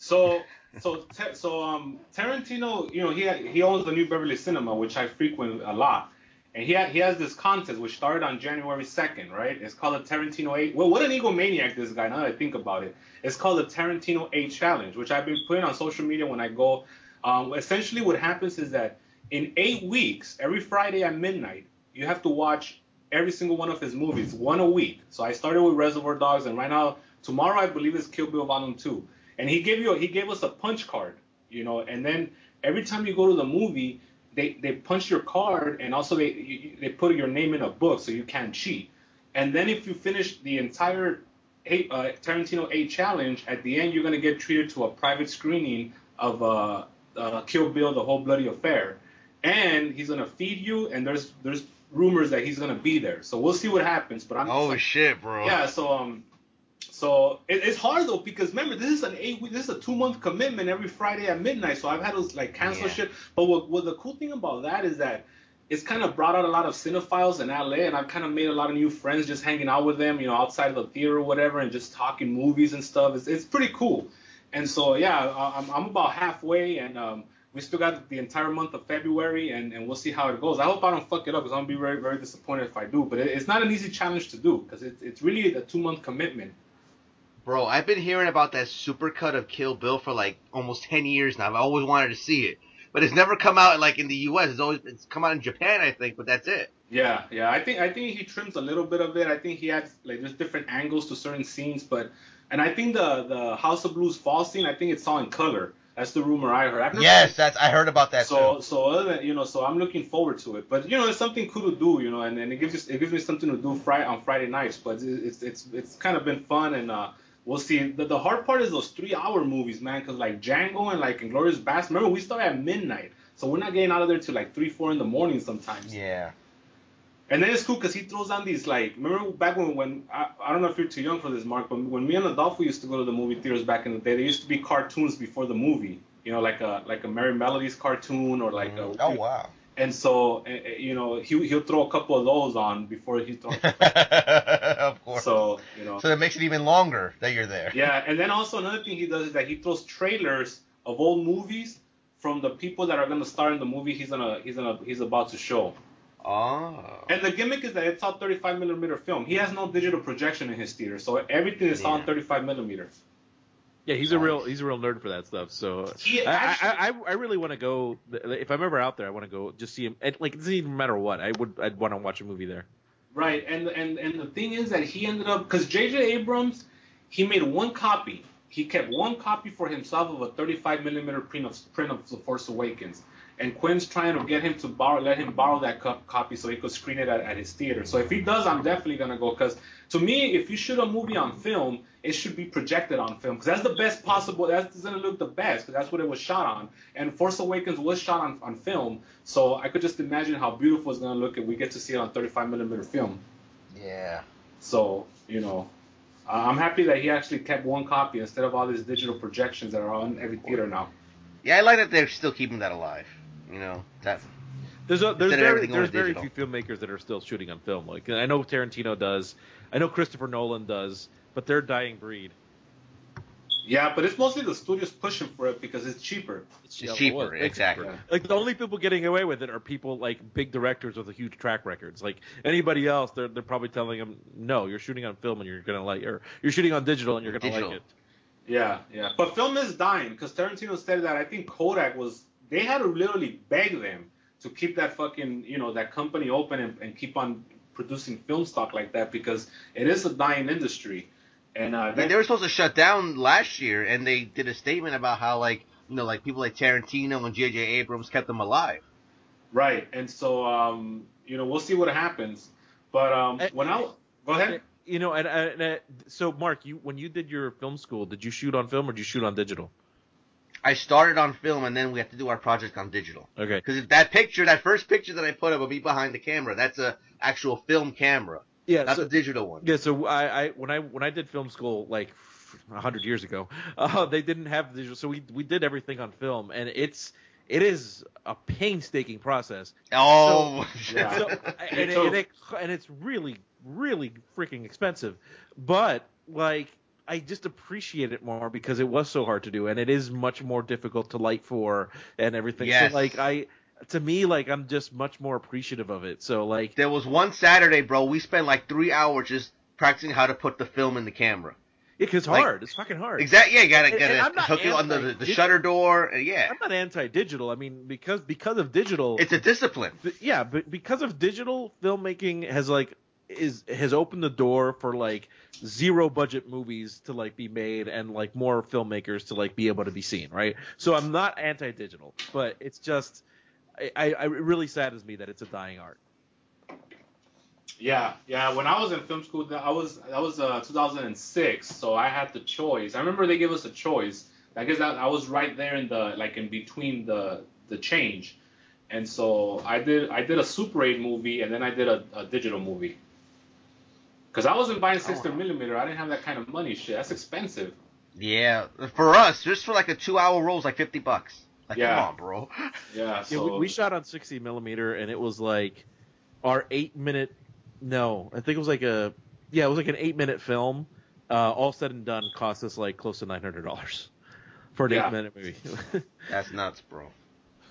So so so um Tarantino, you know, he he owns the New Beverly Cinema, which I frequent a lot. And he he has this contest which started on January 2nd, right? It's called the Tarantino 8. Well, what an egomaniac this guy. Now that I think about it, it's called the Tarantino 8 Challenge, which I've been putting on social media when I go. Um, essentially, what happens is that in eight weeks, every Friday at midnight, you have to watch every single one of his movies, one a week. So I started with Reservoir Dogs, and right now, tomorrow I believe is Kill Bill Volume 2. And he gave you he gave us a punch card, you know, and then every time you go to the movie, they they punch your card and also they you, they put your name in a book so you can't cheat. And then if you finish the entire eight, uh, Tarantino 8 challenge, at the end you're gonna get treated to a private screening of uh, uh, Kill Bill: The Whole Bloody Affair, and he's gonna feed you. And there's there's rumors that he's gonna be there, so we'll see what happens. But I'm Oh shit, bro. yeah, so um, so it, it's hard though because remember this is an eight week, this is a two month commitment every Friday at midnight. So I've had to like cancel Yeah. shit. But what, what the cool thing about that is that it's kind of brought out a lot of cinephiles in LA, and I've kind of made a lot of new friends just hanging out with them, you know, outside of the theater or whatever, and just talking movies and stuff. It's it's pretty cool. And so yeah, I'm I'm about halfway, and um, we still got the entire month of February, and, and we'll see how it goes. I hope I don't fuck it up, because I'm gonna be very very disappointed if I do. But it, it's not an easy challenge to do, because it's it's really a two month commitment. Bro, I've been hearing about that supercut of Kill Bill for like almost 10 years now. I've always wanted to see it. But it's never come out like in the US. It's always it's come out in Japan, I think, but that's it. Yeah, yeah. I think I think he trims a little bit of it. I think he adds like there's different angles to certain scenes, but and I think the the House of Blues fall scene, I think it's all in color. That's the rumor I heard. I've Yes, that's I heard about that So too. so other than you know, so I'm looking forward to it. But you know, it's something cool to do, you know, and, and it gives us it gives me something to do Friday on Friday nights. But it- it's it's it's kind of been fun, and uh, we'll see. The, the hard part is those three hour movies, man, because like Django and like Inglourious Basterds. Remember, we start at midnight, so we're not getting out of there till like three four in the morning sometimes. Yeah. And then it's cool because he throws on these like remember back when when I, I don't know if you're too young for this Mark, but when me and Adolfo used to go to the movie theaters back in the day, there used to be cartoons before the movie. You know, like a like a Merrie Melodies cartoon or like a mm-hmm. Oh wow. And so eh, eh, you know he he'll throw a couple of those on before he throws. of course. So, you know So that makes it even longer that you're there. yeah, and then also another thing he does is that he throws trailers of old movies from the people that are gonna star in the movie he's gonna he's gonna he's about to show. Oh. And the gimmick is that it's all 35 millimeter film. He has no digital projection in his theater, so everything is Yeah. 35 millimeter. Yeah, he's a real he's a real nerd for that stuff. So He I, actually- I, I I really want to go. If I'm ever out there, I want to go just see him. And, like it doesn't even matter what. I would I'd want to watch a movie there. Right, and and and the thing is that he ended up because J.J. Abrams, he made one copy. He kept one copy for himself of a 35 millimeter print of print of The Force Awakens, and Quinn's trying to get him to borrow, let him borrow that co- copy so he could screen it at, at his theater. So if he does, I'm definitely gonna go because to me, if you shoot a movie on film, it should be projected on film because that's the best possible. That's gonna look the best because that's what it was shot on. And Force Awakens was shot on, on film, so I could just imagine how beautiful it's gonna look if we get to see it on 35 millimeter film. Yeah. So you know, I'm happy that he actually kept one copy instead of all these digital projections that are on every theater now. Yeah, I like that they're still keeping that alive. You know, that There's a, there's very there's very digital. few filmmakers that are still shooting on film. Like I know Tarantino does, I know Christopher Nolan does, but they're dying breed. Yeah, but it's mostly the studios pushing for it because it's cheaper. it's Yeah, cheaper. well, it's exactly. cheaper. Like the only people getting away with it are people like big directors with a huge track records. Like anybody else, they're they're probably telling them, no, you're shooting on film and you're gonna like, or you're shooting on digital and you're gonna Digital. like it. Yeah, yeah. But film is dying because Tarantino said that I think Kodak was they had to literally beg them to keep that fucking you know that company open and, and keep on producing film stock like that because it is a dying industry. And uh, I mean, that- they were supposed to shut down last year, and they did a statement about how, like, you know, like people like Tarantino and J.J. Abrams kept them alive. right. And so um, you know we'll see what happens. But um, when I go ahead. You know, and, and, and so Mark, you when you did your film school, did you shoot on film or did you shoot on digital? I started on film, and then we have to do our project on digital. Okay. Because that picture, that first picture that I put up of me behind the camera, that's a actual film camera, Yeah. not so- the digital one. Yeah, so I, I when I when I did film school like a hundred years ago, uh, they didn't have digital, so we we did everything on film, and it's it is a painstaking process. Oh, Yeah. So, and, it, and, it, and it's really really freaking expensive, but like I just appreciate it more because it was so hard to do, and it is much more difficult to light for and everything. Yes. So like I. To me, like I'm just much more appreciative of it. So like, there was one Saturday, bro. We spent like three hours just practicing how to put the film in the camera. yeah, 'cause it's Like- hard. It's fucking hard. Exactly. Yeah, you gotta And- gotta and I'm not hook it on the, the shutter door. and Yeah, I'm not anti-digital. I mean, because because of digital, it's a discipline. But yeah, but because of digital filmmaking has like is has opened the door for like zero budget movies to like be made and like more filmmakers to like be able to be seen, right? So I'm not anti-digital, but it's just I, I it really saddens me that it's a dying art. Yeah, yeah. When I was in film school, I was that was uh, 2006, so I had the choice. I remember they gave us a choice. I guess that I was right there in the like in between the the change, and so I did I did a Super 8 movie and then I did a, a digital movie. Cause I wasn't buying 60 Oh. millimeter. I didn't have that kind of money. Shit, that's expensive. Yeah, for us, just for like a two-hour roll, is like fifty bucks. Like, Yeah. come on, bro. Yeah. Yeah, we, we shot on 60 millimeter, and it was like our eight minute. No, I think it was like a yeah, it was like an eight minute film. Uh, all said and done, cost us like close to nine hundred dollars for an Yeah. eight minute movie. That's nuts, bro.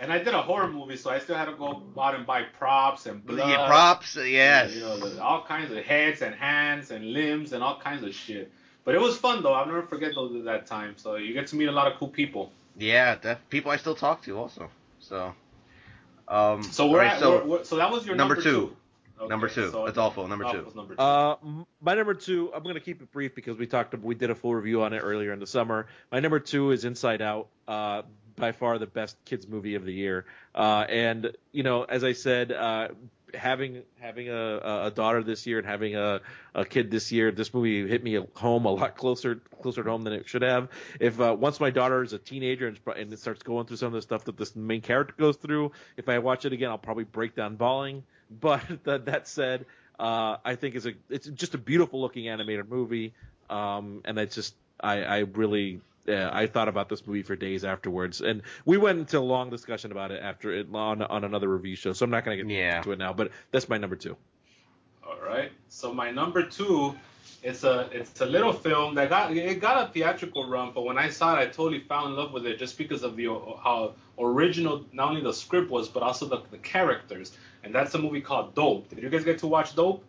and I did a horror movie, so I still had to go out and buy props and blood. yeah, props. Yes. You know, all kinds of heads and hands and limbs and all kinds of shit. But it was fun though. I'll never forget those that time. So you get to meet a lot of cool people. Yeah, that people I still talk to also. So. Um, So we're alright, at so we're, we're, so that was your number number, two. Okay, number two. so That's awful. Number two. it was number two. Uh, my number two, I'm going to keep it brief because we talked, we did a full review on it earlier in the summer. My number two is Inside Out, uh, by far the best kids movie of the year. Uh, and you know, as I said, uh, having having a, a daughter this year and having a, a kid this year, this movie hit me home a lot closer closer to home than it should have. If uh, once my daughter is a teenager and, and it starts going through some of the stuff that this main character goes through, if I watch it again, I'll probably break down bawling. But that, that said, uh, I think it's a it's just a beautiful looking animated movie, um, and I just I, I really yeah, I thought about this movie for days afterwards, and we went into a long discussion about it after it on on another review show. So I'm not going to get Yeah. into it now, but that's my number two. All right. So my number two, it's a it's a little film that got it got a theatrical run, but when I saw it, I totally fell in love with it just because of the how original not only the script was, but also the, the characters. And that's a movie called Dope. Did you guys get to watch Dope?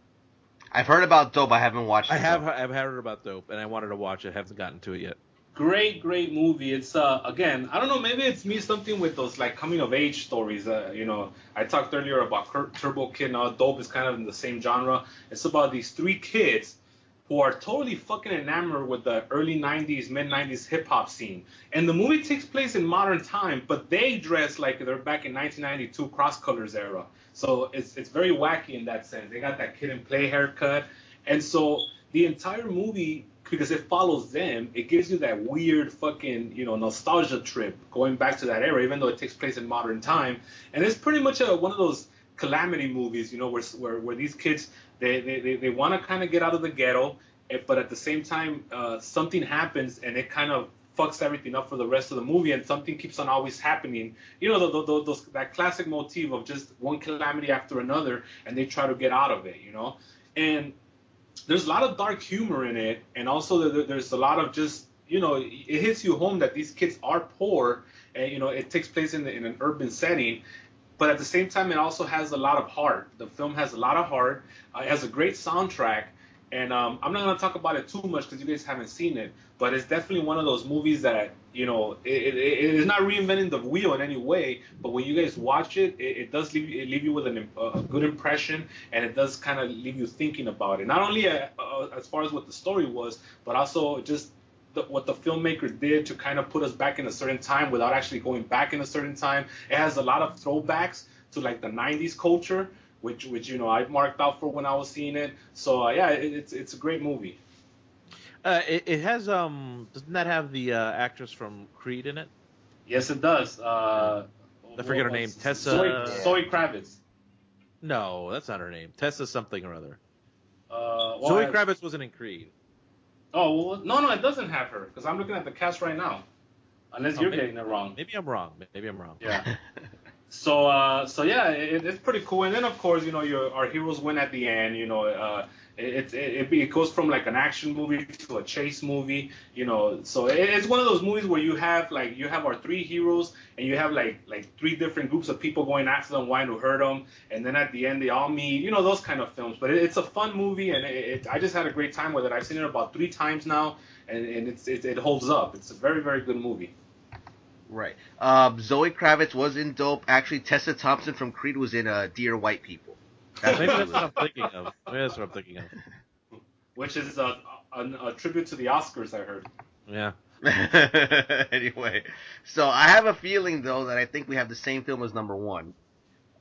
I've heard about Dope. I haven't watched. I it, have though. I've heard about Dope, and I wanted to watch it. I Haven't gotten to it yet. Great, great movie. It's uh again, I don't know, maybe it's me something with those like coming of age stories. Uh, you know, I talked earlier about Turbo Kid. Now Dope is kind of in the same genre. It's about these three kids who are totally fucking enamored with the early 90s, mid 90s hip hop scene. And the movie takes place in modern time, but they dress like they're back in 1992 cross colors era. So it's it's very wacky in that sense. They got that kid and play haircut. And so the entire movie because it follows them, it gives you that weird fucking, you know, nostalgia trip going back to that era, even though it takes place in modern time. And it's pretty much a, one of those calamity movies, you know, where where, where these kids they they, they, they want to kind of get out of the ghetto, eh, but at the same time uh, something happens and it kind of fucks everything up for the rest of the movie, and something keeps on always happening. You know, the, the, those that classic motif of just one calamity after another, and they try to get out of it. You know, and there's a lot of dark humor in it, and also there's a lot of just you know it hits you home that these kids are poor, and you know it takes place in, the, in an urban setting, but at the same time it also has a lot of heart. The film has a lot of heart. Uh, it has a great soundtrack, and um, I'm not gonna talk about it too much because you guys haven't seen it, but it's definitely one of those movies that you know it, it, it is not reinventing the wheel in any way, but when you guys watch it, it, it does leave it leave you with an, a good impression, and it does kind of leave you thinking about it. Not only uh, uh, as far as what the story was, but also just the, what the filmmaker did to kind of put us back in a certain time without actually going back in a certain time. It has a lot of throwbacks to like the 90s culture, which which you know I marked out for when I was seeing it. So uh, yeah, it, it's it's a great movie. Uh, it, it has um doesn't that have the uh, actress from Creed in it? Yes, it does. Uh, I forget her name. Tessa. Zoe, Zoe Kravitz. No, that's not her name. Tessa something or other. Uh, well, Zoe Kravitz wasn't in Creed. Oh well, no, no, it doesn't have her because I'm looking at the cast right now. Unless Oh, you're maybe- getting it wrong. Maybe I'm wrong. Maybe I'm wrong. Yeah. So, uh, so yeah, it, it's pretty cool. And then, of course, you know, your our heroes win at the end. You know, uh, it, it it goes from like an action movie to a chase movie. You know, so it, it's one of those movies where you have like you have our three heroes and you have like like three different groups of people going after them, wanting to hurt them, and then at the end they all meet. You know, those kind of films. But it, it's a fun movie, and it, I just had a great time with it. I've seen it about three times now, and, and it holds up. It's a very very good movie. Right. Um, Zoe Kravitz was in Dope. Actually, Tessa Thompson from Creed was in uh, Dear White People. That's Maybe what that's what I'm thinking of. Maybe that's what I'm thinking of. Which is a, a, a tribute to the Oscars, I heard. Yeah. anyway, so I have a feeling though that I think we have the same film as number one.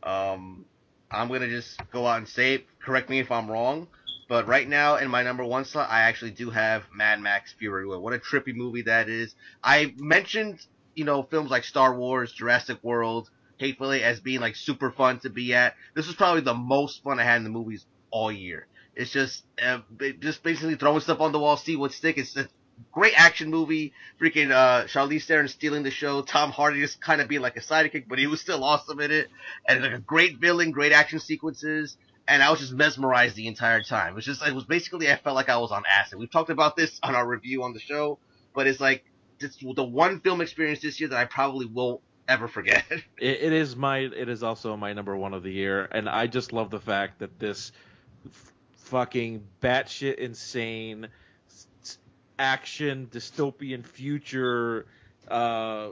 Um, I'm gonna just go out and say it. Correct me if I'm wrong. But right now, in my number one slot, I actually do have Mad Max Fury Road. What a trippy movie that is. I mentioned, you know, films like Star Wars, Jurassic World, Hateful Eight as being like super fun to be at. This was probably the most fun I had in the movies all year. It's just, uh, just basically throwing stuff on the wall, see what stick. It's a great action movie. Freaking uh, Charlize Theron stealing the show. Tom Hardy just kind of being like a sidekick, but he was still awesome in it. And like a great villain, great action sequences and I was just mesmerized the entire time. It was just, it was basically, I felt like I was on acid. We've talked about this on our review on the show, but it's like, it's the one film experience this year that I probably won't ever forget. It, it is my. It is also my number one of the year, and I just love the fact that this f- fucking batshit insane s- action dystopian future, uh,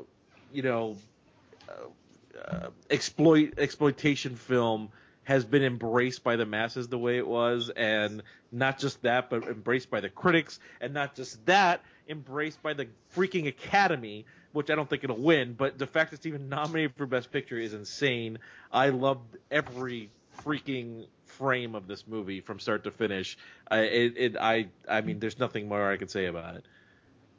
you know, uh, uh, exploit exploitation film has been embraced by the masses the way it was, and not just that, but embraced by the critics, and not just that, embraced by the freaking Academy, which I don't think it'll win, but the fact it's even nominated for Best Picture is insane. I loved every freaking frame of this movie from start to finish. I, it, it, I, I mean, there's nothing more I can say about it.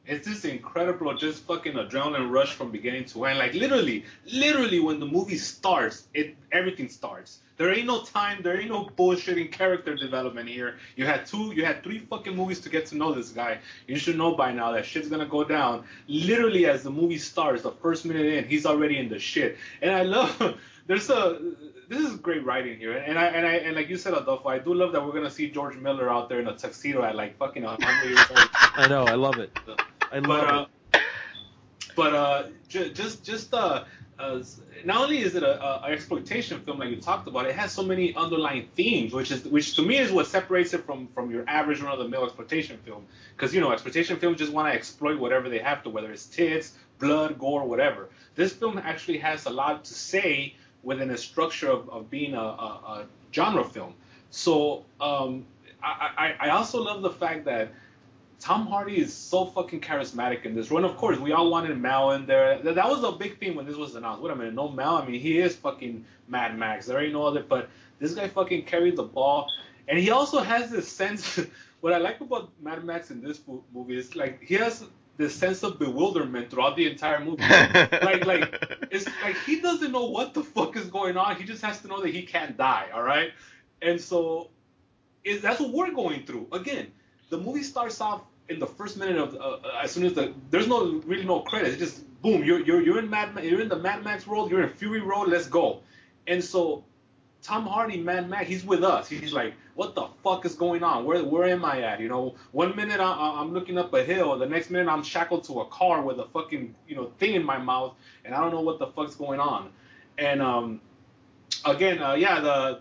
It's just incredible, just fucking adrenaline rush from beginning to end. Like literally, literally, when the movie starts, it everything starts. There ain't no time. There ain't no bullshitting character development here. You had two, you had three fucking movies to get to know this guy. You should know by now that shit's gonna go down. Literally, as the movie starts, the first minute in, he's already in the shit. And I love. There's a. This is great writing here, and I and I and like you said, Adolfo, I do love that we're gonna see George Miller out there in a tuxedo at like fucking 100 years old. I know, I love it. I but love it. uh, but uh, ju- just just uh, uh, not only is it a, a, a exploitation film like you talked about, it has so many underlying themes, which is which to me is what separates it from from your average run of the mill exploitation film. Because you know, exploitation films just want to exploit whatever they have to, whether it's tits, blood, gore, whatever. This film actually has a lot to say within a structure of, of being a, a, a genre film. So um, I, I I also love the fact that Tom Hardy is so fucking charismatic in this run. Of course, we all wanted Mel in there. That, was a big thing when this was announced. Wait a minute, no Mel. I mean, he is fucking Mad Max. There ain't no other. But this guy fucking carried the ball, and he also has this sense. what I like about Mad Max in this movie is like he has this sense of bewilderment throughout the entire movie. like like it's like he doesn't know what the fuck is going on. He just has to know that he can't die. All right, and so is that's what we're going through. Again, the movie starts off in the first minute of uh, uh, as soon as the there's no really no credits. It's just boom, you're you're you're in Mad you're in the Mad Max world. You're in Fury Road. Let's go. And so Tom Hardy, Mad Max, he's with us. He's like, what the fuck is going on? Where where am I at? You know, one minute I, I'm looking up a hill, the next minute I'm shackled to a car with a fucking you know thing in my mouth, and I don't know what the fuck's going on. And um, again, uh, yeah, the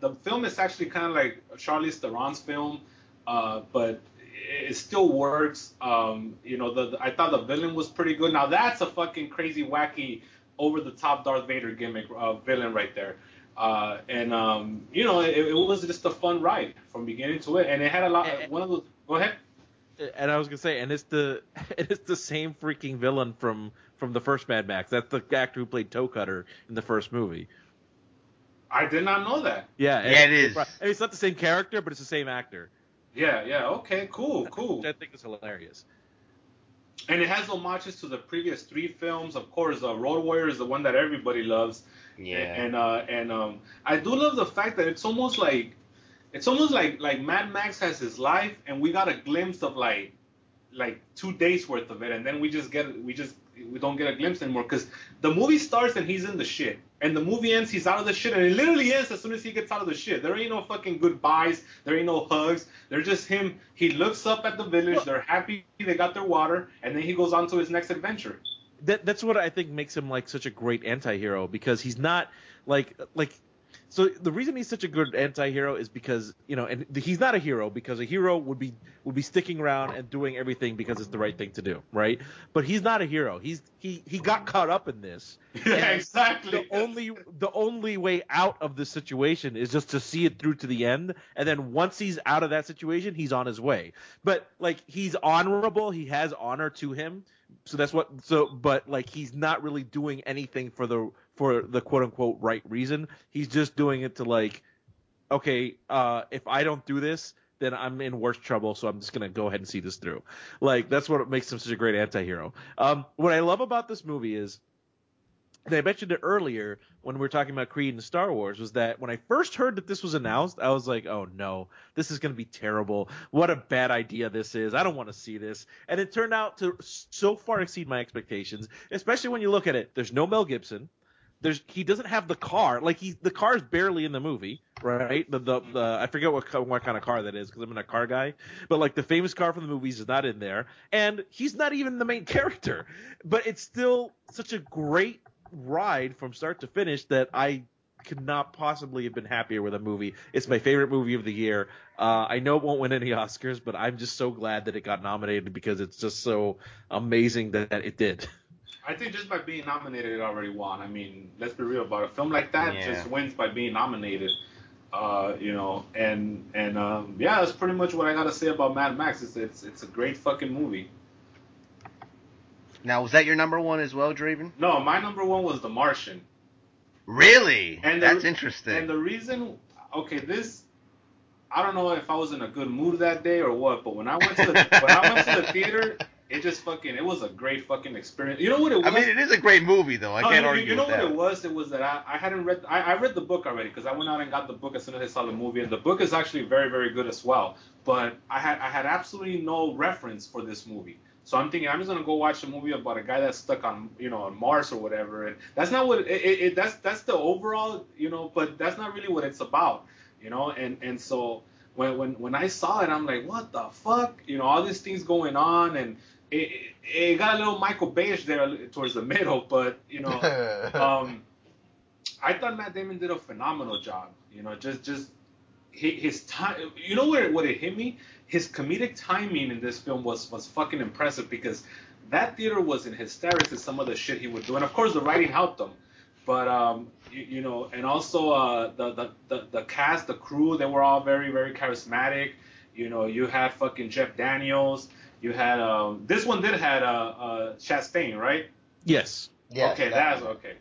the the film is actually kind of like Charlize Theron's film, uh, but it still works. Um, you know, the, the- I thought the villain was pretty good. Now that's a fucking crazy, wacky, over the top Darth Vader gimmick uh, villain right there. Uh, and um, you know, it, it was just a fun ride from beginning to end, and it had a lot. And- one of those. Go ahead. And I was gonna say, and it's the it's the same freaking villain from from the first Mad Max. That's the actor who played Toe Cutter in the first movie. I did not know that. Yeah, and- Yeah, it is. I mean, it's not the same character, but it's the same actor. Yeah, yeah. Okay, cool, cool. I think it's hilarious. And it has homages to the previous three films. Of course, uh, Road Warrior is the one that everybody loves. Yeah. And uh, and um, I do love the fact that it's almost like it's almost like like Mad Max has his life, and we got a glimpse of like like two days worth of it, and then we just get we just we don't get a glimpse anymore because the movie starts and he's in the shit, and the movie ends he's out of the shit, and it literally ends as soon as he gets out of the shit. There ain't no fucking goodbyes, there ain't no hugs, they're just him. He looks up at the village, they're happy they got their water, and then he goes on to his next adventure. That that's what I think makes him like such a great anti-hero because he's not like like so the reason he's such a good anti-hero is because you know and he's not a hero because a hero would be would be sticking around and doing everything because it's the right thing to do right? But he's not a hero. He's he he got caught up in this. Yeah, exactly. the only the only way out of this situation is just to see it through to the end. And then once he's out of that situation he's on his way. But like he's honorable. He has honor to him so that's what so but like he's not really doing anything for the for the quote unquote right reason. He's just doing it to like okay uh if i don't do this then i'm in worse trouble so i'm just gonna go ahead and see this through. Like that's what makes him such a great anti-hero. Um what i love about this movie is and I mentioned it earlier when we were talking about Creed and Star Wars, was that when I first heard that this was announced, I was like, oh no, this is going to be terrible. What a bad idea this is. I don't want to see this. And it turned out to so far exceed my expectations, especially when you look at it. There's no Mel Gibson. There's he doesn't have the car. Like he the car's barely in the movie, right? The the, the I forget what what kind of car that is because I'm not a car guy. But like the famous car from the movies is not in there, and he's not even the main character. But it's still such a great ride from start to finish that I could not possibly have been happier with a movie. It's my favorite movie of the year. Uh, I know it won't win any Oscars, but I'm just so glad that it got nominated because it's just so amazing that it did. I think just by being nominated, it already won. I mean, let's be real about it. A film like that Yeah. just wins by being nominated. Uh, you know, and and um, yeah, that's pretty much what I gotta say about Mad Max. It's it's it's a great fucking movie. Now, was that your number one as well, Draven? No, my number one was The Martian. Really? And the- That's interesting. And the reason, okay, this, I don't know if I was in a good mood that day or what, but when I went to the when I went to the theater, it just fucking, it was a great fucking experience. You know what it was? I mean, it is a great movie, though. I Oh, can't you, argue you know what that. it was? It was that I, I hadn't read. I, I read the book already because I went out and got the book as soon as I saw the movie, and the book is actually very, very good as well. But I had I had absolutely no reference for this movie, so I'm thinking I'm just gonna go watch a movie about a guy that's stuck on you know on Mars or whatever, and that's not what it, it, it that's that's the overall you know, but that's not really what it's about, you know, and and so. When, when, when I saw it, I'm like, what the fuck? You know, all these things going on, and it, it, got a little Michael Bayish there towards the middle, but you know, um, I thought Matt Damon did a phenomenal job. You know, just just his, his time. You know where what it hit me? His comedic timing in this film was was fucking impressive because that theater was in hysterics at some of the shit he would do, and of course the writing helped him. But um, you, you know, and also uh, the, the the the cast, the crew, they were all very very charismatic. You know, you had fucking Jeff Daniels. You had um, this one did had uh, uh Chastain, right? Yes. Yeah. okay, that's okay.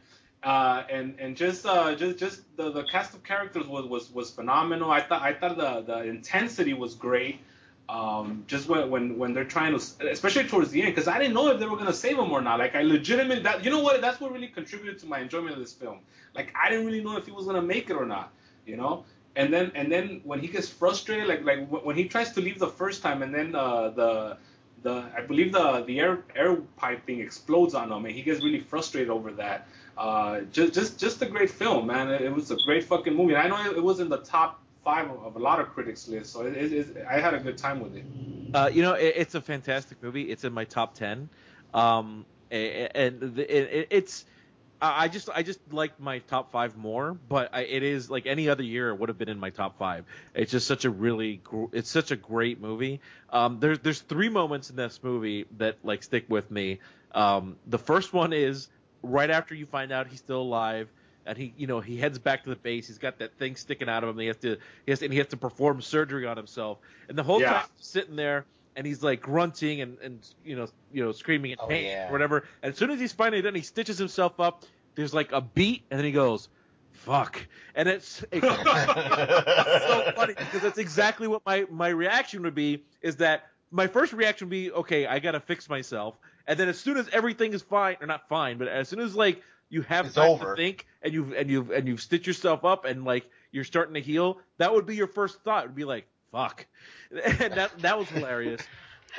Uh, and and just uh, just just the, the cast of characters was, was was phenomenal. I thought I thought the the intensity was great. Um, just when, when when they're trying to, especially towards the end, because I didn't know if they were gonna save him or not. Like I legitimately, that you know what? That's what really contributed to my enjoyment of this film. Like I didn't really know if he was gonna make it or not. You know. And then and then when he gets frustrated, like like when he tries to leave the first time, and then uh, the the I believe the the air air pipe thing explodes on him, and he gets really frustrated over that. Uh, just just just a great film, man. It, was a great fucking movie. And I know it, it was in the top five of, a lot of critics' lists, so it, it, it, I had a good time with it. Uh, you know, it, it's a fantastic movie. It's in my top ten, um, and it's. I I just I just liked my top five more, but I, it is like any other year it would have been in my top five. It's just such a really gr- it's such a great movie. Um, there's there's three moments in this movie that like stick with me. Um, the first one is right after you find out he's still alive, and he you know he heads back to the base. He's got that thing sticking out of him. He has to he has and he has to perform surgery on himself, and the whole Yeah. time he's sitting there and he's like grunting and, and you know you know screaming in Oh, pain yeah. or whatever. And as soon as he's finally done, he stitches himself up. There's like a beat, and then he goes, "Fuck!" And it's, it's so funny because that's exactly what my my reaction would be. Is that my first reaction would be, "Okay, I gotta fix myself," and then as soon as everything is fine or not fine, but as soon as like you have It's time over. to think and you've and you've and you've stitched yourself up and like you're starting to heal, that would be your first thought. It would be like, "Fuck," and that that was hilarious.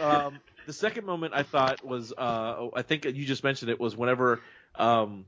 Um, the second moment I thought was, uh, I think you just mentioned it was whenever, um,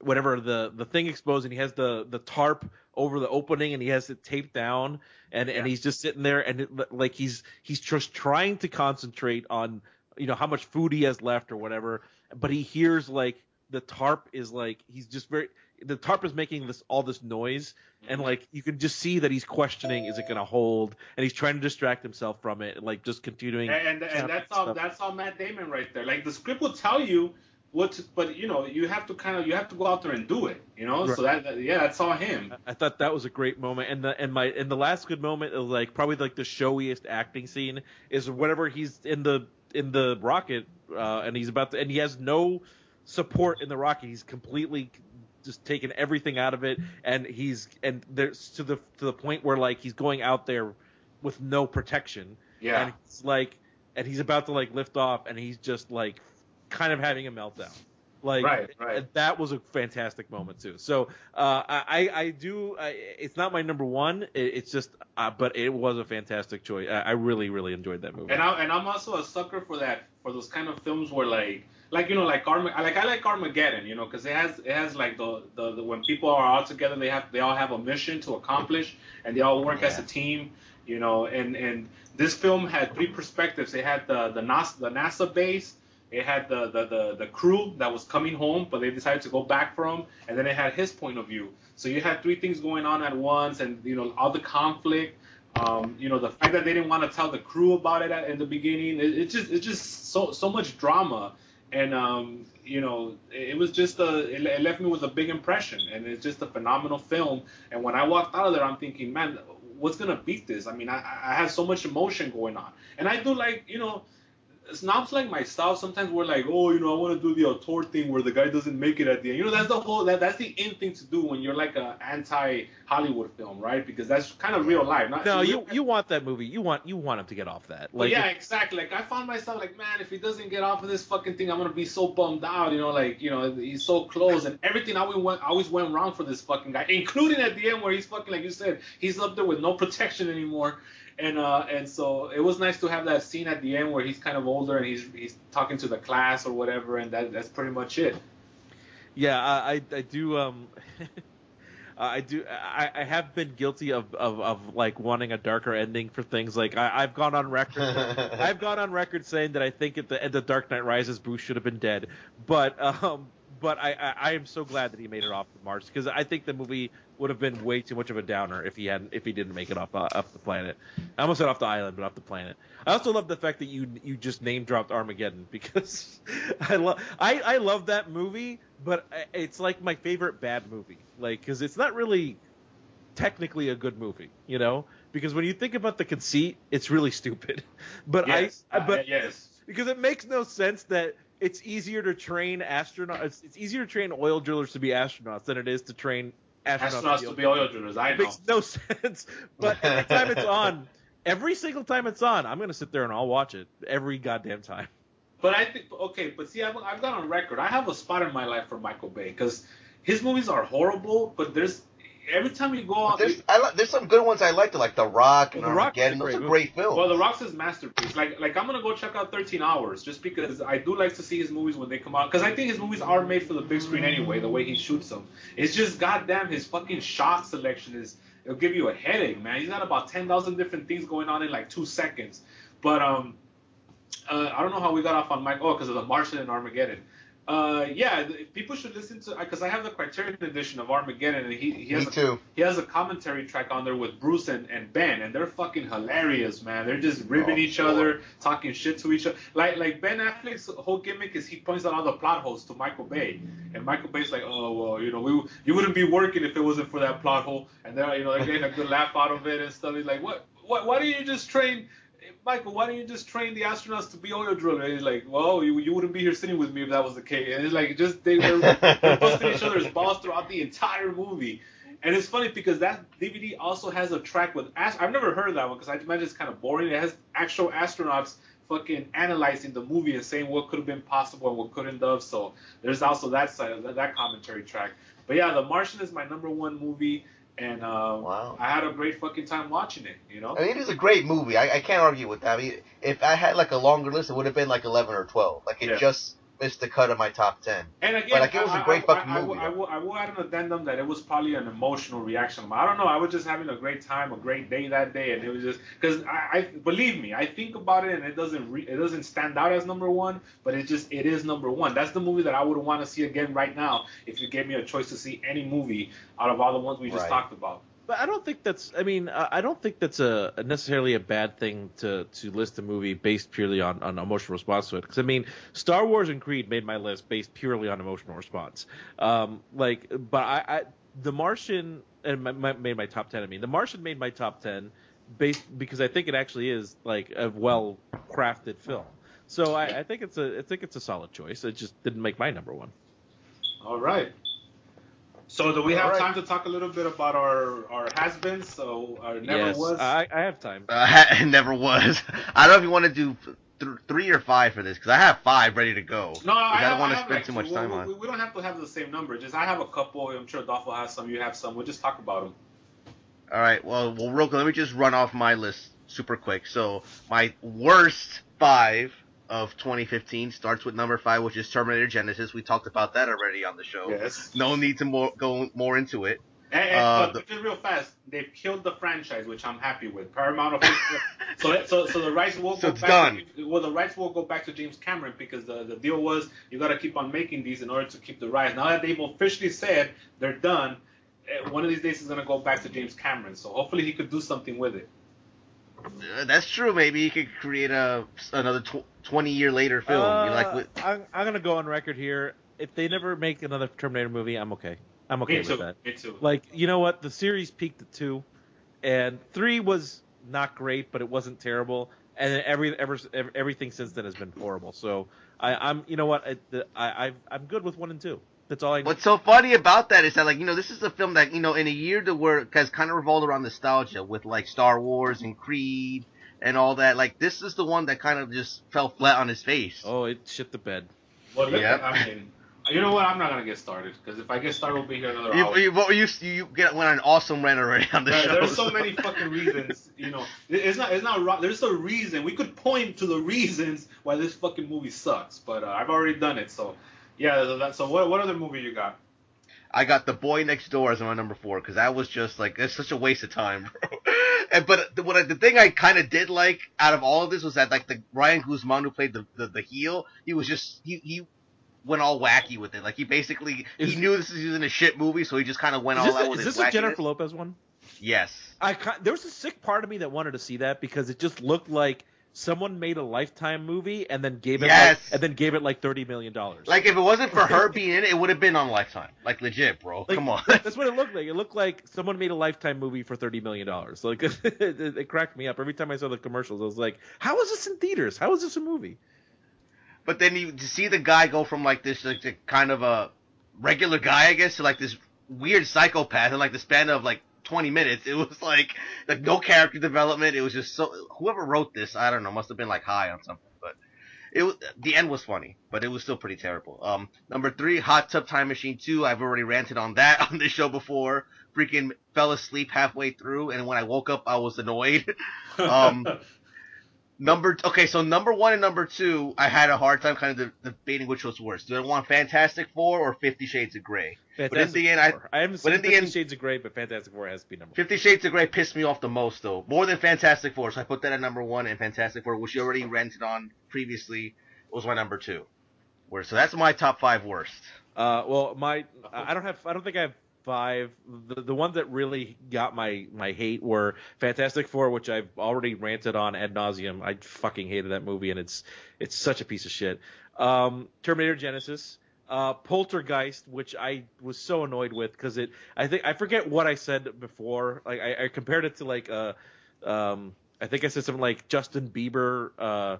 whenever the the thing explodes and he has the the tarp over the opening and he has it taped down and and he's just sitting there and it, like he's he's just trying to concentrate on you know how much food he has left or whatever, but he hears like the tarp is like he's just very the tarp is making this all this noise and like you can just see that he's questioning is it going to hold and he's trying to distract himself from it like just continuing And and, and that's all that's all Matt Damon right there. Like the script will tell you what, to, but you know you have to kind of you have to go out there and do it. You know, so that, that yeah, that's all him. I thought that was a great moment, and the and my and the last good moment is like probably like the showiest acting scene is whenever he's in the in the rocket uh, and he's about to and he has no support in the rocket. He's completely just taken everything out of it, and he's and there's to the to the point where like he's going out there with no protection. Yeah. and it's like and he's about to like lift off, and he's just like kind of having a meltdown. Like Right, right. that was a fantastic moment too. So uh, I I do I, it's not my number one. It, it's just uh, but it was a fantastic choice. I, I really really enjoyed that movie. And I and I'm also a sucker for that for those kind of films where like like you know like like I like Armageddon you know because it has it has like the, the the when people are all together they have they all have a mission to accomplish and they all work as a team you know and and this film had three perspectives. It had the the NASA the NASA base. It had the, the, the, the crew that was coming home, but they decided to go back for him, and then it had his point of view. So you had three things going on at once, and you know all the conflict. Um, you know the fact that they didn't want to tell the crew about it at, in the beginning. It, it's just it's just so so much drama, and um, you know it, was just a it, left me with a big impression, and it's just a phenomenal film. And when I walked out of there, I'm thinking, man, what's gonna beat this? I mean, I, I have so much emotion going on, and I do like you know snobs like myself sometimes we're like oh you know i want to do the auteur thing where the guy doesn't make it at the end you know that's the whole that, that's the end thing to do when you're like a anti hollywood film right because that's kind of real life not no, you you want that movie. You want you want him to get off that. Like yeah, exactly. Like I found myself like, man, if he doesn't get off of this fucking thing, I'm gonna be so bummed out. You know, like you know, he's so close, and everything always went always went wrong for this fucking guy, including at the end where he's fucking like you said, he's up there with no protection anymore. And uh, and so it was nice to have that scene at the end where he's kind of older and he's he's talking to the class or whatever, and that that's pretty much it. Yeah, I I, I do um I do I, I have been guilty of, of, of like wanting a darker ending for things like I, I've gone on record I've gone on record saying that I think at the end of Dark Knight Rises Bruce should have been dead. But um but I, I, I am so glad that he made it off the march because I think the movie would have been way too much of a downer if he hadn't if he didn't make it off uh, off the planet. I almost said off the island, but off the planet. I also love the fact that you you just name dropped Armageddon because I love I I love that movie, but it's like my favorite bad movie. Like because it's not really technically a good movie, you know? Because when you think about the conceit, it's really stupid. But Yes, I uh, but yes. because it makes no sense that it's easier to train astronauts. It's easier to train oil drillers to be astronauts than it is to train astronauts, Astronauts to be oil drillers. I It know. makes no sense. But every time it's on, every single time it's on, I'm gonna sit there and I'll watch it every goddamn time. But I think okay, but see, I've, I've gone on record. I have a spot in my life for Michael Bay because his movies are horrible, but there's every time you go out. There's I there's some good ones I liked, like The Rock and Well, The Armageddon. Those great are great films. Well, The Rock's his masterpiece. Like, like I'm gonna go check out 13 Hours just because I do like to see his movies when they come out. Because I think his movies are made for the big screen anyway. The way he shoots them, it's just goddamn his fucking shot selection is. It'll give you a headache, man. He's got about 10,000 different things going on in like two seconds. But um, uh, I don't know how we got off on Mike. Oh, because of the Martian and Armageddon. Uh, yeah, people should listen to because I have the Criterion edition of Armageddon, and he he has Me a, he has a commentary track on there with Bruce and, and Ben, and they're fucking hilarious, man. They're just ribbing Oh, each other, talking shit to each other. Like like Ben Affleck's whole gimmick is he points out all the plot holes to Michael Bay, and Michael Bay's like, oh well, you know, we you wouldn't be working if it wasn't for that plot hole, and they're you know they're getting a good laugh out of it and stuff. He's like, what what why don't you just train? Michael, why don't you just train the astronauts to be oil drillers? And he's like, well, you, you wouldn't be here sitting with me if that was the case. And it's like, just they were busting each other's balls throughout the entire movie. And it's funny because that DVD also has a track with ast- I've never heard of that one because I imagine it's kind of boring. It has actual astronauts fucking analyzing the movie and saying what could have been possible and what couldn't have. So there's also that side of that, that commentary track. But yeah, The Martian is my number one movie, and uh, Wow. I had a great fucking time watching it. You know. I mean, it is a great movie. I, I can't argue with that. I mean, if I had like a longer list, it would have been like 11 or 12. Like it Yeah. just missed the cut of my top 10. And again, But, like, it was a I- I- great I- fucking I, movie. I, will, I will add an addendum that it was probably an emotional reaction. I don't know. I was just having a great time, a great day that day, and it was just because I, I believe me, I think about it, and it doesn't re, it doesn't stand out as number one, but it just it is number one. That's the movie that I would want to see again right now if you gave me a choice to see any movie out of all the ones we just Right. talked about. But I don't think that's. I mean, I don't think that's a necessarily a bad thing to to list a movie based purely on on emotional response to it. Because I mean, Star Wars and Creed made my list based purely on emotional response. Um, like, but I, I The Martian and my, my, made my top ten. I mean, The Martian made my top ten based because I think it actually is like a well crafted film. So I, I think it's a I think it's a solid choice. It just didn't make my number one. All right. So do we have right. time to talk a little bit about our our has-beens? So our never yes, was. I, I have time. Uh, it never was. I don't know if you want to do th- three or five for this because I have five ready to go. No, I, Because I, don't want to spend like too much We- time we, on. we, we don't have to have the same number. Just I have a couple. I'm sure Dolphin has some. You have some. We'll just talk about them. All right. Well, well, real quick, let me just run off my list super quick. So my worst five of 2015 starts with number five, which is Terminator Genisys. We talked about that already on the show. Yes. No need to more, go more into it. And, and Uh, but just real fast, they've killed the franchise, which I'm happy with. Paramount, of course, so so so the rights will So go it's back. done. To, well, the rights will go back to James Cameron because the the deal was you got to keep on making these in order to keep the rights. Now that they've officially said they're done, eh, one of these days is gonna go back to James Cameron. So hopefully he could do something with it. Uh, that's true. Maybe he could create a another tw- 20 year later film. you like Uh, I'm, I'm gonna go on record here. If they never make another Terminator movie, I'm okay. I'm okay Me with too. that. Me too. Like, you know what? The series peaked at two, and three was not great, but it wasn't terrible. And then every ever ev- everything since then has been horrible. So I, I'm, you know what? I, I, I've- I'm good with one and two. That's all I. Need. What's so funny about that is that like you know this is a film that you know in a year to where has kind of revolved around nostalgia with like Star Wars and Creed and all that. Like this is the one that kind of just fell flat on his face. Oh, it shit the bed. Well, look, Yep. I mean, you know what? I'm not gonna get started because if I get started, we'll be here another You, hour. you, you, you get went on an awesome rant already on the There- show. there's so many fucking reasons, you know. It's not, it's not. wrong. There's a reason. We could point to the reasons why this fucking movie sucks, but uh, I've already done it. So, yeah. so That, so, what, what other movie you got? I got The Boy Next Door as my number four because that was just like it's such a waste of time, bro. and, but the, what I, the thing I kind of did like out of all of this was that like the Ryan Guzman who played the, the the heel, he was just he he went all wacky with it. Like he basically Is- he knew this was using a shit movie, so he just kind of went all this, out a, with is this a. Jennifer Lopez one? Yes. I there was a sick part of me that wanted to see that because it just looked like someone made a Lifetime movie and then gave it Yes. like, and then gave it like thirty million dollars. Like if it wasn't for her being in it, it would have been on Lifetime. Like legit, bro. Like, Come on. That's what it looked like. It looked like someone made a Lifetime movie for thirty million dollars. Like it, it cracked me up every time I saw the commercials. I was like, "How is this in theaters? How is this a movie?" But then you see the guy go from like this like kind of a regular guy, I guess, to like this weird psychopath in like the span of like 20 minutes. It was like like no character development. It was just so whoever wrote this, I don't know, must have been like high on something. But it was the end was funny, but it was still pretty terrible. Um, number three, Hot Tub Time Machine two. I've already ranted on that on this show before. Freaking fell asleep halfway through, and when I woke up, I was annoyed. Um, Number okay, so number one and number two, I had a hard time kind of debating which was worse. Do I want Fantastic Four or Fifty Shades of Grey? Fantastic but in the end, I- Four. I, haven't but seen Fifty end- Shades of Grey, but Fantastic Four has to be number. one. Fifty Shades of Grey pissed me off the most though, more than Fantastic Four. So I put that at number one, and Fantastic Four, which you already rented on previously, was my number two. Where so that's my top five worst. Uh, well, my I I don't have I don't think I have five. The the ones that really got my my hate were Fantastic Four, which I've already ranted on ad nauseum. I fucking hated that movie, and it's it's such a piece of shit. Um, Terminator Genisys. Uh, Poltergeist, which I was so annoyed with because it, I think I forget what I said before. Like I, I compared it to like uh, um, I think I said something like Justin Bieber uh, uh,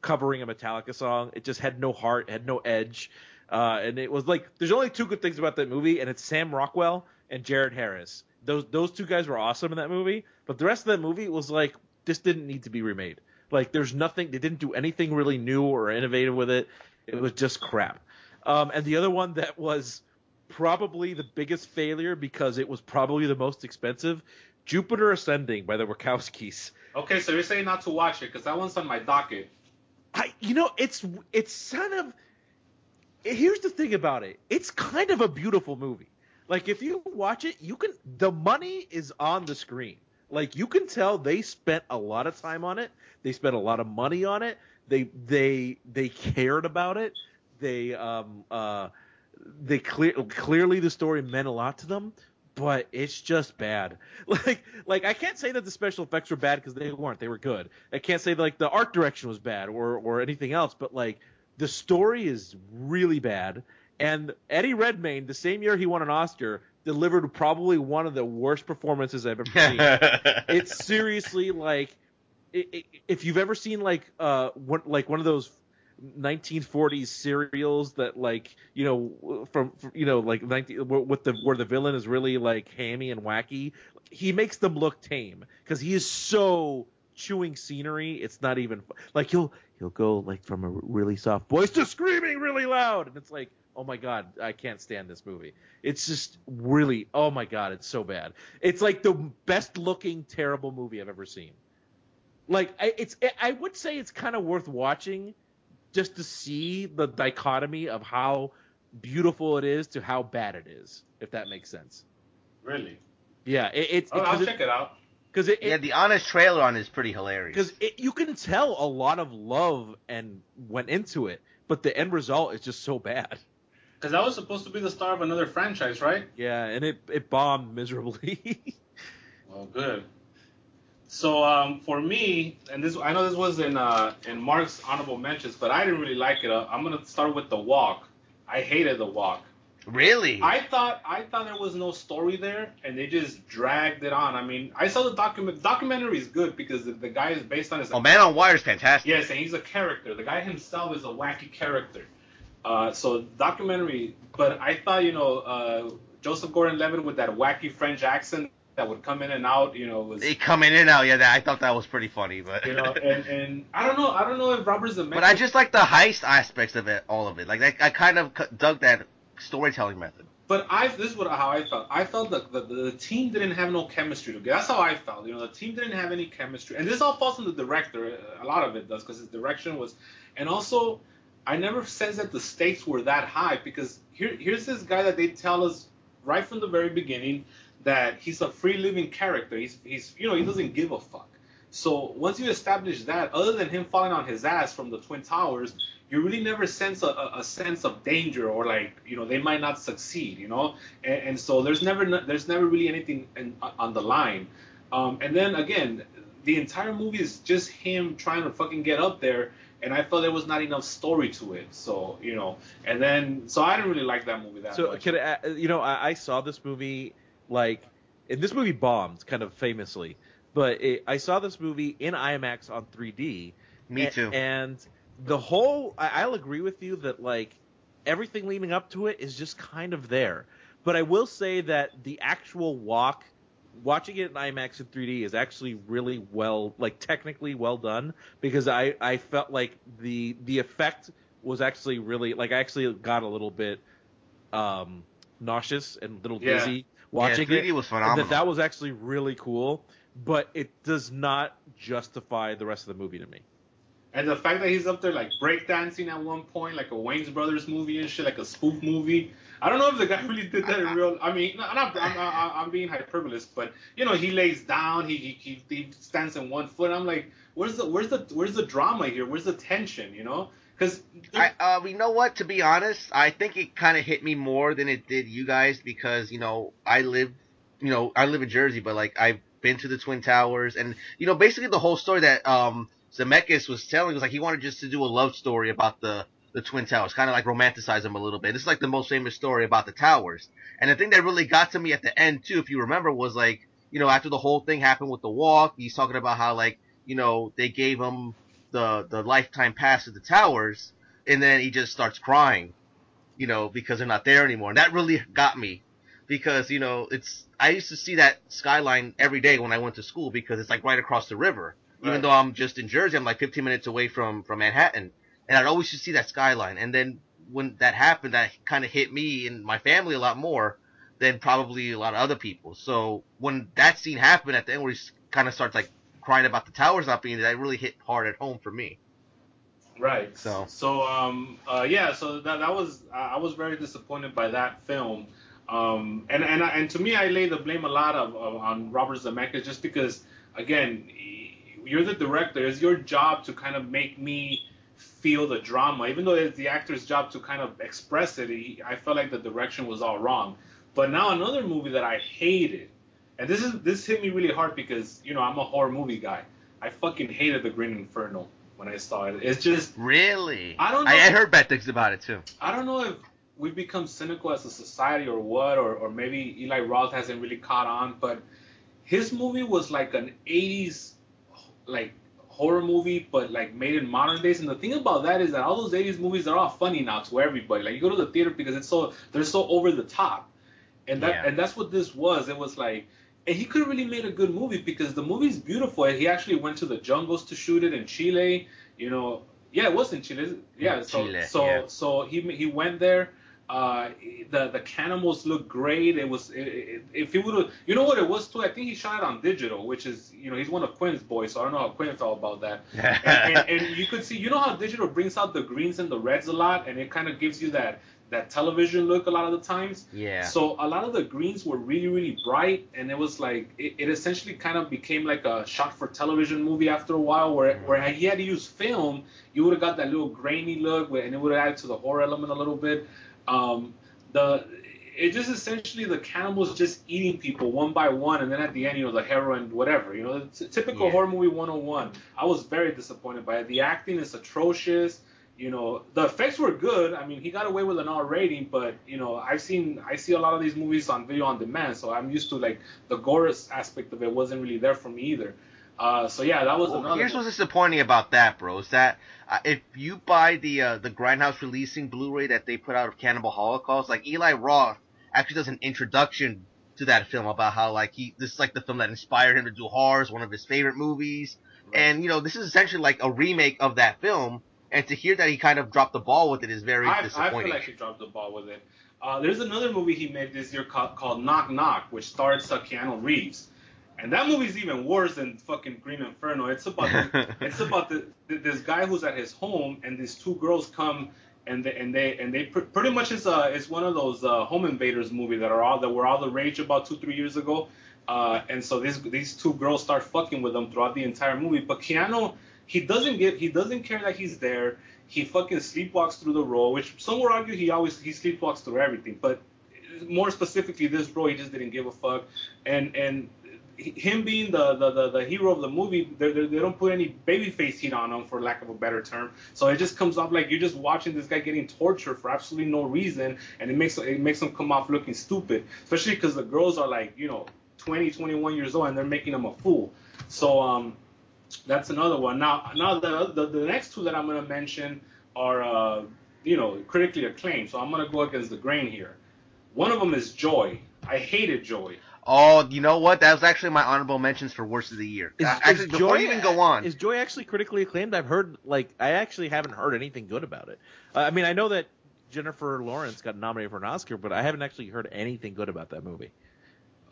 covering a Metallica song. It just had no heart, had no edge. Uh, and it was like there's only two good things about that movie, and it's Sam Rockwell and Jared Harris. Those those two guys were awesome in that movie, but the rest of that movie was like this didn't need to be remade. Like there's nothing they didn't do anything really new or innovative with it. It was just crap. Um, and the other one that was probably the biggest failure because it was probably the most expensive, Jupiter Ascending by the Wachowskis. Okay, so you're saying not to watch it because that one's on my docket. I, you know, it's it's kind of. Here's the thing about it. It's kind of a beautiful movie. Like if you watch it, you can. The money is on the screen. Like you can tell they spent a lot of time on it. They spent a lot of money on it. They they they cared about it. They um uh they clear clearly the story meant a lot to them but it's just bad. Like, like I can't say that the special effects were bad because they weren't. They were good. I can't say like the art direction was bad or or anything else. But like the story is really bad. And Eddie Redmayne, the same year he won an Oscar, delivered probably one of the worst performances I've ever seen. it's seriously like if you've ever seen like uh one, like one of those 1940s serials that like you know from, from you know like 19 with the where the villain is really like hammy and wacky he makes them look tame because he is so chewing scenery it's not even like he'll he'll go like from a really soft voice to screaming really loud and it's like oh my god i can't stand this movie it's just really oh my god it's so bad it's like the best looking terrible movie i've ever seen like I, it's i would say it's kind of worth watching just to see the dichotomy of how beautiful it is to how bad it is if that makes sense Really? yeah it, it's Oh, I'll check it out. Because it, yeah, it, the honest trailer on it is pretty hilarious. because you can tell a lot of love and went into it, but the end result is just so bad. Because that was supposed to be the star of another franchise, right? Yeah, and it it bombed miserably. Well, good. So um, for me, and this I know this was in uh, in Mark's honorable mentions, but I didn't really like it. Uh, I'm gonna start with the walk. I hated the walk. Really? I thought I thought there was no story there, and they just dragged it on. I mean, I saw the document. Documentary is good because the, the guy is based on his. oh, Man on Wire is fantastic. Yes, and he's a character. The guy himself is a wacky character. Uh, so documentary, but I thought you know uh, Joseph Gordon-Levitt with that wacky French accent that would come in and out, you know, was They come in and out. Yeah, that, I thought that was pretty funny, but you know, and, and I don't know, I don't know if Robert Zemeckis. but I just like the heist aspects of it, all of it. Like I, I kind of dug that storytelling method. But I this is what how I felt. I felt that the, the, team didn't have no chemistry together. That's how I felt. You know, the team didn't have any chemistry, and this all falls on the director. A lot of it does because his direction was, and also, I never sensed that the stakes were that high because here here's this guy that they tell us right from the very beginning that he's a free living character. He's he's you know he doesn't give a fuck. So once you establish that, other than him falling on his ass from the twin towers, you really never sense a, a, a sense of danger or like you know they might not succeed, you know, and, and so there's never there's never really anything in, on the line. Um, and then again, the entire movie is just him trying to fucking get up there, and I felt there was not enough story to it. So you know, and then so I didn't really like that movie that So much. can I, you know, I, I saw this movie like, and this movie bombed kind of famously, but it, I saw this movie in IMAX on 3D. Me A- too. And the whole, I, I'll agree with you that like everything leading up to it is just kind of there. But I will say that the actual walk, watching it in IMAX in 3D is actually really well, like technically well done because I, I felt like the the effect was actually really like I actually got a little bit um nauseous and a little Yeah. dizzy watching yeah, 3D it. was phenomenal. That that was actually really cool, but it does not justify the rest of the movie to me. And the fact that he's up there like breakdancing at one point, like a Wayans Brothers movie and shit, like a spoof movie. I don't know if the guy really did that in real. I mean, I'm, not, I'm, I'm, being hyperbolous, but you know, he lays down, he, he he stands in one foot. I'm like, where's the where's the where's the drama here? Where's the tension? You know? Because I, uh, you know what? To be honest, I think it kind of hit me more than it did you guys because you know I live, you know, I live in Jersey, but like I've been to the Twin Towers, and you know, basically the whole story that um Zemeckis was telling was like he wanted just to do a love story about the the Twin Towers, kind of like romanticize them a little bit. This is like the most famous story about the towers, and the thing that really got to me at the end too, if you remember, was like you know after the whole thing happened with the walk, he's talking about how like you know they gave him the the lifetime pass to the towers, and then he just starts crying, you know, because they're not there anymore. And that really got me because, you know, it's, I used to see that skyline every day when I went to school because it's like right across the river. Even though I'm just in Jersey, I'm like 15 minutes away from, from Manhattan. And I'd always just see that skyline. And then when that happened, that kind of hit me and my family a lot more than probably a lot of other people. So when that scene happened at the end where he kind of starts like crying about the towers not being there, that really hit hard at home for me. Right. So- so um uh yeah, so that that was I I was very disappointed by that film. Um and and and to me I lay the blame a lot of, of on Robert Zemeckis just because again you're the director it's your job to kind of make me feel the drama even though it's the actor's job to kind of express it he, I felt like the direction was all wrong. But now another movie that I hated and this is this hit me really hard because you know I'm a horror movie guy. I fucking hated The Green Inferno when I saw it. It's just Really? I don't know. I, I heard bad things about it too. I don't know if we've become cynical as a society or what, or, or maybe Eli Roth hasn't really caught on, but his movie was like an 80s like horror movie, but like made in modern days. And the thing about that is that all those 80s movies are all funny now to everybody. Like you go to the theater because it's so they're so over the top, and that Yeah. and that's what this was. It was like. And he could have really made a good movie because the movie's beautiful. He actually went to the jungles to shoot it in Chile. You know, yeah, it was in Chile. Yeah, so Chile, so yeah. so he he went there. Uh, the the cannibals look great. It was it, it, if he would have, you know what it was too. I think he shot it on digital, which is you know he's one of Quinn's boys, so I don't know how Quinn felt about that. and, and, and you could see, you know how digital brings out the greens and the reds a lot, and it kind of gives you that that television look a lot of the times. Yeah. So a lot of the greens were really really bright, and it was like it, it essentially kind of became like a shot for television movie after a while, where where he had to use film, you would have got that little grainy look, and it would have added to the horror element a little bit. Um, the it just essentially the cannibals just eating people one by one, and then at the end, you know, the heroine, whatever, you know, it's a typical Yeah. horror movie 101. I was very disappointed by it. The acting is atrocious. You know, the effects were good. I mean, he got away with an R rating, but you know, I've seen I see a lot of these movies on video on demand, so I'm used to like the gore aspect of it wasn't really there for me either. Uh, so yeah, that was Well, another. here's what's disappointing about that, bro. Is that if you buy the uh, the Grindhouse releasing Blu-ray that they put out of Cannibal Holocaust, like Eli Roth actually does an introduction to that film about how like he this is like the film that inspired him to do horror, it's one of his favorite movies, and you know this is essentially like a remake of that film. And to hear that he kind of dropped the ball with it is very I, I disappointing. feel like he dropped the ball with it. Uh, there's another movie he made this year called, called Knock Knock, which stars uh, Keanu Reeves, and that movie's even worse than fucking Green Inferno. It's about the, it's about the, th this guy who's at his home, and these two girls come, and they and they and they pr- pretty much is uh it's one of those uh, home invaders movie that are all that were all the rage about two three years ago. Uh, and so these these two girls start fucking with them throughout the entire movie. But Keanu, he doesn't give he doesn't care that he's there. He fucking sleepwalks through the role, which some would argue he always he sleepwalks through everything, but more specifically this role he just didn't give a fuck. And and him being the, the, the, the hero of the movie, they, they, they don't put any babyface heat on him, for lack of a better term. So it just comes off like you're just watching this guy getting tortured for absolutely no reason, and it makes it makes him come off looking stupid, especially because the girls are like you know 20, 21 years old, and they're making him a fool. So um, that's another one. Now now the the, the next two that I'm gonna mention are uh, you know critically acclaimed. So I'm gonna go against the grain here. One of them is Joy. I hated Joy. Oh, you know what? That was actually my honorable mentions for worst of the year. Is, Uh, actually, is before Joy, you even go on, is Joy actually critically acclaimed? I've heard like I actually haven't heard anything good about it. Uh, I mean, I know that Jennifer Lawrence got nominated for an Oscar, but I haven't actually heard anything good about that movie.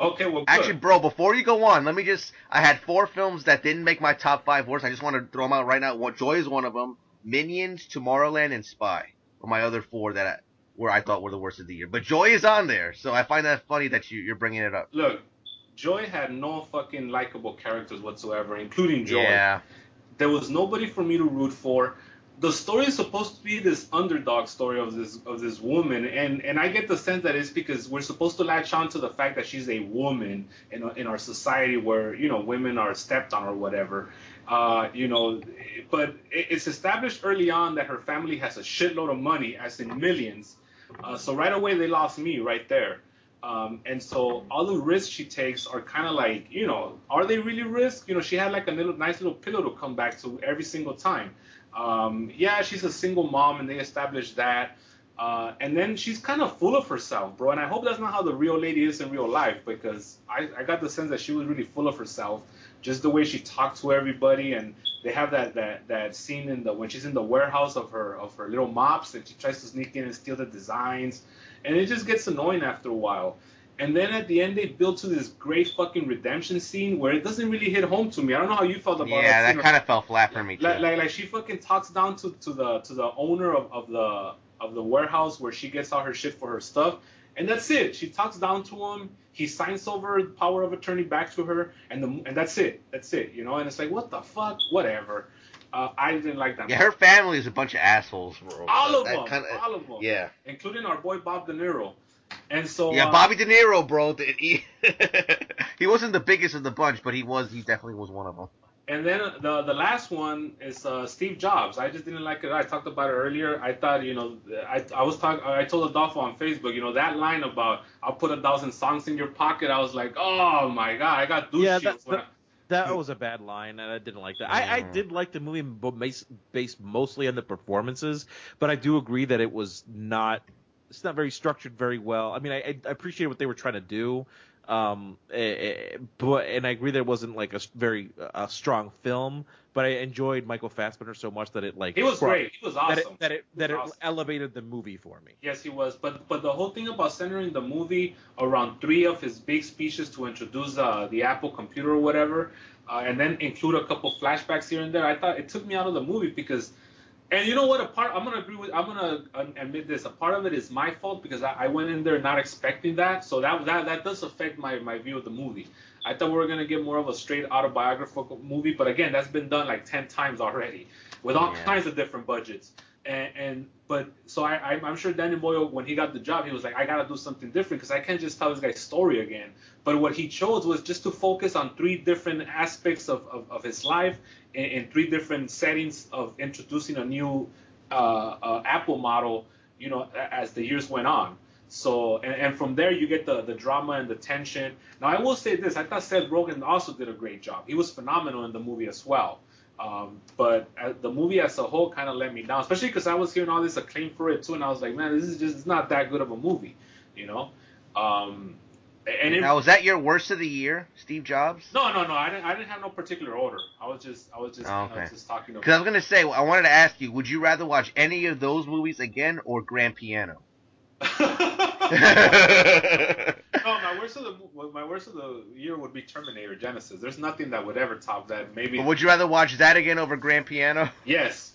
Okay, well, good. Actually, bro, before you go on, let me just. I had four films that didn't make my top five worst. I just want to throw them out right now. One, Joy is one of them. Minions, Tomorrowland, and Spy are my other four that I, where I thought were the worst of the year. But Joy is on there, so I find that funny that you, you're bringing it up. look, Joy had no fucking likable characters whatsoever, including Joy. Yeah. There was nobody for me to root for. The story is supposed to be this underdog story of this of this woman, and and I get the sense that it's because we're supposed to latch on to the fact that she's a woman in in our society where you know women are stepped on or whatever. Uh, you know, but it's established early on that her family has a shitload of money, as in millions. Uh, so right away they lost me right there. Um, and so all the risks she takes are kind of like, you know, are they really risks? You know, she had like a little nice little pillow to come back to every single time. Um, yeah, she's a single mom, and they established that. Uh, and then she's kind of full of herself, bro. And I hope that's not how the real lady is in real life, because I, I got the sense that she was really full of herself, just the way she talked to everybody. And they have that that that scene in the when she's in the warehouse of her of her little mops, and she tries to sneak in and steal the designs, and it just gets annoying after a while. And then at the end, they build to this great fucking redemption scene where it doesn't really hit home to me. I don't know how you felt about it. Yeah, that. that kind of fell flat for me too. Like, like, like she fucking talks down to, to the to the owner of, of the of the warehouse where she gets all her shit for her stuff, and that's it. She talks down to him. He signs over the power of attorney back to her, and the and that's it. That's it. You know, and it's like what the fuck, whatever. Uh, I didn't like that. yeah, her family is a bunch of assholes, bro. all of That them, kinda- all of them, Yeah. including our boy Bob De Niro. And so Yeah, uh, Bobby De Niro, bro. He, he wasn't the biggest of the bunch, but he was. He definitely was one of them. And then the the last one is uh, Steve Jobs. I just didn't like it. I talked about it earlier. I thought, you know, I, I was talking. I told Adolfo on Facebook, you know, that line about "I'll put a thousand songs in your pocket." I was like, oh my god, I got douche Yeah, that- that- That was a bad line, and I didn't like that. I, I did like the movie based mostly on the performances, but I do agree that it was not. It's not very structured very well. I mean, I, I appreciate what they were trying to do, um, eh, eh, but and I agree that it wasn't like a very a strong film. But I enjoyed Michael Fassbender so much that it like he was brought- great. He was That awesome. it that it that He it awesome. elevated the movie for me. Yes, he was. But but the whole thing about centering the movie around three of his big speeches to introduce uh, the Apple computer or whatever, uh, and then include a couple flashbacks here and there, I thought it took me out of the movie because. And you know what? A part I'm gonna agree with. I'm gonna uh, admit this. A part of it is my fault because I, I went in there not expecting that. So that that that does affect my my view of the movie. I thought we were gonna get more of a straight autobiographical movie, but again, that's been done like ten times already with all Yeah. kinds of different budgets. And, and but so I, I'm sure Danny Boyle when he got the job he was like I gotta do something different because I can't just tell this guy's story again. But what he chose was just to focus on three different aspects of, of, of his life in, in three different settings of introducing a new uh, uh, Apple model, you know, as the years went on. So and, and from there you get the the drama and the tension. Now I will say this: I thought Seth Rogen also did a great job. He was phenomenal in the movie as well. Um, but uh, the movie as a whole kind of let me down, especially because I was hearing all this acclaim for it too, and I was like, man, this is just it's not that good of a movie, you know. Um, and it, Now, was that your worst of the year, Steve Jobs? no, no, no, I didn't, I didn't have no particular order. I was just, I was just, Oh, I okay. was just talking Because I was gonna say, I wanted to ask you, would you rather watch any of those movies again or Grand Piano? No, my worst of the my worst of the year would be Terminator Genisys. There's nothing that would ever top that. Maybe But would you rather watch that again over Grand Piano? yes.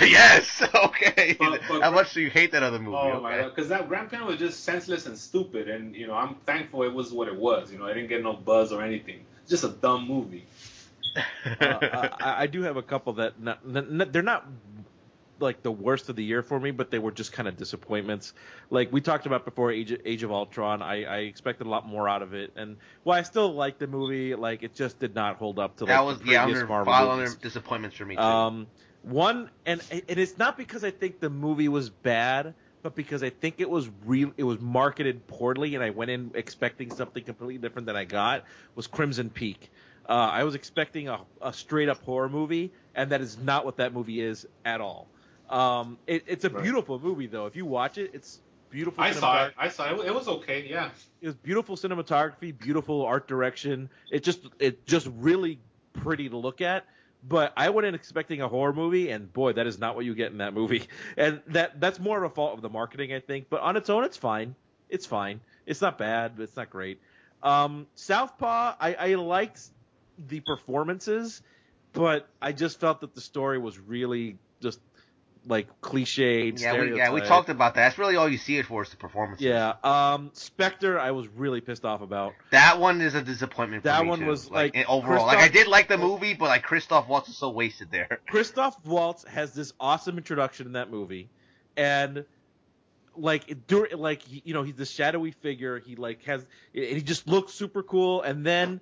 yes. Okay. But- but- How much do you hate that other movie? Oh my god, because that Grand Piano was just senseless and stupid, and you know I'm thankful it was what it was. You know, I didn't get no buzz or anything. Just a dumb movie. uh, I, I do have a couple that not, n- they're not like the worst of the year for me, but they were just kind of disappointments. Like we talked about before, Age of, Age of Ultron, I, I expected a lot more out of it, and while I still liked the movie, like it just did not hold up to like that was the previous under, Marvel movies. disappointments for me too. Um, one, and and it's not because I think the movie was bad, but because I think it was real, it was marketed poorly, and I went in expecting something completely different than I got. Was Crimson Peak? Uh, I was expecting a, a straight up horror movie, and that is not what that movie is at all. Um, it, it's a Right. beautiful movie though. If you watch it, it's beautiful. I saw it. I saw it. It was okay. Yeah. it was beautiful cinematography, beautiful art direction. It just it just really pretty to look at. But I went in expecting a horror movie, and boy, that is not what you get in that movie. And that that's more of a fault of the marketing, I think. But on its own, it's fine. It's fine. It's not bad, but it's not great. Um, Southpaw, I, I liked the performances, but I just felt that the story was really just like cliche. yeah, we, yeah, we talked about that. That's really all you see it for is the performances. Yeah. Um, Spectre, I was really pissed off about. That one is a disappointment. For That one too. was, like, in- overall. Like I did like the movie, but like Christoph Waltz is so wasted there. Christoph Waltz has this awesome introduction in that movie, and like during like you know he's this shadowy figure. He like has and he just looks super cool, and then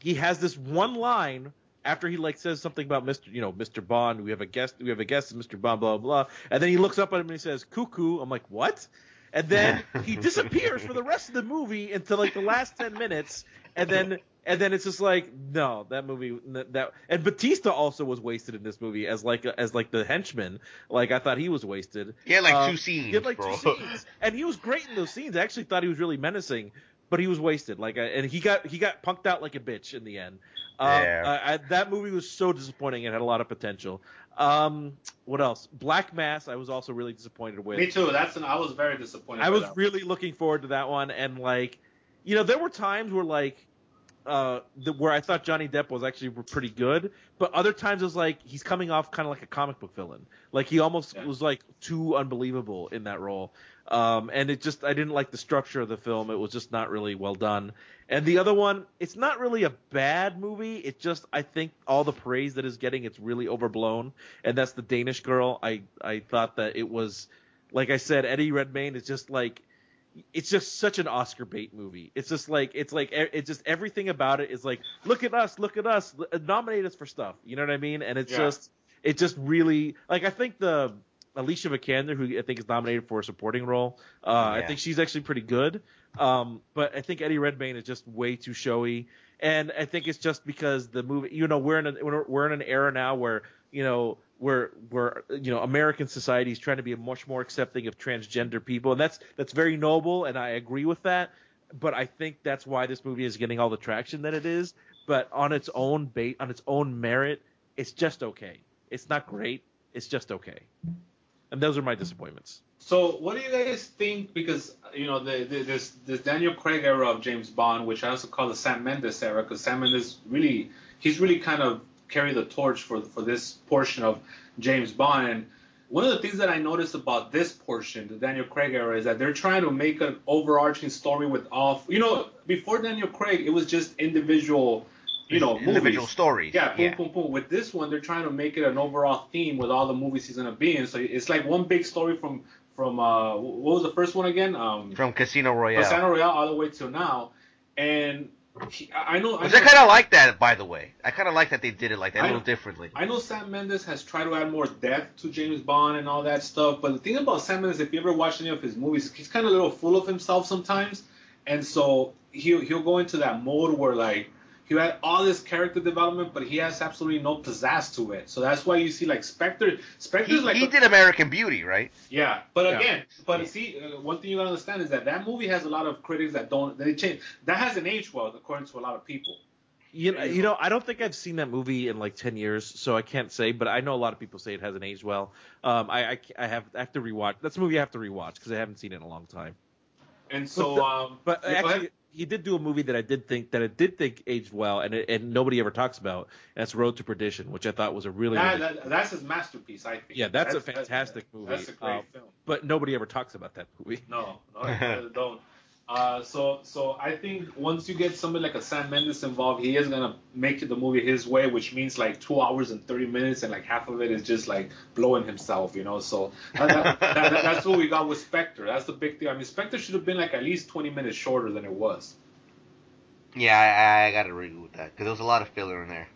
he has this one line after he like says something about Mr. you know Mr. Bond. We have a guest. We have a guest, Mr. Bond. Blah blah. blah. And then he looks up at him and he says "cuckoo." I'm like what? And then he disappears for the rest of the movie until like the last ten minutes, and then and then it's just like no, that movie that and Batista also was wasted in this movie as like as like the henchman. Like I thought he was wasted. He had like Uh, two scenes, He had like bro. two scenes, and he was great in those scenes. I actually thought he was really menacing, but he was wasted. Like, and he got he got punked out like a bitch in the end. Um, Yeah. I, I, that movie was so disappointing. It had a lot of potential. Um, what else? Black Mass. I was also really disappointed with. Me too. That's an. I was very disappointed. I was that. really looking forward to that one, and like, you know, there were times where like, uh, the, where I thought Johnny Depp was actually pretty good, but other times it was like he's coming off kind of like a comic book villain. Like he almost Yeah. was like too unbelievable in that role, um, and it just I didn't like the structure of the film. It was just not really well done. And the other one, it's not really a bad movie. It just I think all the praise that is getting, it's really overblown, and that's the Danish Girl. I I thought that it was, like I said, Eddie Redmayne is just like it's just such an Oscar bait movie. It's just like it's like it's just everything about it is like look at us, look at us, nominate us for stuff. You know what I mean? And it's Yeah. just it just really like I think the Alicia Vikander, who I think is nominated for a supporting role, uh, I Yeah. think she's actually pretty good. Um, but I think Eddie Redmayne is just way too showy, and I think it's just because the movie. You know, we're in a we're in an era now where you know where where you know American society is trying to be much more accepting of transgender people, and that's that's very noble, and I agree with that. But I think that's why this movie is getting all the traction that it is. But on its own bait, on its own merit, it's just okay. It's not great. It's just okay. And those are my disappointments. So, what do you guys think? Because you know, the, the, this this Daniel Craig era of James Bond, which I also call the Sam Mendes era, because Sam Mendes really he's really kind of carried the torch for for this portion of James Bond. And one of the things that I noticed about this portion, the Daniel Craig era, is that they're trying to make an overarching story with all. You know, before Daniel Craig, it was just individual. You know, individual movies. stories. Yeah, boom, yeah. boom, boom. With this one, they're trying to make it an overall theme with all the movies he's gonna be in. So it's like one big story from from uh, what was the first one again? Um, From Casino Royale. Casino Royale all the way till now. And he, I know, I I kind of like that, by the way. I kind of like that they did it like that, a I little differently. I know Sam Mendes has tried to add more depth to James Bond and all that stuff. But the thing about Sam Mendes, if you ever watch any of his movies, he's kind of a little full of himself sometimes, and so he'll he'll go into that mode where like. He had all this character development, but he has absolutely no pizzazz to it. So that's why you see like Spectre. Spectre's He, like he a- did American Beauty, right? Yeah, but Yeah. again, but see, uh, one thing you gotta understand is that that movie has a lot of critics that don't they change. That hasn't aged well according to a lot of people. You know, you know, I don't think I've seen that movie in like ten years, so I can't say. But I know a lot of people say it hasn't aged well. Um, I, I, I have I have to rewatch. That's a movie I have to rewatch because I haven't seen it in a long time. And so, the- um, But actually, ahead. He did do a movie that I did think that I did think aged well, and it, and nobody ever talks about. And that's Road to Perdition, which I thought was a really, that, really that, that's his masterpiece, I think. Yeah, that's a fantastic movie. That's a great Um, film. but nobody ever talks about that movie. No, no, don't. Uh, so so I think once you get somebody like a Sam Mendes involved, he is gonna make the movie his way, which means like two hours and thirty minutes, and like half of it is just like blowing himself, you know. So that, that, that, that- that's what we got with Spectre. That's the big thing. I mean, Spectre should have been like at least twenty minutes shorter than it was. Yeah, I, I gotta agree with that because there was a lot of filler in there.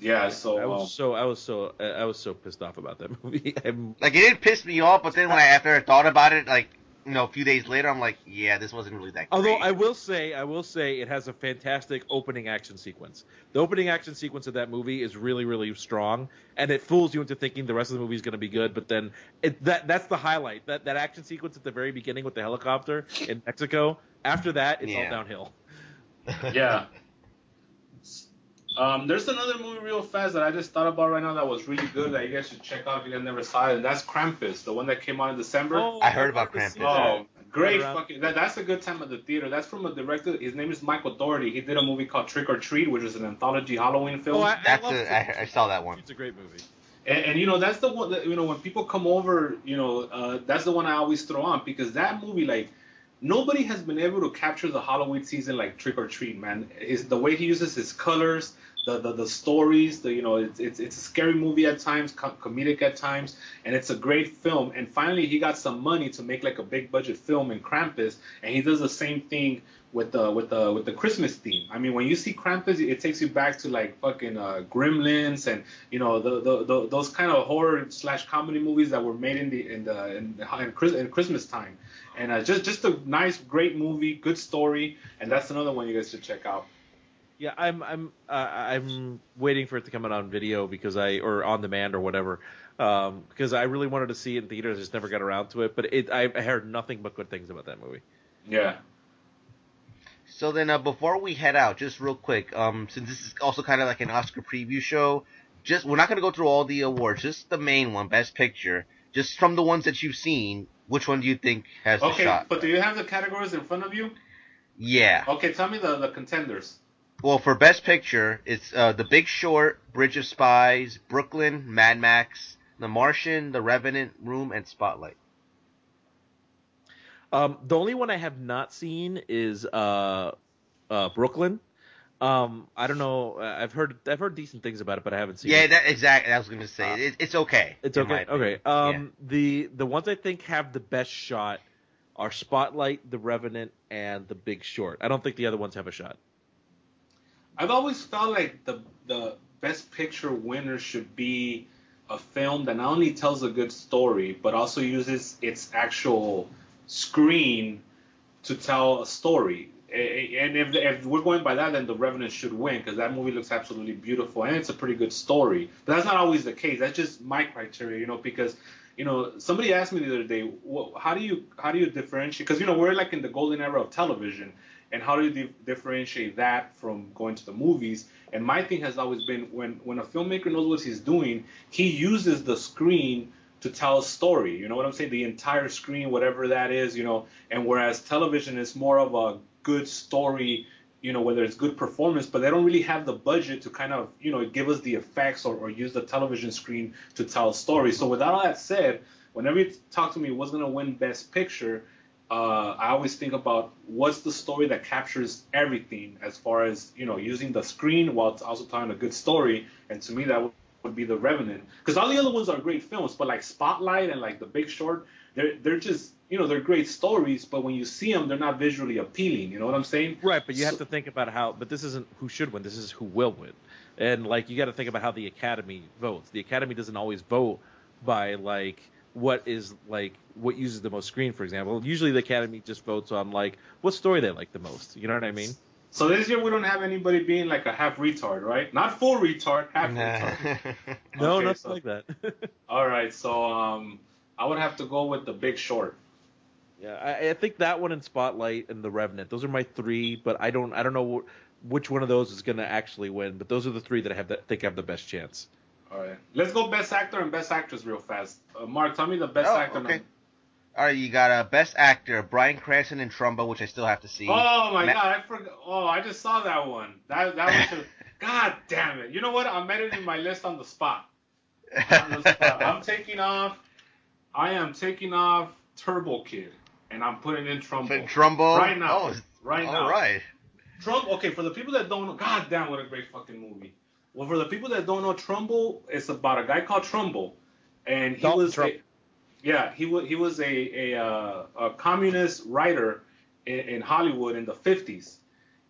Yeah. I So um, was so I was so I was so pissed off about that movie. I'm, Like it didn't piss me off, but then when I after I thought about it, like you know, a few days later, I'm like, yeah, this wasn't really that. Good. Although great. I will say I will say it has a fantastic opening action sequence. The opening action sequence of that movie is really really strong, and it fools you into thinking the rest of the movie is going to be good. But then it, that that's the highlight. That that action sequence at the very beginning with the helicopter in Mexico. After that, it's Yeah. all downhill. yeah. Um, there's another movie real fast that I just thought about right now that was really good that you guys should check out if you guys never saw it, and that's Krampus, the one that came out in December. Oh, I heard about wanted Krampus. Oh, great fucking! That, that's a good time at the theater. That's from a director. His name is Michael Dougherty. He did a movie called Trick or Treat, which is an anthology Halloween film. Oh, I, That's I, love a, I, I saw that one. It's a great movie. And, and you know that's the one that you know when people come over, you know uh, that's the one I always throw on because that movie like nobody has been able to capture the Halloween season like Trick or Treat, man. Is the way he uses his colors, the the, the stories, the you know it's, it's it's a scary movie at times, co- comedic at times, and it's a great film. And finally he got some money to make like a big budget film in Krampus, and he does the same thing with the with the with the Christmas theme. I mean, when you see Krampus, it takes you back to like fucking uh, Gremlins and you know the, the, the those kind of horror slash comedy movies that were made in the in the in, in Christmas time. And uh, just just a nice, great movie, good story, and that's another one you guys should check out. Yeah, I'm I'm uh, I'm waiting for it to come out on video because I or on demand or whatever. Um, because I really wanted to see it in theaters, I just never got around to it. But it, I, I heard nothing but good things about that movie. Yeah. So then, uh, before we head out, just real quick, um, since this is also kind of like an Oscar preview show, just we're not gonna go through all the awards, just the main one, Best Picture. Just from the ones that you've seen, which one do you think has the shot? Okay, shot? but do you have the categories in front of you? Yeah. Okay, tell me the, the contenders. Well, for Best Picture, it's uh, The Big Short, Bridge of Spies, Brooklyn, Mad Max, The Martian, The Revenant, Room, and Spotlight. Um, the only one I have not seen is uh, uh, Brooklyn. Um, I don't know. uh, I've heard I've heard decent things about it, but I haven't seen it. Yeah, it. that exactly. I was gonna say Uh, it, it's okay. It's okay. Okay. Um, the the ones I think have the best shot are Spotlight, The Revenant, and The Big Short. I don't think the other ones have a shot. I've always felt like the the best picture winner should be a film that not only tells a good story but also uses its actual screen to tell a story. A- And if, if we're going by that, then The Revenant should win because that movie looks absolutely beautiful and it's a pretty good story. But that's not always the case. That's just my criteria, you know, because you know somebody asked me the other day, well, how do you how do you differentiate? Because you know we're like in the golden era of television, and how do you di- differentiate that from going to the movies? And my thing has always been when when a filmmaker knows what he's doing, he uses the screen to tell a story. You know what I'm saying? The entire screen, whatever that is, you know. And whereas television is more of a good story, you know, whether it's good performance, but they don't really have the budget to kind of, you know, give us the effects or, or use the television screen to tell a story. So with all that said, whenever you talk to me, what's gonna win Best Picture? Uh, I always think about what's the story that captures everything as far as you know using the screen while it's also telling a good story, and to me that would, would be The Revenant. Because all the other ones are great films, but like Spotlight and like The Big Short, they're they're just you know they're great stories, but when you see them, they're not visually appealing. You know what I'm saying? Right, but you have to think about how. But this isn't who should win. This is who will win, and like you got to think about how the Academy votes. The Academy doesn't always vote by like what is like what uses the most screen, for example. Usually the Academy just votes on like what story they like the most. You know what I mean? So this year we don't have anybody being like a half retard, right? Not full retard, half retard. No, Okay, nothing so- like that. All right, so um, I would have to go with The Big Short. Yeah, I, I think that one and Spotlight and The Revenant. Those are my three, but I don't I don't know wh- which one of those is going to actually win. But those are the three that I have that think have the best chance. All right, let's go Best Actor and Best Actress real fast. Uh, Mark, tell me the Best Oh, Actor. okay. nom- All right, you got uh, Best Actor, Bryan Cranston in Trumbo, which I still have to see. Oh my Ma- God, I forgot. Oh, I just saw that one. That that one should. God damn it! You know what? I'm editing my list on the spot. On the spot. I'm taking off. I am taking off Turbo Kid. And I'm putting in Trumbo. Fin- Trumbo. Right now. Oh, it's- right now. all right. Trump. Okay, for the people that don't know, God damn, what a great fucking movie. Well, for the people that don't know, Trumbo, it's about a guy called Trumbo, and he Dalton was Trump. a, yeah, he was he was a a, uh, a communist writer in, in Hollywood in the 50s,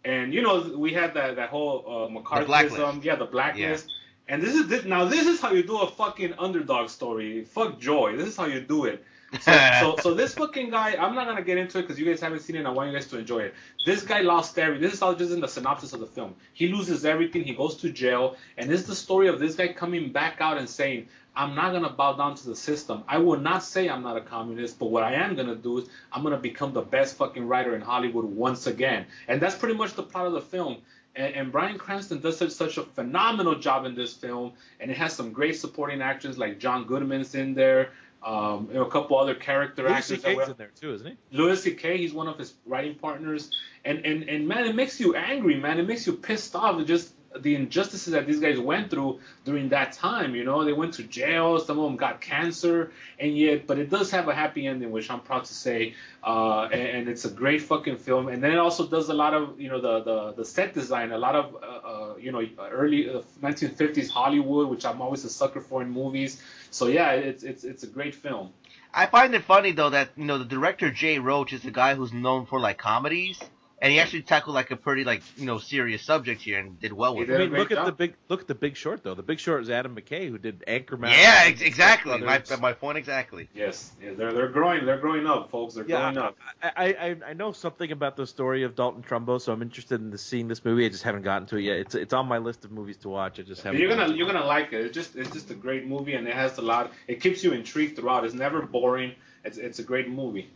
and you know we had that that whole uh, McCarthyism, blacklist. yeah, the blacklist. And this is this, now this is how you do a fucking underdog story. Fuck joy. This is how you do it. So, so, so this fucking guy, I'm not gonna get into it because you guys haven't seen it. and I want you guys to enjoy it. This guy lost everything. This is all just in the synopsis of the film. He loses everything. He goes to jail, and this is the story of this guy coming back out and saying, "I'm not gonna bow down to the system. I will not say I'm not a communist, but what I am gonna do is I'm gonna become the best fucking writer in Hollywood once again." And that's pretty much the plot of the film. And, and Bryan Cranston does such, such a phenomenal job in this film, and it has some great supporting actors like John Goodman's in there. Um, you know, a couple other character Louis actors. were- in there too, isn't he? Louis C.K. He's one of his writing partners, and and and man, it makes you angry, man. It makes you pissed off. It just the injustices that these guys went through during that time. You know, they went to jail. Some of them got cancer, and yet, but it does have a happy ending, which I'm proud to say. Uh, and, and it's a great fucking film. And then it also does a lot of you know the the, the set design, a lot of uh, uh, you know early uh, 1950s Hollywood, which I'm always a sucker for in movies. So yeah, it's it's it's a great film. I find it funny though that you know the director Jay Roach is a guy who's known for like comedies, and he actually tackled like a pretty like you know serious subject here and did well He with did I it. a mean, great look at job. the big look at the Big Short though. The Big Short is Adam McKay who did Anchorman. Yeah, ex- exactly. My, my point exactly. Yes, yeah, they're they're growing. They're growing up, folks. They're Yeah, growing up. I, I, I I know something about the story of Dalton Trumbo, so I'm interested in the, seeing this movie. I just haven't gotten to it yet. It's it's on my list of movies to watch. I just haven't. You're gonna to you're gonna like it. It's just it's just a great movie, and it has a lot. It keeps you intrigued throughout. It's never boring. It's it's a great movie.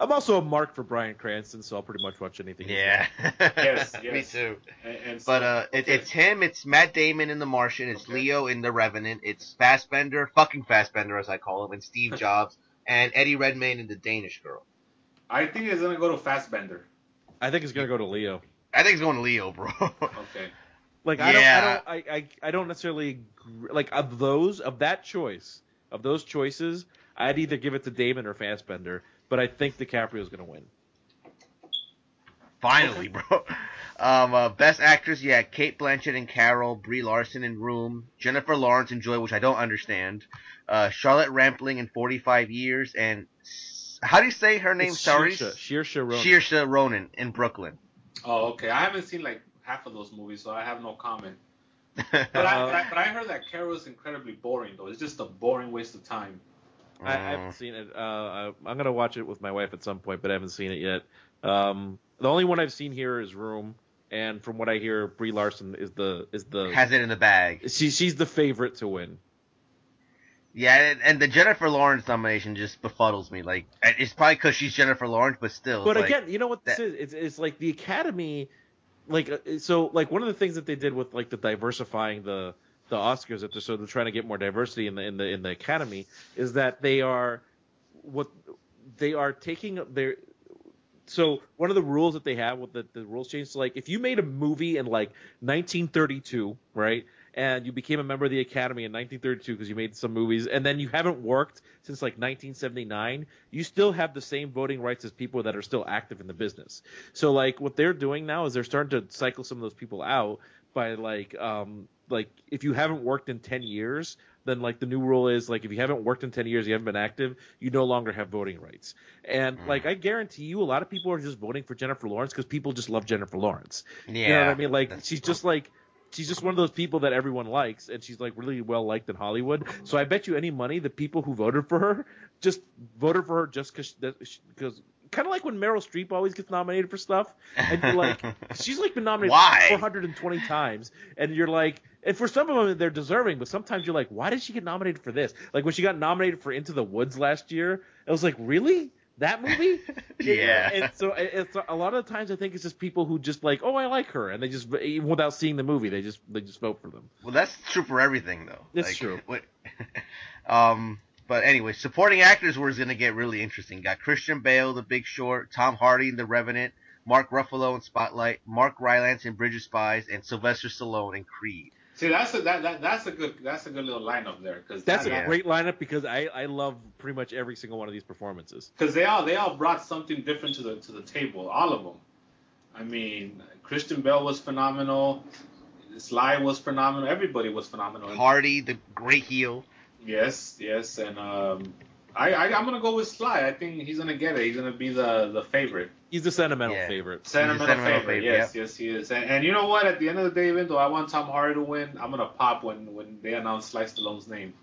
I'm also a mark for Bryan Cranston, so I'll pretty much watch anything. he's Yeah. Yes, Me too. And, and so- But uh, it, it's him. It's Matt Damon in The Martian. It's Okay. Leo in The Revenant. It's Fassbender, fucking Fassbender as I call him, and Steve Jobs, and Eddie Redmayne in The Danish Girl. I think it's gonna go to Fassbender. I think it's gonna go to Leo. I think it's going to Leo, bro. Okay. Like I Yeah. don't, I don't, I, I, I don't necessarily like of those of that choice of those choices. I'd either give it to Damon or Fassbender, but I think DiCaprio's gonna win. Finally, bro. Um, uh, best actress, yeah, Cate Blanchett and Carol, Brie Larson in Room, Jennifer Lawrence in Joy, which I don't understand, uh, Charlotte Rampling in 45 Years, and S- how do you say her name? It's Sorry, Saoirse, Saoirse Ronan. Saoirse Ronan in Brooklyn. Oh, okay. I haven't seen like half of those movies, so I have no comment. But, I, Uh, but, I, but I heard that Carol is incredibly boring, though. It's just a boring waste of time. I, I haven't seen it. Uh, I, I'm gonna watch it with my wife at some point, but I haven't seen it yet. Um, the only one I've seen here is Room, and from what I hear, Brie Larson is the is the has it in the bag. she, she's the favorite to win. Yeah, and, and the Jennifer Lawrence nomination just befuddles me. Like, it's probably because she's Jennifer Lawrence, but still. But like- again, you know what this that- is? It's, it's like the Academy, like uh, so, like one of the things that they did with like the diversifying the the Oscars, that they're so they're trying to get more diversity in the in the in the Academy, is that they are what they are taking their. So one of the rules that they have with the, the rules change, so like if you made a movie in like 1932, right, and you became a member of the Academy in 1932 because you made some movies, and then you haven't worked since like 1979, you still have the same voting rights as people that are still active in the business. So like what they're doing now is they're starting to cycle some of those people out by like um like if you haven't worked in 10 years then like the new rule is like if you haven't worked in 10 years you haven't been active you no longer have voting rights and like i guarantee you a lot of people are just voting for jennifer lawrence because people just love jennifer lawrence yeah. you know what I mean? Like she's just like she's just one of those people that everyone likes, and she's like really well liked in Hollywood. So I bet you any money the people who voted for her just voted for her just because because. Kind of like when Meryl Streep always gets nominated for stuff, and you're like, she's like been nominated Why? 420 times, and you're like, and for some of them they're deserving, but sometimes you're like, why did she get nominated for this? Like when she got nominated for Into the Woods last year, I was like, really? That movie? Yeah. And so it's a lot of the times I think it's just people who just like, oh, I like her, and they just even without seeing the movie, they just they just vote for them. Well, that's true for everything, though. That's Like, true. What, um, but anyway, supporting actors was going to get really interesting. Got Christian Bale, The Big Short, Tom Hardy in The Revenant, Mark Ruffalo in Spotlight, Mark Rylance in Bridge of Spies, and Sylvester Stallone in Creed. See, that's a that, that that's a good that's a good little lineup there because That's Yeah. a great lineup because I, I love pretty much every single one of these performances. because they all they all brought something different to the to the table, all of them. I mean, Christian Bale was phenomenal. Sly was phenomenal. Everybody was phenomenal. Hardy, the great heel. Yes, yes, and um, I, I I'm gonna go with Sly. I think he's gonna get it. He's gonna be the the favorite, He's the sentimental Yeah. favorite. sentimental, sentimental favorite. favorite, Yes, yes, he is. And, and you know what? At the end of the day, even though I want Tom Hardy to win, I'm gonna pop when when they announce Sly Stallone's name.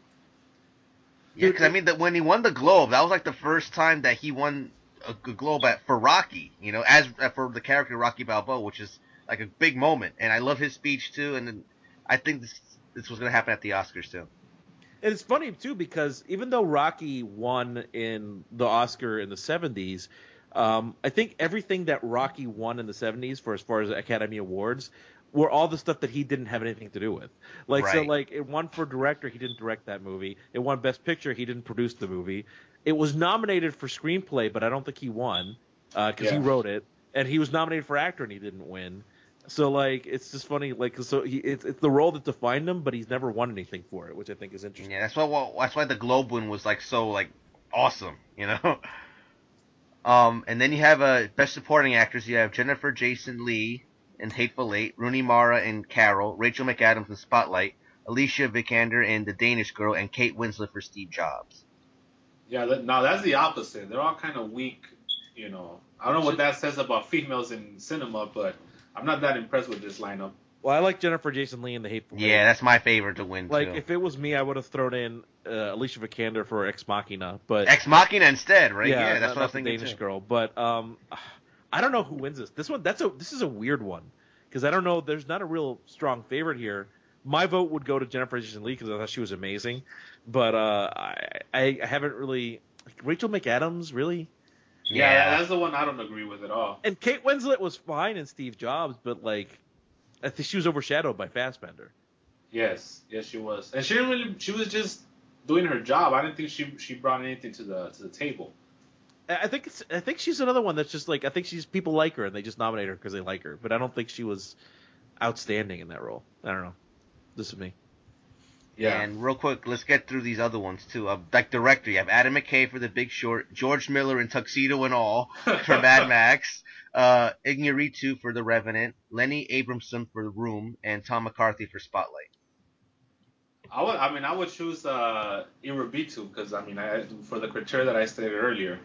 Yeah, because I mean, that when he won the Globe, that was like the first time that he won a Globe at, for Rocky. You know, as uh, for the character Rocky Balboa, which is like a big moment. And I love his speech too. And then I think this this was gonna happen at the Oscars too. And it's funny too because even though Rocky won in the Oscar in the '70s, um, I think everything that Rocky won in the '70s for as far as Academy Awards were all the stuff that he didn't have anything to do with. Like so, like it won for director, he didn't direct that movie. It won Best Picture, he didn't produce the movie. It was nominated for screenplay, but I don't think he won because he Yeah. wrote it. And he was nominated for actor and he didn't win. So like it's just funny like so he, it's it's the role that defined him, but he's never won anything for it, which I think is interesting. Yeah, that's why why- that's why the Globe win was like so like awesome, you know. Um, and then you have uh, best supporting actors. You have Jennifer Jason Leigh in Hateful Eight, Rooney Mara in Carol, Rachel McAdams in Spotlight, Alicia Vikander in The Danish Girl, and Kate Winslet for Steve Jobs. Yeah, that, now that's the opposite. They're all kind of weak. You know, I don't know what that says about females in cinema, but I'm not that impressed with this lineup. Well, I like Jennifer Jason Leigh in The Hateful Eight. Yeah, that's my favorite to win Like too. if it was me, I would have thrown in uh, Alicia Vikander for Ex Machina, but Ex Machina instead, right? yeah, Yeah, that's not, what I was not the thinking Danish too. girl. But um, I don't know who wins this. This one, that's a this is a weird one because I don't know. There's not a real strong favorite here. My vote would go to Jennifer Jason Leigh because I thought she was amazing, but uh, I I haven't really Rachel McAdams really. Yeah, Yeah. that's the one I don't agree with at all. And Kate Winslet was fine in Steve Jobs, but like, I think she was overshadowed by Fassbender. Yes, yes, she was, and she didn't really. She was just doing her job. I didn't think she she brought anything to the to the table. I I think it's, I think she's another one that's just like I think she's people like her and they just nominate her because they like her, but I don't think she was outstanding in that role. I don't know. This is me. Yeah, And real quick, let's get through these other ones too. Uh, like director, you have Adam McKay for The Big Short, George Miller in Tuxedo and All for Mad Max, uh, Iñárritu for The Revenant, Lenny Abrahamson for The Room, and Tom McCarthy for Spotlight. I would. I mean, I would choose uh, Iñárritu because I mean, I, for the criteria that I stated earlier.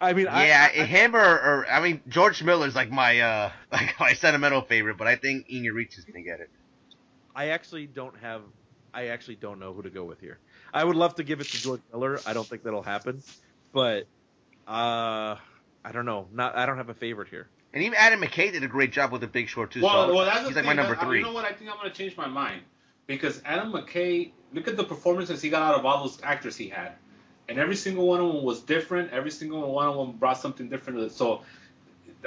I mean, yeah, I, I, him or, or I mean George Miller's like my uh like my sentimental favorite, but I think Iñárritu's gonna get it. I actually don't have. I actually don't know who to go with here. I would love to give it to George Miller. I don't think that'll happen, but uh, I don't know. Not I don't have a favorite here. And even Adam McKay did a great job with The Big Short too. Well, so well, that's the he's thing. like my number that- three. You know what? I think I'm gonna change my mind because Adam McKay. Look at the performances he got out of all those actors he had, and every single one of them was different. Every single one of them brought something different. To it. So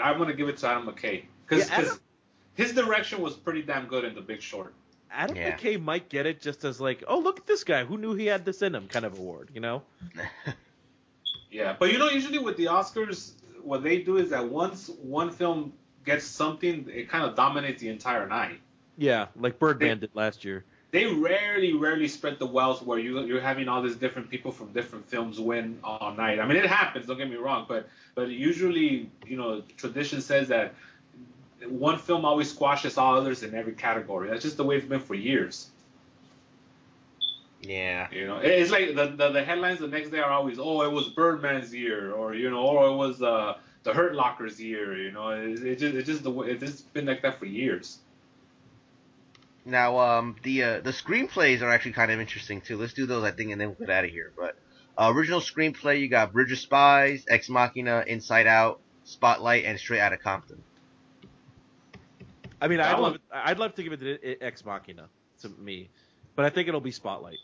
I'm gonna give it to Adam McKay because Yeah, Adam- his direction was pretty damn good in The Big Short. Adam Yeah. McKay might get it just as like, oh look at this guy who knew he had this in him kind of award, you know? Yeah, but you know, usually with the Oscars, what they do is that once one film gets something, it kind of dominates the entire night. Yeah, like Birdman did last year. They rarely, rarely spread the wealth where you you're having all these different people from different films win all night. I mean, it happens. Don't get me wrong, but but usually, you know, tradition says that one film always squashes all others in every category. That's just the way it's been for years. yeah. You know, it's like the, the the headlines the next day are always, oh, it was Birdman's year, or you know, or it was uh, the Hurt Locker's year. You know, it, it just it's just the way it's been like that for years. Now, um, the uh, the screenplays are actually kind of interesting too. Let's do those, I think, and then we'll get out of here. But uh, original screenplay, you got Bridge of Spies, Ex Machina, Inside Out, Spotlight, and Straight Outta Compton. I mean, That I'd one- love, I'd love to give it to Ex Machina to me, but I think it'll be Spotlight.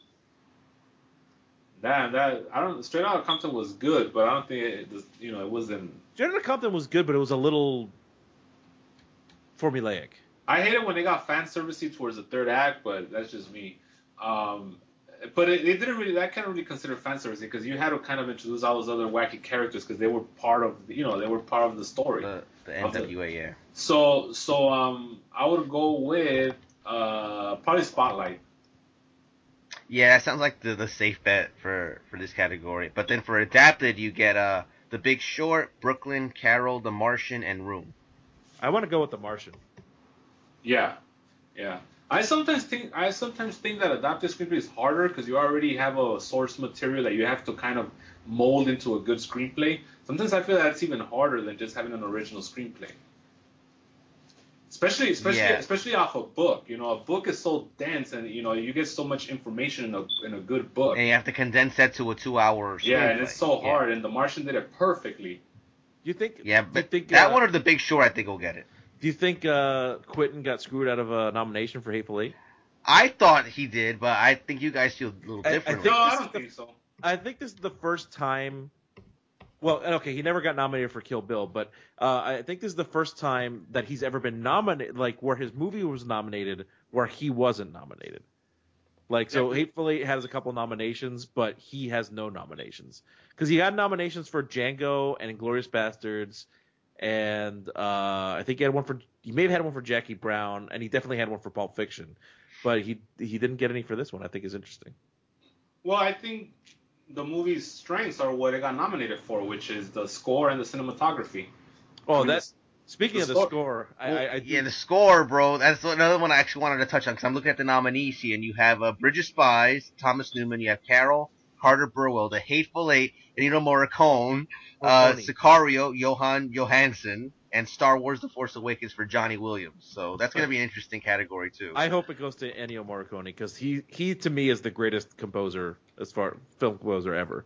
That that I don't Straight Outta Compton was good, but I don't think it you know it wasn't. Jenna Compton was good, but it was a little formulaic. I hate it when they got fan servicey towards the third act, but that's just me. Um, but it, it didn't really. I can't really consider fan servicey because you had to kind of introduce all those other wacky characters because they were part of you know they were part of the story. The the Of the- NWA, yeah. So so um I would go with Uh, probably Spotlight. Yeah, that sounds like the the safe bet for for this category. But then for adapted, you get uh The Big Short, Brooklyn, Carol, The Martian, and Room. I want to go with The Martian. Yeah, yeah. I sometimes think I sometimes think that adapted screenplay is harder because you already have a source material that you have to kind of mold into a good screenplay. Sometimes I feel that's even harder than just having an original screenplay. Especially, especially, Yeah. especially off a book. You know, a book is so dense, and you know, you get so much information in a in a good book. And you have to condense that to a two-hour. Yeah, and it's so Yeah. hard. And The Martian did it perfectly. You think? Yeah, do you but think, that uh, one or The Big Short, I think will get it. Do you think uh, Quentin got screwed out of a nomination for Hateful Eight? I thought he did, but I think you guys feel a little I- I differently. No, think I this don't is the- think so. I think this is the first time. Well, okay, he never got nominated for Kill Bill, but uh, I think this is the first time that he's ever been nominated, like where his movie was nominated, where he wasn't nominated. Like so, Yeah. Hateful Eight has a couple nominations, but he has no nominations because he had nominations for Django and Inglourious Basterds, and uh, I think he had one for he may have had one for Jackie Brown, and he definitely had one for Pulp Fiction, but he he didn't get any for this one. I think is interesting. Well, I think the movie's strengths are what it got nominated for, which is the score and the cinematography. Oh, I mean, that's speaking the of the score- score. I, Well, I, I do, yeah, the score, bro. That's another one I actually wanted to touch on because I'm looking at the nominees here, and you have uh, Bridge of Spies, Thomas Newman, you have Carol, Carter Burwell, The Hateful Eight, Ennio Morricone, uh, Sicario, Jóhann Jóhannsson, and Star Wars: The Force Awakens for Johnny Williams. So that's gonna be an interesting category too. I hope it goes to Ennio Morricone because he he to me is the greatest composer as far film composer ever.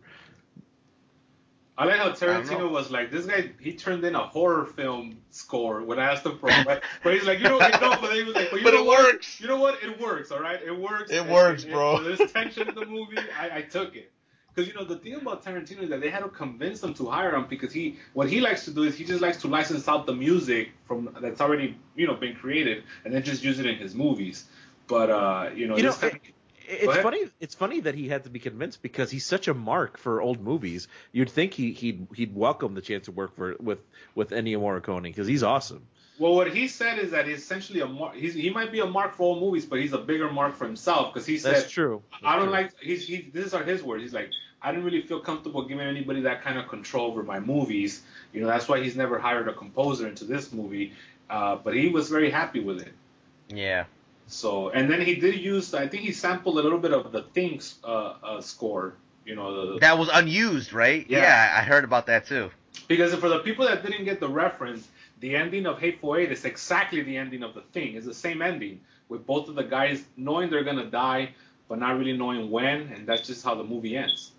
I like how. Tarantino was like, this guy, he turned in a horror film score when I asked him for it. But he's like, you know, no, but he was like, but you But know it what? works. You know what? It works, all right? It works. It And- works, and- bro. and for this tension in the movie, I, I took it. Because, you know, the thing about Tarantino is that they had to convince them to hire him because he, what he likes to do is he just likes to license out the music from that's already, you know, been created and then just use it in his movies. But, uh, you know, You know, this time- it, it's funny. It's funny that he had to be convinced because he's such a mark for old movies. You'd think he he'd he'd welcome the chance to work for with with Ennio Morricone because he's awesome. Well, what he said is that he's essentially a mark. He's, he might be a mark for old movies, but he's a bigger mark for himself because he said, That's true. "I don't That's like." He's he. These are his words. He's like, "I didn't really feel comfortable giving anybody that kind of control over my movies." You know, that's why he's never hired a composer into this movie. Uh, but he was very happy with it. yeah. So, and then he did use. I think he sampled a little bit of the Things uh, uh, score. You know, the, That was unused, right? Yeah. I heard about that too. Because for the people that didn't get the reference, the ending of Hateful Eight is exactly the ending of the thing. It's the same ending with both of the guys knowing they're gonna die, but not really knowing when, and that's just how the movie ends.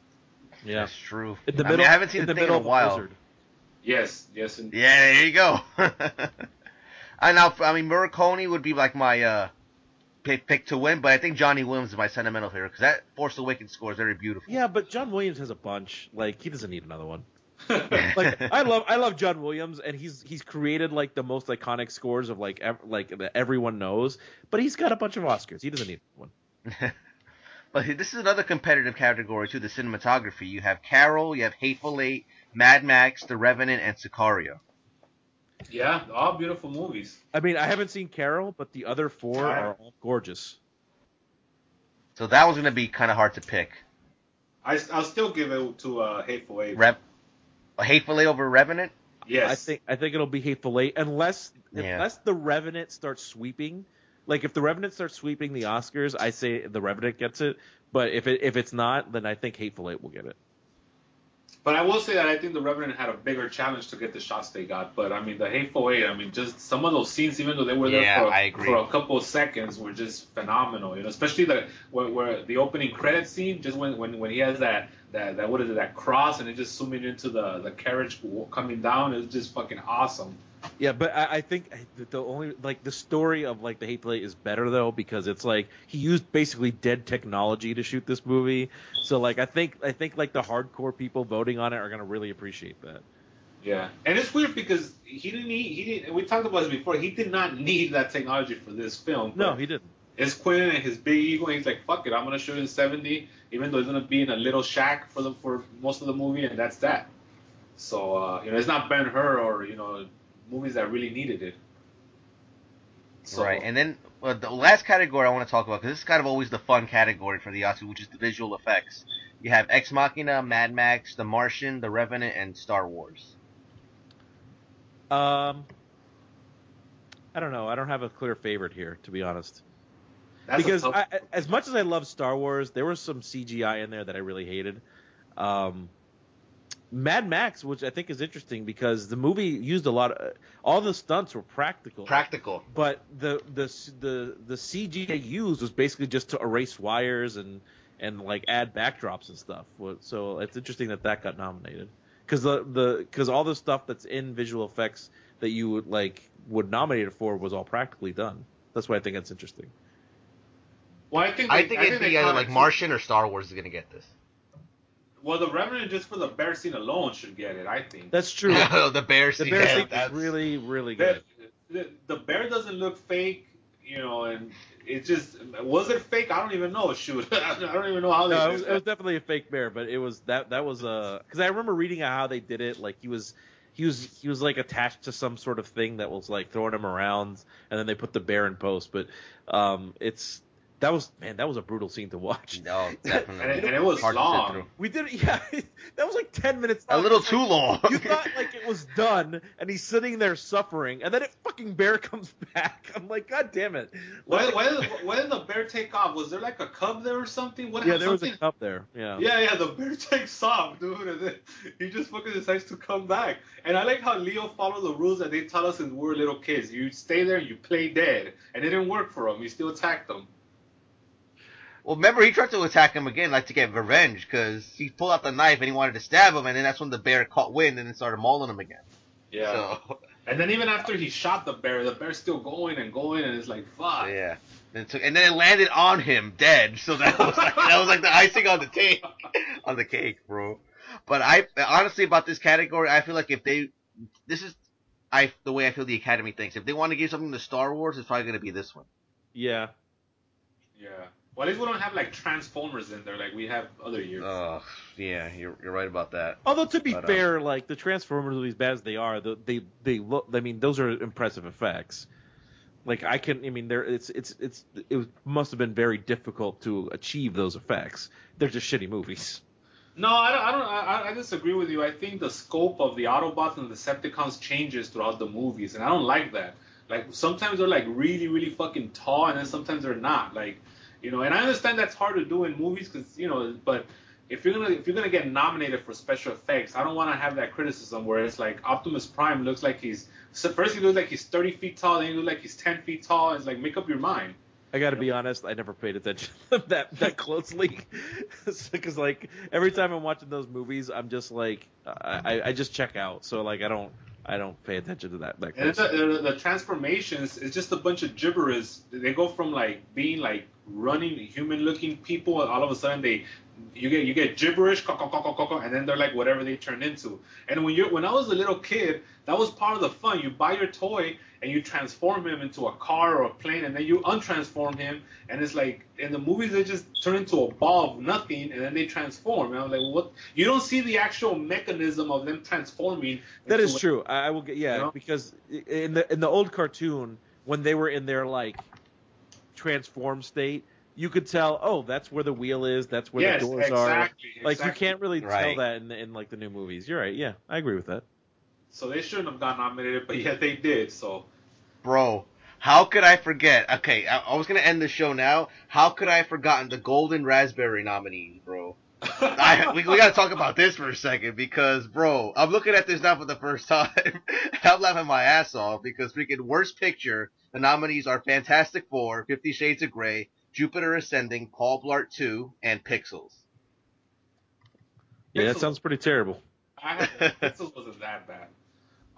true. Yeah. That's true. In the I, middle, mean, I haven't seen in the the thing in a while. of a blizzard. Yes, yes, and Yeah, there you go. I now, I mean, Morricone would be like my uh, pick pick to win, but I think Johnny Williams is my sentimental favorite because that Force Awakens score is very beautiful. Yeah, but John Williams has a bunch. Like he doesn't need another one. like I love I love John Williams and he's he's created like the most iconic scores of like ev- like that everyone knows, but he's got a bunch of Oscars. He doesn't need one. But this is another competitive category too. The cinematography. You have Carol, you have Hateful Eight, Mad Max, The Revenant, and Sicario. Yeah, all beautiful movies. I mean, I haven't seen Carol, but the other four Alright. are all gorgeous. So that was gonna be kind of hard to pick. I, I'll still give it to uh, Hateful Eight. Rev, Hateful Eight over Revenant. yes, I think I think it'll be Hateful Eight unless Yeah. unless the Revenant starts sweeping. Like if the Revenant starts sweeping the Oscars, I say the Revenant gets it. But if it if it's not, then I think Hateful Eight will get it. But I will say that I think the Revenant had a bigger challenge to get the shots they got. But I mean, the Hateful Eight, I mean, just some of those scenes, even though they were there for, a- I agree. for a couple of seconds, were just phenomenal. You know, especially the where, where the opening credit scene, just when, when when he has that that that what is it that cross and it just zooming into the the carriage coming down is just fucking awesome. Yeah, but I, I think the only like the story of like the hate Eight is better though because it's like he used basically dead technology to shoot this movie. So like I think I think like the hardcore people voting on it are gonna really appreciate that. Yeah, and it's weird because he didn't need he didn't. We talked about this before. He did not need that technology for this film. No, he didn't. it's Quinn and his big ego, and he's like, "Fuck it, I'm gonna shoot in 70, even though it's gonna be in a little shack for the for most of the movie, and that's that." So uh, you know, it's not Ben Hur or you know movies that really needed it. So, right, and then uh, the last category I want to talk about because this is kind of always the fun category for the Oscars, which is the visual effects. You have Ex Machina, Mad Max, The Martian, The Revenant, and Star Wars. Um, I don't know. I don't have a clear favorite here, to be honest. that's because tough- I, I- as much as I love Star Wars, there was some CGI in there that I really hated. Um, Mad Max, which I think is interesting because the movie used a lot of all the stunts were practical. Practical. but the the the the CG they used was basically just to erase wires and and like add backdrops and stuff. So it's interesting that that got nominated because the the because all the stuff that's in visual effects that you would like would nominate it for was all practically done. That's why I think it's interesting. well, I think I they- think it'd they be either like Martian or Star Wars is gonna get this. Well, the Revenant just for the bear scene alone should get it. I think. That's true. the bear scene, the bear yeah, scene that's- is really really good. the, the bear doesn't look fake, you know, and it just was it fake? I don't even know. Shoot, I don't even know how they. No, it was, it was definitely a fake bear, but it was that that was uh because I remember reading how they did it. Like he was he was he was like attached to some sort of thing that was like throwing him around, and then they put the bear in post. But um, it's that was man, that was a brutal scene to watch. No, definitely. And it- and it was Hard long. We did, yeah. That was like ten minutes. A little too like- long. You thought like it was done, and he's sitting there suffering, and then it fucking bear comes back. I'm like, God damn it! Why, Like- why, did, why did the bear take off? Was there like a cub there or something? What yeah, happened? there was Something- a cup there. Yeah. Yeah, yeah, the bear takes off, dude, and then he just fucking decides to come back. And I like how Leo followed the rules that they taught us when we were little kids. You stay there, you play dead, and it didn't work for him. He still attacked them. Well, remember he tried to attack him again, like to get revenge, because he pulled out the knife and he wanted to stab him, and then that's when the bear caught wind and then started mauling him again. Yeah. So, And then even after he shot the bear, the bear's still going and going, and it's like, fuck. yeah. And, it took, and then it landed on him, dead. So that was like that was like the icing on the cake, on the cake, bro. But I honestly about this category, I feel like if they, this is, I the way I feel the Academy thinks. If they want to give something to Star Wars, it's probably gonna be this one. Yeah. Yeah. Well, at least we don't have like Transformers in there like we have other years. Oh, yeah, you're you're right about that. Although to be But, um, fair, like the Transformers movies, bad as they are, the, they they look. I mean, those are impressive effects. Like I can, I mean, there it's it's it's it must have been very difficult to achieve those effects. They're just shitty movies. No, I don't. I don't. I, I disagree with you. I think the scope of the Autobots and the Decepticons changes throughout the movies, and I don't like that. Like sometimes they're like really, really fucking tall, and then sometimes they're not. Like, you know, and I understand that's hard to do in movies because you know, but if you're gonna if you're gonna get nominated for special effects, I don't want to have that criticism where it's like Optimus Prime looks like he's so first he looks like he's 30 feet tall, then he looks like he's 10 feet tall. It's like make up your mind. I got to be honest, I never paid attention that that closely because like every time I'm watching those movies, I'm just like I, I- I just check out. So like I don't I don't pay attention to that that And the, uh, the transformations is just a bunch of gibberish. They go from like being like running human looking people, and all of a sudden they you get you get gibberish, and then they're like whatever they turn into. And when you when I was a little kid, that was part of the fun. You buy your toy and you transform him into a car or a plane, and then you untransform him, and it's like in the movies they just turn into a ball of nothing, and then they transform. And I'm like, what? You don't see the actual mechanism of them transforming. That is into- true. I I will get yeah You know? because in the in the old cartoon when they were in their like transform state, you could tell oh that's where the wheel is, that's where Yes, the doors are. exactly, Like you can't really tell that in the, in like the new movies. You're right. Yeah, I agree with that. So they shouldn't have got nominated, but yet they did. So Bro, how could I forget? Okay, I, I was gonna end the show now. How could I have forgotten the Golden Raspberry nominees, bro? I, we, we gotta talk about this for a second because, bro, I'm looking at this now for the first time. I'm laughing my ass off because freaking worst picture. The nominees are Fantastic Four, Fifty Shades of Grey, Jupiter Ascending, Paul Blart 2, and Pixels. Yeah, that sounds pretty terrible. I had, Pixels wasn't that bad.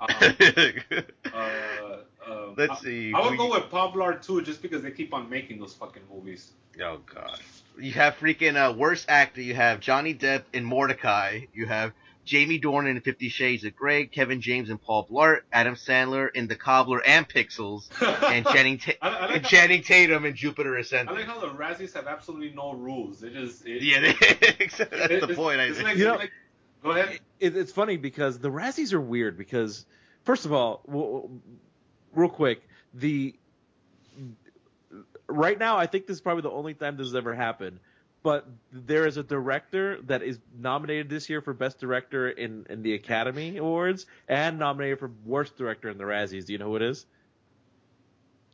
Um, uh, um, Let's I- see, I, would we- go with Paul Blart too, just because they keep on making those fucking movies. Oh god. You have freaking uh, worst actor. You have Johnny Depp in Mortdecai. You have Jamie Dornan in Fifty Shades of Grey. Kevin James and Paul Blart. Adam Sandler in The Cobbler and Pixels. And Channing, Ta- I- I like and how- Channing Tatum in Jupiter Ascendant. I like how the Razzies have absolutely no rules. They just it, yeah, they- that's it- the it's- point. I it's think. like- You know- like- go ahead. it, it's funny because the Razzies are weird because, first of all, real quick, the right now, I think this is probably the only time this has ever happened. But there is a director that is nominated this year for Best Director in, in the Academy Awards and nominated for Worst Director in the Razzies. Do you know who it is?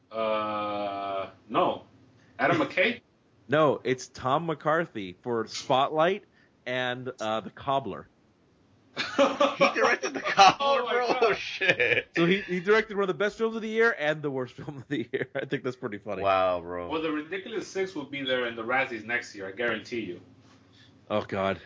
Uh, no. Adam McKay? No, it's Tom McCarthy for Spotlight and uh, The Cobbler. He directed the cobbler, Oh my bro. God. Oh shit. So he, he directed one of the best films of the year and the worst film of the year. I think that's pretty funny. Wow, bro. well, the Ridiculous Six will be there in the Razzies next year, I guarantee you. Oh God.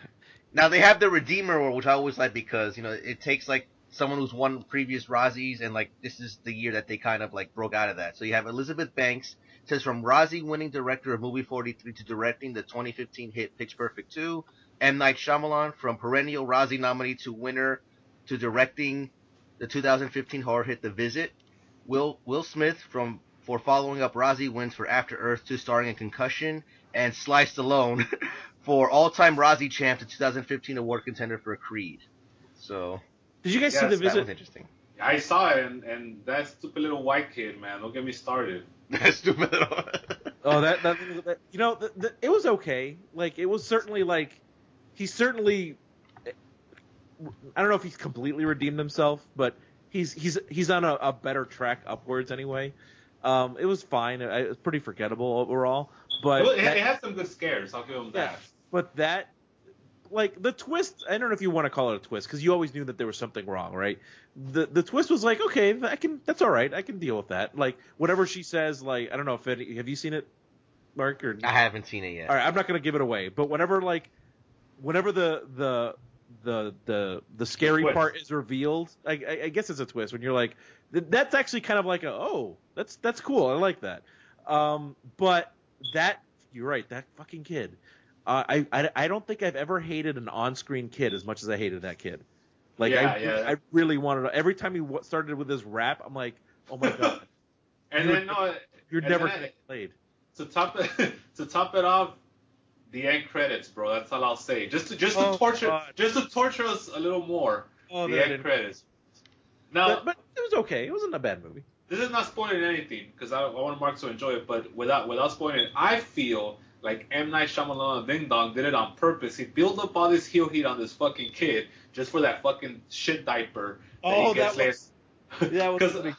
Now they have the Redeemer which I always like because you know it takes like someone who's won previous Razzies, and like this is the year that they kind of like broke out of that. So you have Elizabeth Banks it says from Razzie winning director of movie 43 to directing the 2015 hit Pitch Perfect 2. M Night Shyamalan from perennial Razzie nominee to winner to directing the 2015 horror hit The Visit. Will Will Smith from for following up Razzie wins for After Earth 2 starring in Concussion, and Sly Stallone for all-time Razzie champ, the 2015 award contender for Creed. So Did you guys Yes, see the that that was visit? interesting. I saw it, and, and that stupid little white kid, man, don't get me started. That's stupid. Oh, that, that, that you know, the, the, it was okay. Like it was certainly like he's certainly. I don't know if he's completely redeemed himself, but he's he's he's on a, a better track upwards anyway. Um, it was fine. It, it was pretty forgettable overall, but Well, it, that- it had some good scares, I'll give him Yeah. that. but that like the twist i don't know if you want to call it a twist because you always knew that there was something wrong right the the twist was like okay i can that's all right i can deal with that like whatever she says like i don't know if it have you seen it mark or I haven't seen it yet. all right i'm not going to give it away but whenever like whenever the the the the the scary part is revealed I, I, I guess it's a twist when you're like that's actually kind of like a oh that's that's cool i like that um but that you're right that fucking kid uh, I, I I don't think I've ever hated an on-screen kid as much as I hated that kid. Like Yeah, I, yeah. I really wanted to. Every time he w- started with his rap, I'm like, oh my god, And You're- then, no, you're never then played. to top it to top it off, the end credits, bro. That's all I'll say. Just to just to Oh, torture God. just to torture us a little more. Oh, the end credits. Now, but, but it was okay. It wasn't a bad movie. this is not spoiling anything because I, I want Mark to enjoy it. But without without spoiling it, I feel like M Night Shyamalan and Ding Dong did it on purpose. He built up all this heel heat on this fucking kid just for that fucking shit diaper. Oh, he gets that was- later. That was Because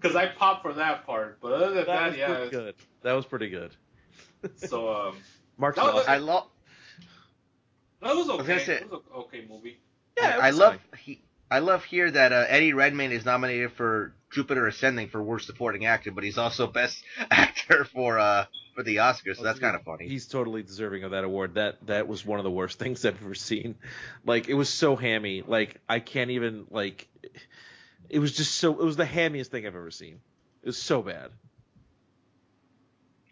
because I popped for that part. But other than that that, was yeah. good. That was pretty good. So um, Mark's That was- I love. that was was okay. gonna say- it was an okay movie. Yeah, it I love. He, I love here that uh, Eddie Redmayne is nominated for Jupiter Ascending for worst supporting actor, but he's also best actor for uh for the Oscars. So that's kind of funny. He's totally deserving of that award. That that was one of the worst things I've ever seen. Like it was so hammy. Like I can't even like. It was just so. It was the hammiest thing I've ever seen. It was so bad.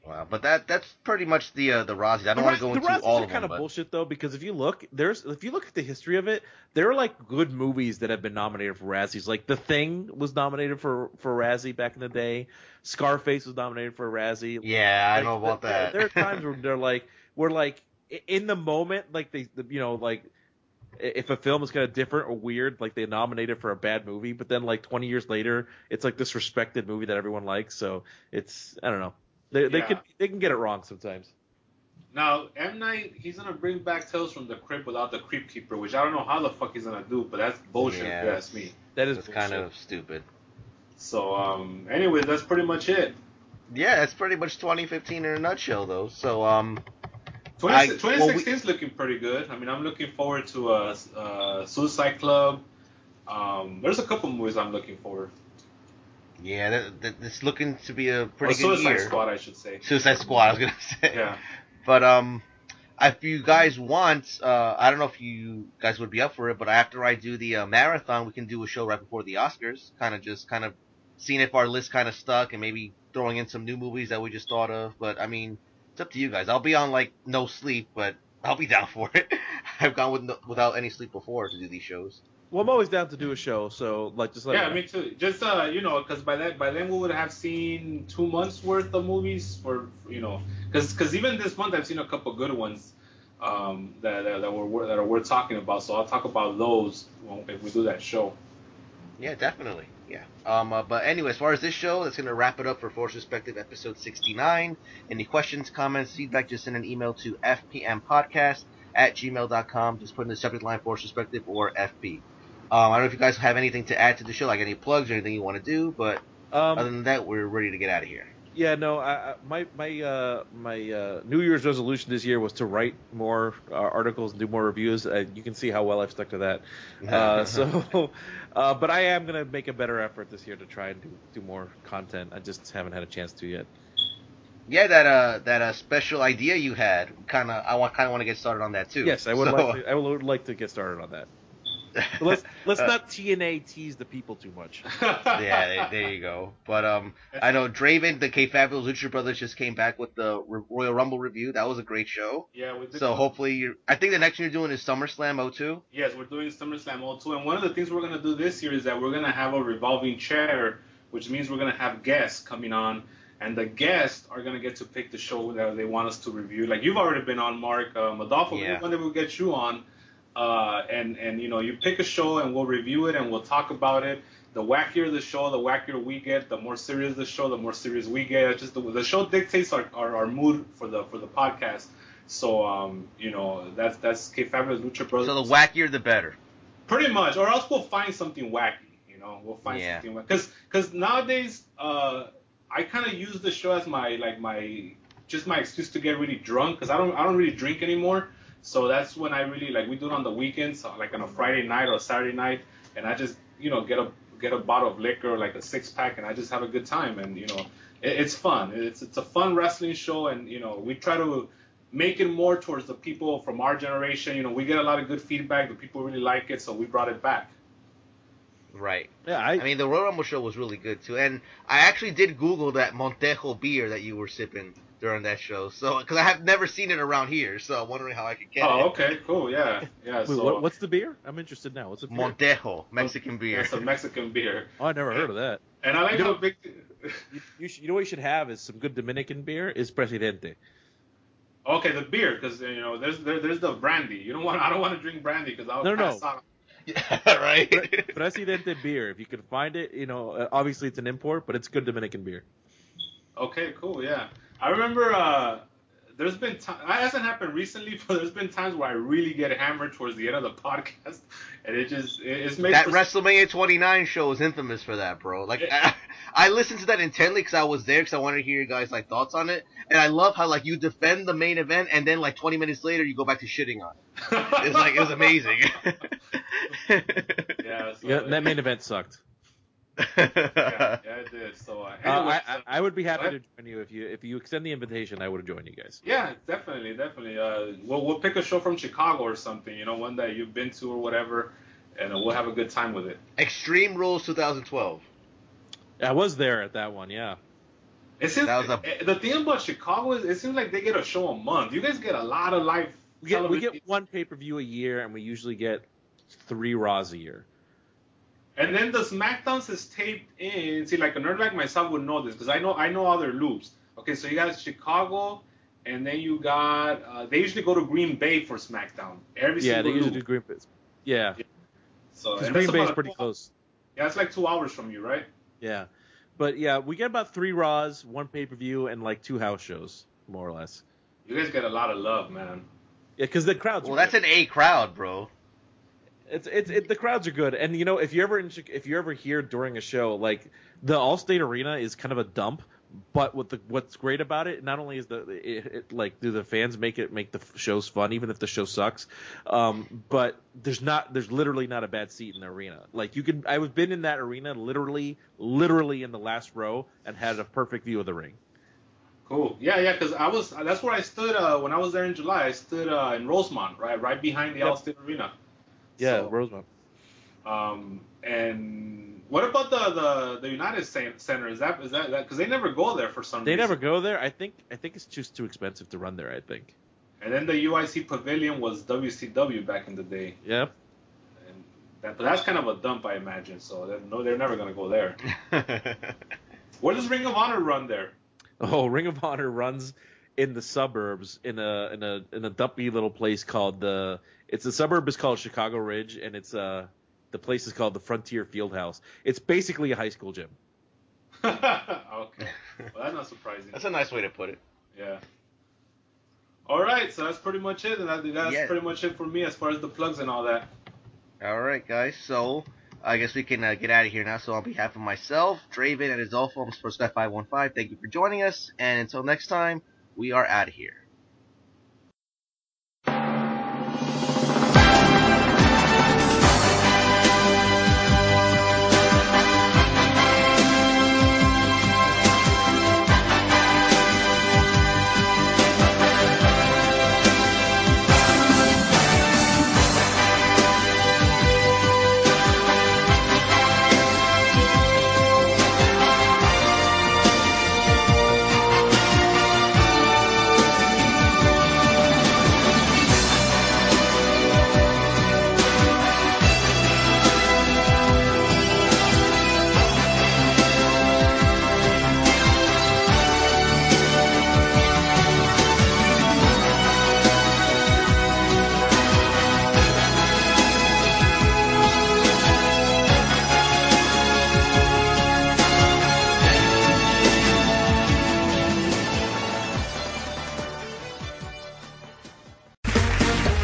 Wow, but that that's pretty much the uh, the Razzies. I don't want to go the into Razzies all are of kind of but bullshit though, because if you look, there's if you look at the history of it, there are like good movies that have been nominated for Razzies. Like The Thing was nominated for for Razzie back in the day. Scarface was nominated for a Razzie. yeah, I Like, know about there- that. There are times where they're like, we're like, in the moment, like they, the, you know, like if a film is kind of different or weird, like they nominate it for a bad movie, but then like 20 years later, it's like this respected movie that everyone likes. So it's, I don't know, they they Yeah. can they can get it wrong sometimes. Now M Night, he's gonna bring back Tales from the Crypt without the Crypt Keeper, which I don't know how the fuck he's gonna do, but that's bullshit. Yeah, if you ask me. That is It's kind of stupid. So um, anyways, that's pretty much it. Yeah, that's pretty much 2015 in a nutshell, though. So um, 20, I- 2016 is looking pretty good. I mean, I'm looking forward to uh, uh, Suicide Club. Um, there's a couple movies I'm looking forward. Yeah, that, that, it's looking to be a pretty or good Suicide year. Squad, I should say. Suicide Squad, I was gonna say. Yeah. But um, if you guys want, uh, I don't know if you guys would be up for it, but after I do the uh, marathon, we can do a show right before the Oscars. Kind of just kind of seeing if our list kind of stuck and maybe throwing in some new movies that we just thought of. But I mean, it's up to you guys. I'll be on like no sleep, but I'll be down for it. I've gone with no, without any sleep before to do these shows. Well, I'm always down to do a show, so like just like Yeah, me me too. Just uh, you know, because by that by then we would have seen two months worth of movies for you know, because because even this month I've seen a couple good ones um, that that, that were that are worth talking about. So I'll talk about those if we do that show. Yeah, definitely. Yeah. Um. Uh, but anyway, as far as this show, that's gonna wrap it up for Forced Perspective episode 69. Any questions, comments, feedback, just send an email to fpmpodcast at gmail.com. Just put in the subject line Forced Perspective or FP. Um, I don't know if you guys have anything to add to the show, like any plugs or anything you want to do, but Um, other than that, we're ready to get out of here. Yeah, no, I, I, my my uh, my uh, New Year's resolution this year was to write more uh, articles and do more reviews. Uh, you can see how well I've stuck to that. Uh, so, uh, but I am gonna make a better effort this year to try and do, do more content. I just haven't had a chance to yet. Yeah, that uh that uh special idea you had, kind of I want kind of want to get started on that too. Yes, I would So- like to, I would like to get started on that. But let's let's Uh, not TNA tease the people too much. yeah, there, there you go. But um, I know Draven, the K Fabulous Lucha Brothers just came back with the R- Royal Rumble review. That was a great show. yeah, we did So hopefully, you're, I think the next one you're doing is SummerSlam 02. Yes, we're doing SummerSlam 02, and one of the things we're gonna do this year is that we're gonna have a revolving chair, which means we're gonna have guests coming on, and the guests are gonna get to pick the show that they want us to review. Like you've already been on, Mark. Um, Adolfo, Yeah. one day we'll get you on, uh, and and you know you pick a show and we'll review it and we'll talk about it. The wackier the show, the wackier we get. The more serious the show, the more serious we get. It's just the, the show dictates our, our, our mood for the for the podcast. So um, you know that's that's K Fabulous Lucha Brothers. So the wackier, the better. Pretty much, or else we'll find something wacky. You know, we'll find Yeah. something because because nowadays uh, I kind of use the show as my like my just my excuse to get really drunk because I don't I don't really drink anymore. So that's when I really like we do it on the weekends, uh, like on a Friday night or a Saturday night, and I just you know get a get a bottle of liquor like a six pack and I just have a good time and you know it, it's fun. It's it's a fun wrestling show and you know we try to make it more towards the people from our generation. You know, we get a lot of good feedback. The people really like it, so we brought it back. Right. Yeah, I, I mean, the Royal Rumble show was really good too, and I actually did Google that Montejo beer that you were sipping during that show. So, because I have never seen it around here, so I'm wondering how I could get Oh, it. okay, cool, yeah, yeah. wait, so what, what's the beer? I'm interested now. What's the beer? Montejo Mexican beer. it's a Mexican beer, oh, I never heard of that. and I like You how know- big. You, you, should, you know what you should have is some good Dominican beer. Is Presidente. okay, the beer, because you know, there's there, there's the brandy. You don't want. I don't want to drink brandy because I'll No, no, pass no. out. right. Presidente beer. If you can find it, you know, uh, obviously it's an import, but it's good Dominican beer. Okay, cool, yeah. I remember. uh there's been time, that hasn't happened recently, but there's been times where I really get hammered towards the end of the podcast, and it just it, it's made that for- WrestleMania 29 show is infamous for that, bro. Like, I, I listened to that intently because I was there because I wanted to hear your guys like thoughts on it, and I love how like you defend the main event and then like 20 minutes later you go back to shitting on it. It's like it was amazing. yeah, so, Yeah, that main event sucked. Yeah, yeah, it did. So, uh, Uh, I, I, I would be happy to join you if you if you extend the invitation. I would have joined you guys. Yeah, definitely, definitely. Uh, we'll we'll pick a show from Chicago or something, you know, one that you've been to or whatever, and uh, we'll have a good time with it. Extreme Rules 2012. I was there at that one. Yeah. It seems That was a- eh, the thing about Chicago is it seems like they get a show a month. You guys get a lot of live. We get we get one pay per view a year, and we usually get three Raws a year. And then the SmackDowns is taped in. See, like a nerd like myself would know this because I know I know other loops. Okay, so you got Chicago, and then you got uh, they usually go to Green Bay for SmackDown. Every yeah, single they usually loop. do Green Bay. Yeah, So because Green that's Bay is pretty close. Yeah, it's like two hours from you, right? Yeah, but yeah, we get about three Raws, one pay per view, and like two house shows, more or less. You guys get a lot of love, man. Yeah, because the crowds. Well, that's good. an A crowd, bro. It's it's it, the crowds are good, and you know if you ever in, if you're ever here during a show, like the Allstate Arena is kind of a dump, but what the what's great about it, not only is the it, it, like do the fans make it make the shows fun, even if the show sucks, um, but there's not there's literally not a bad seat in the arena. Like you can I've been in that arena literally literally in the last row and had a perfect view of the ring. Cool. Yeah, yeah, because I was that's where I stood uh, when I was there in July. I stood uh, in Rosemont, right, right behind the Yep. Allstate Arena. Yeah, So, Rosemont. Um, and what about the the, the United Cen- Center? Is that is that because they never go there for some They reason? never go there. I think I think it's just too expensive to run there. I think. And then the UIC Pavilion was WCW back in the day, Yep. and that, but that's kind of a dump, I imagine. So they're, no, they're never gonna go there. Where does Ring of Honor run there? Oh, Ring of Honor runs in the suburbs in a in a in a dumpy little place called the it's the suburb is called Chicago Ridge and it's uh The place is called the Frontier Fieldhouse. It's basically a high school gym. okay. Well, that's not surprising. That's a nice way to put it. Yeah. All right, so that's pretty much it, and that, that's Yeah. pretty much it for me as far as the plugs and all that. All right, guys. So I guess we can uh, get out of here now. So on behalf of myself, Draven, and Adolfo, I'm Sports Guy 515. Thank you for joining us, and until next time, we are out of here.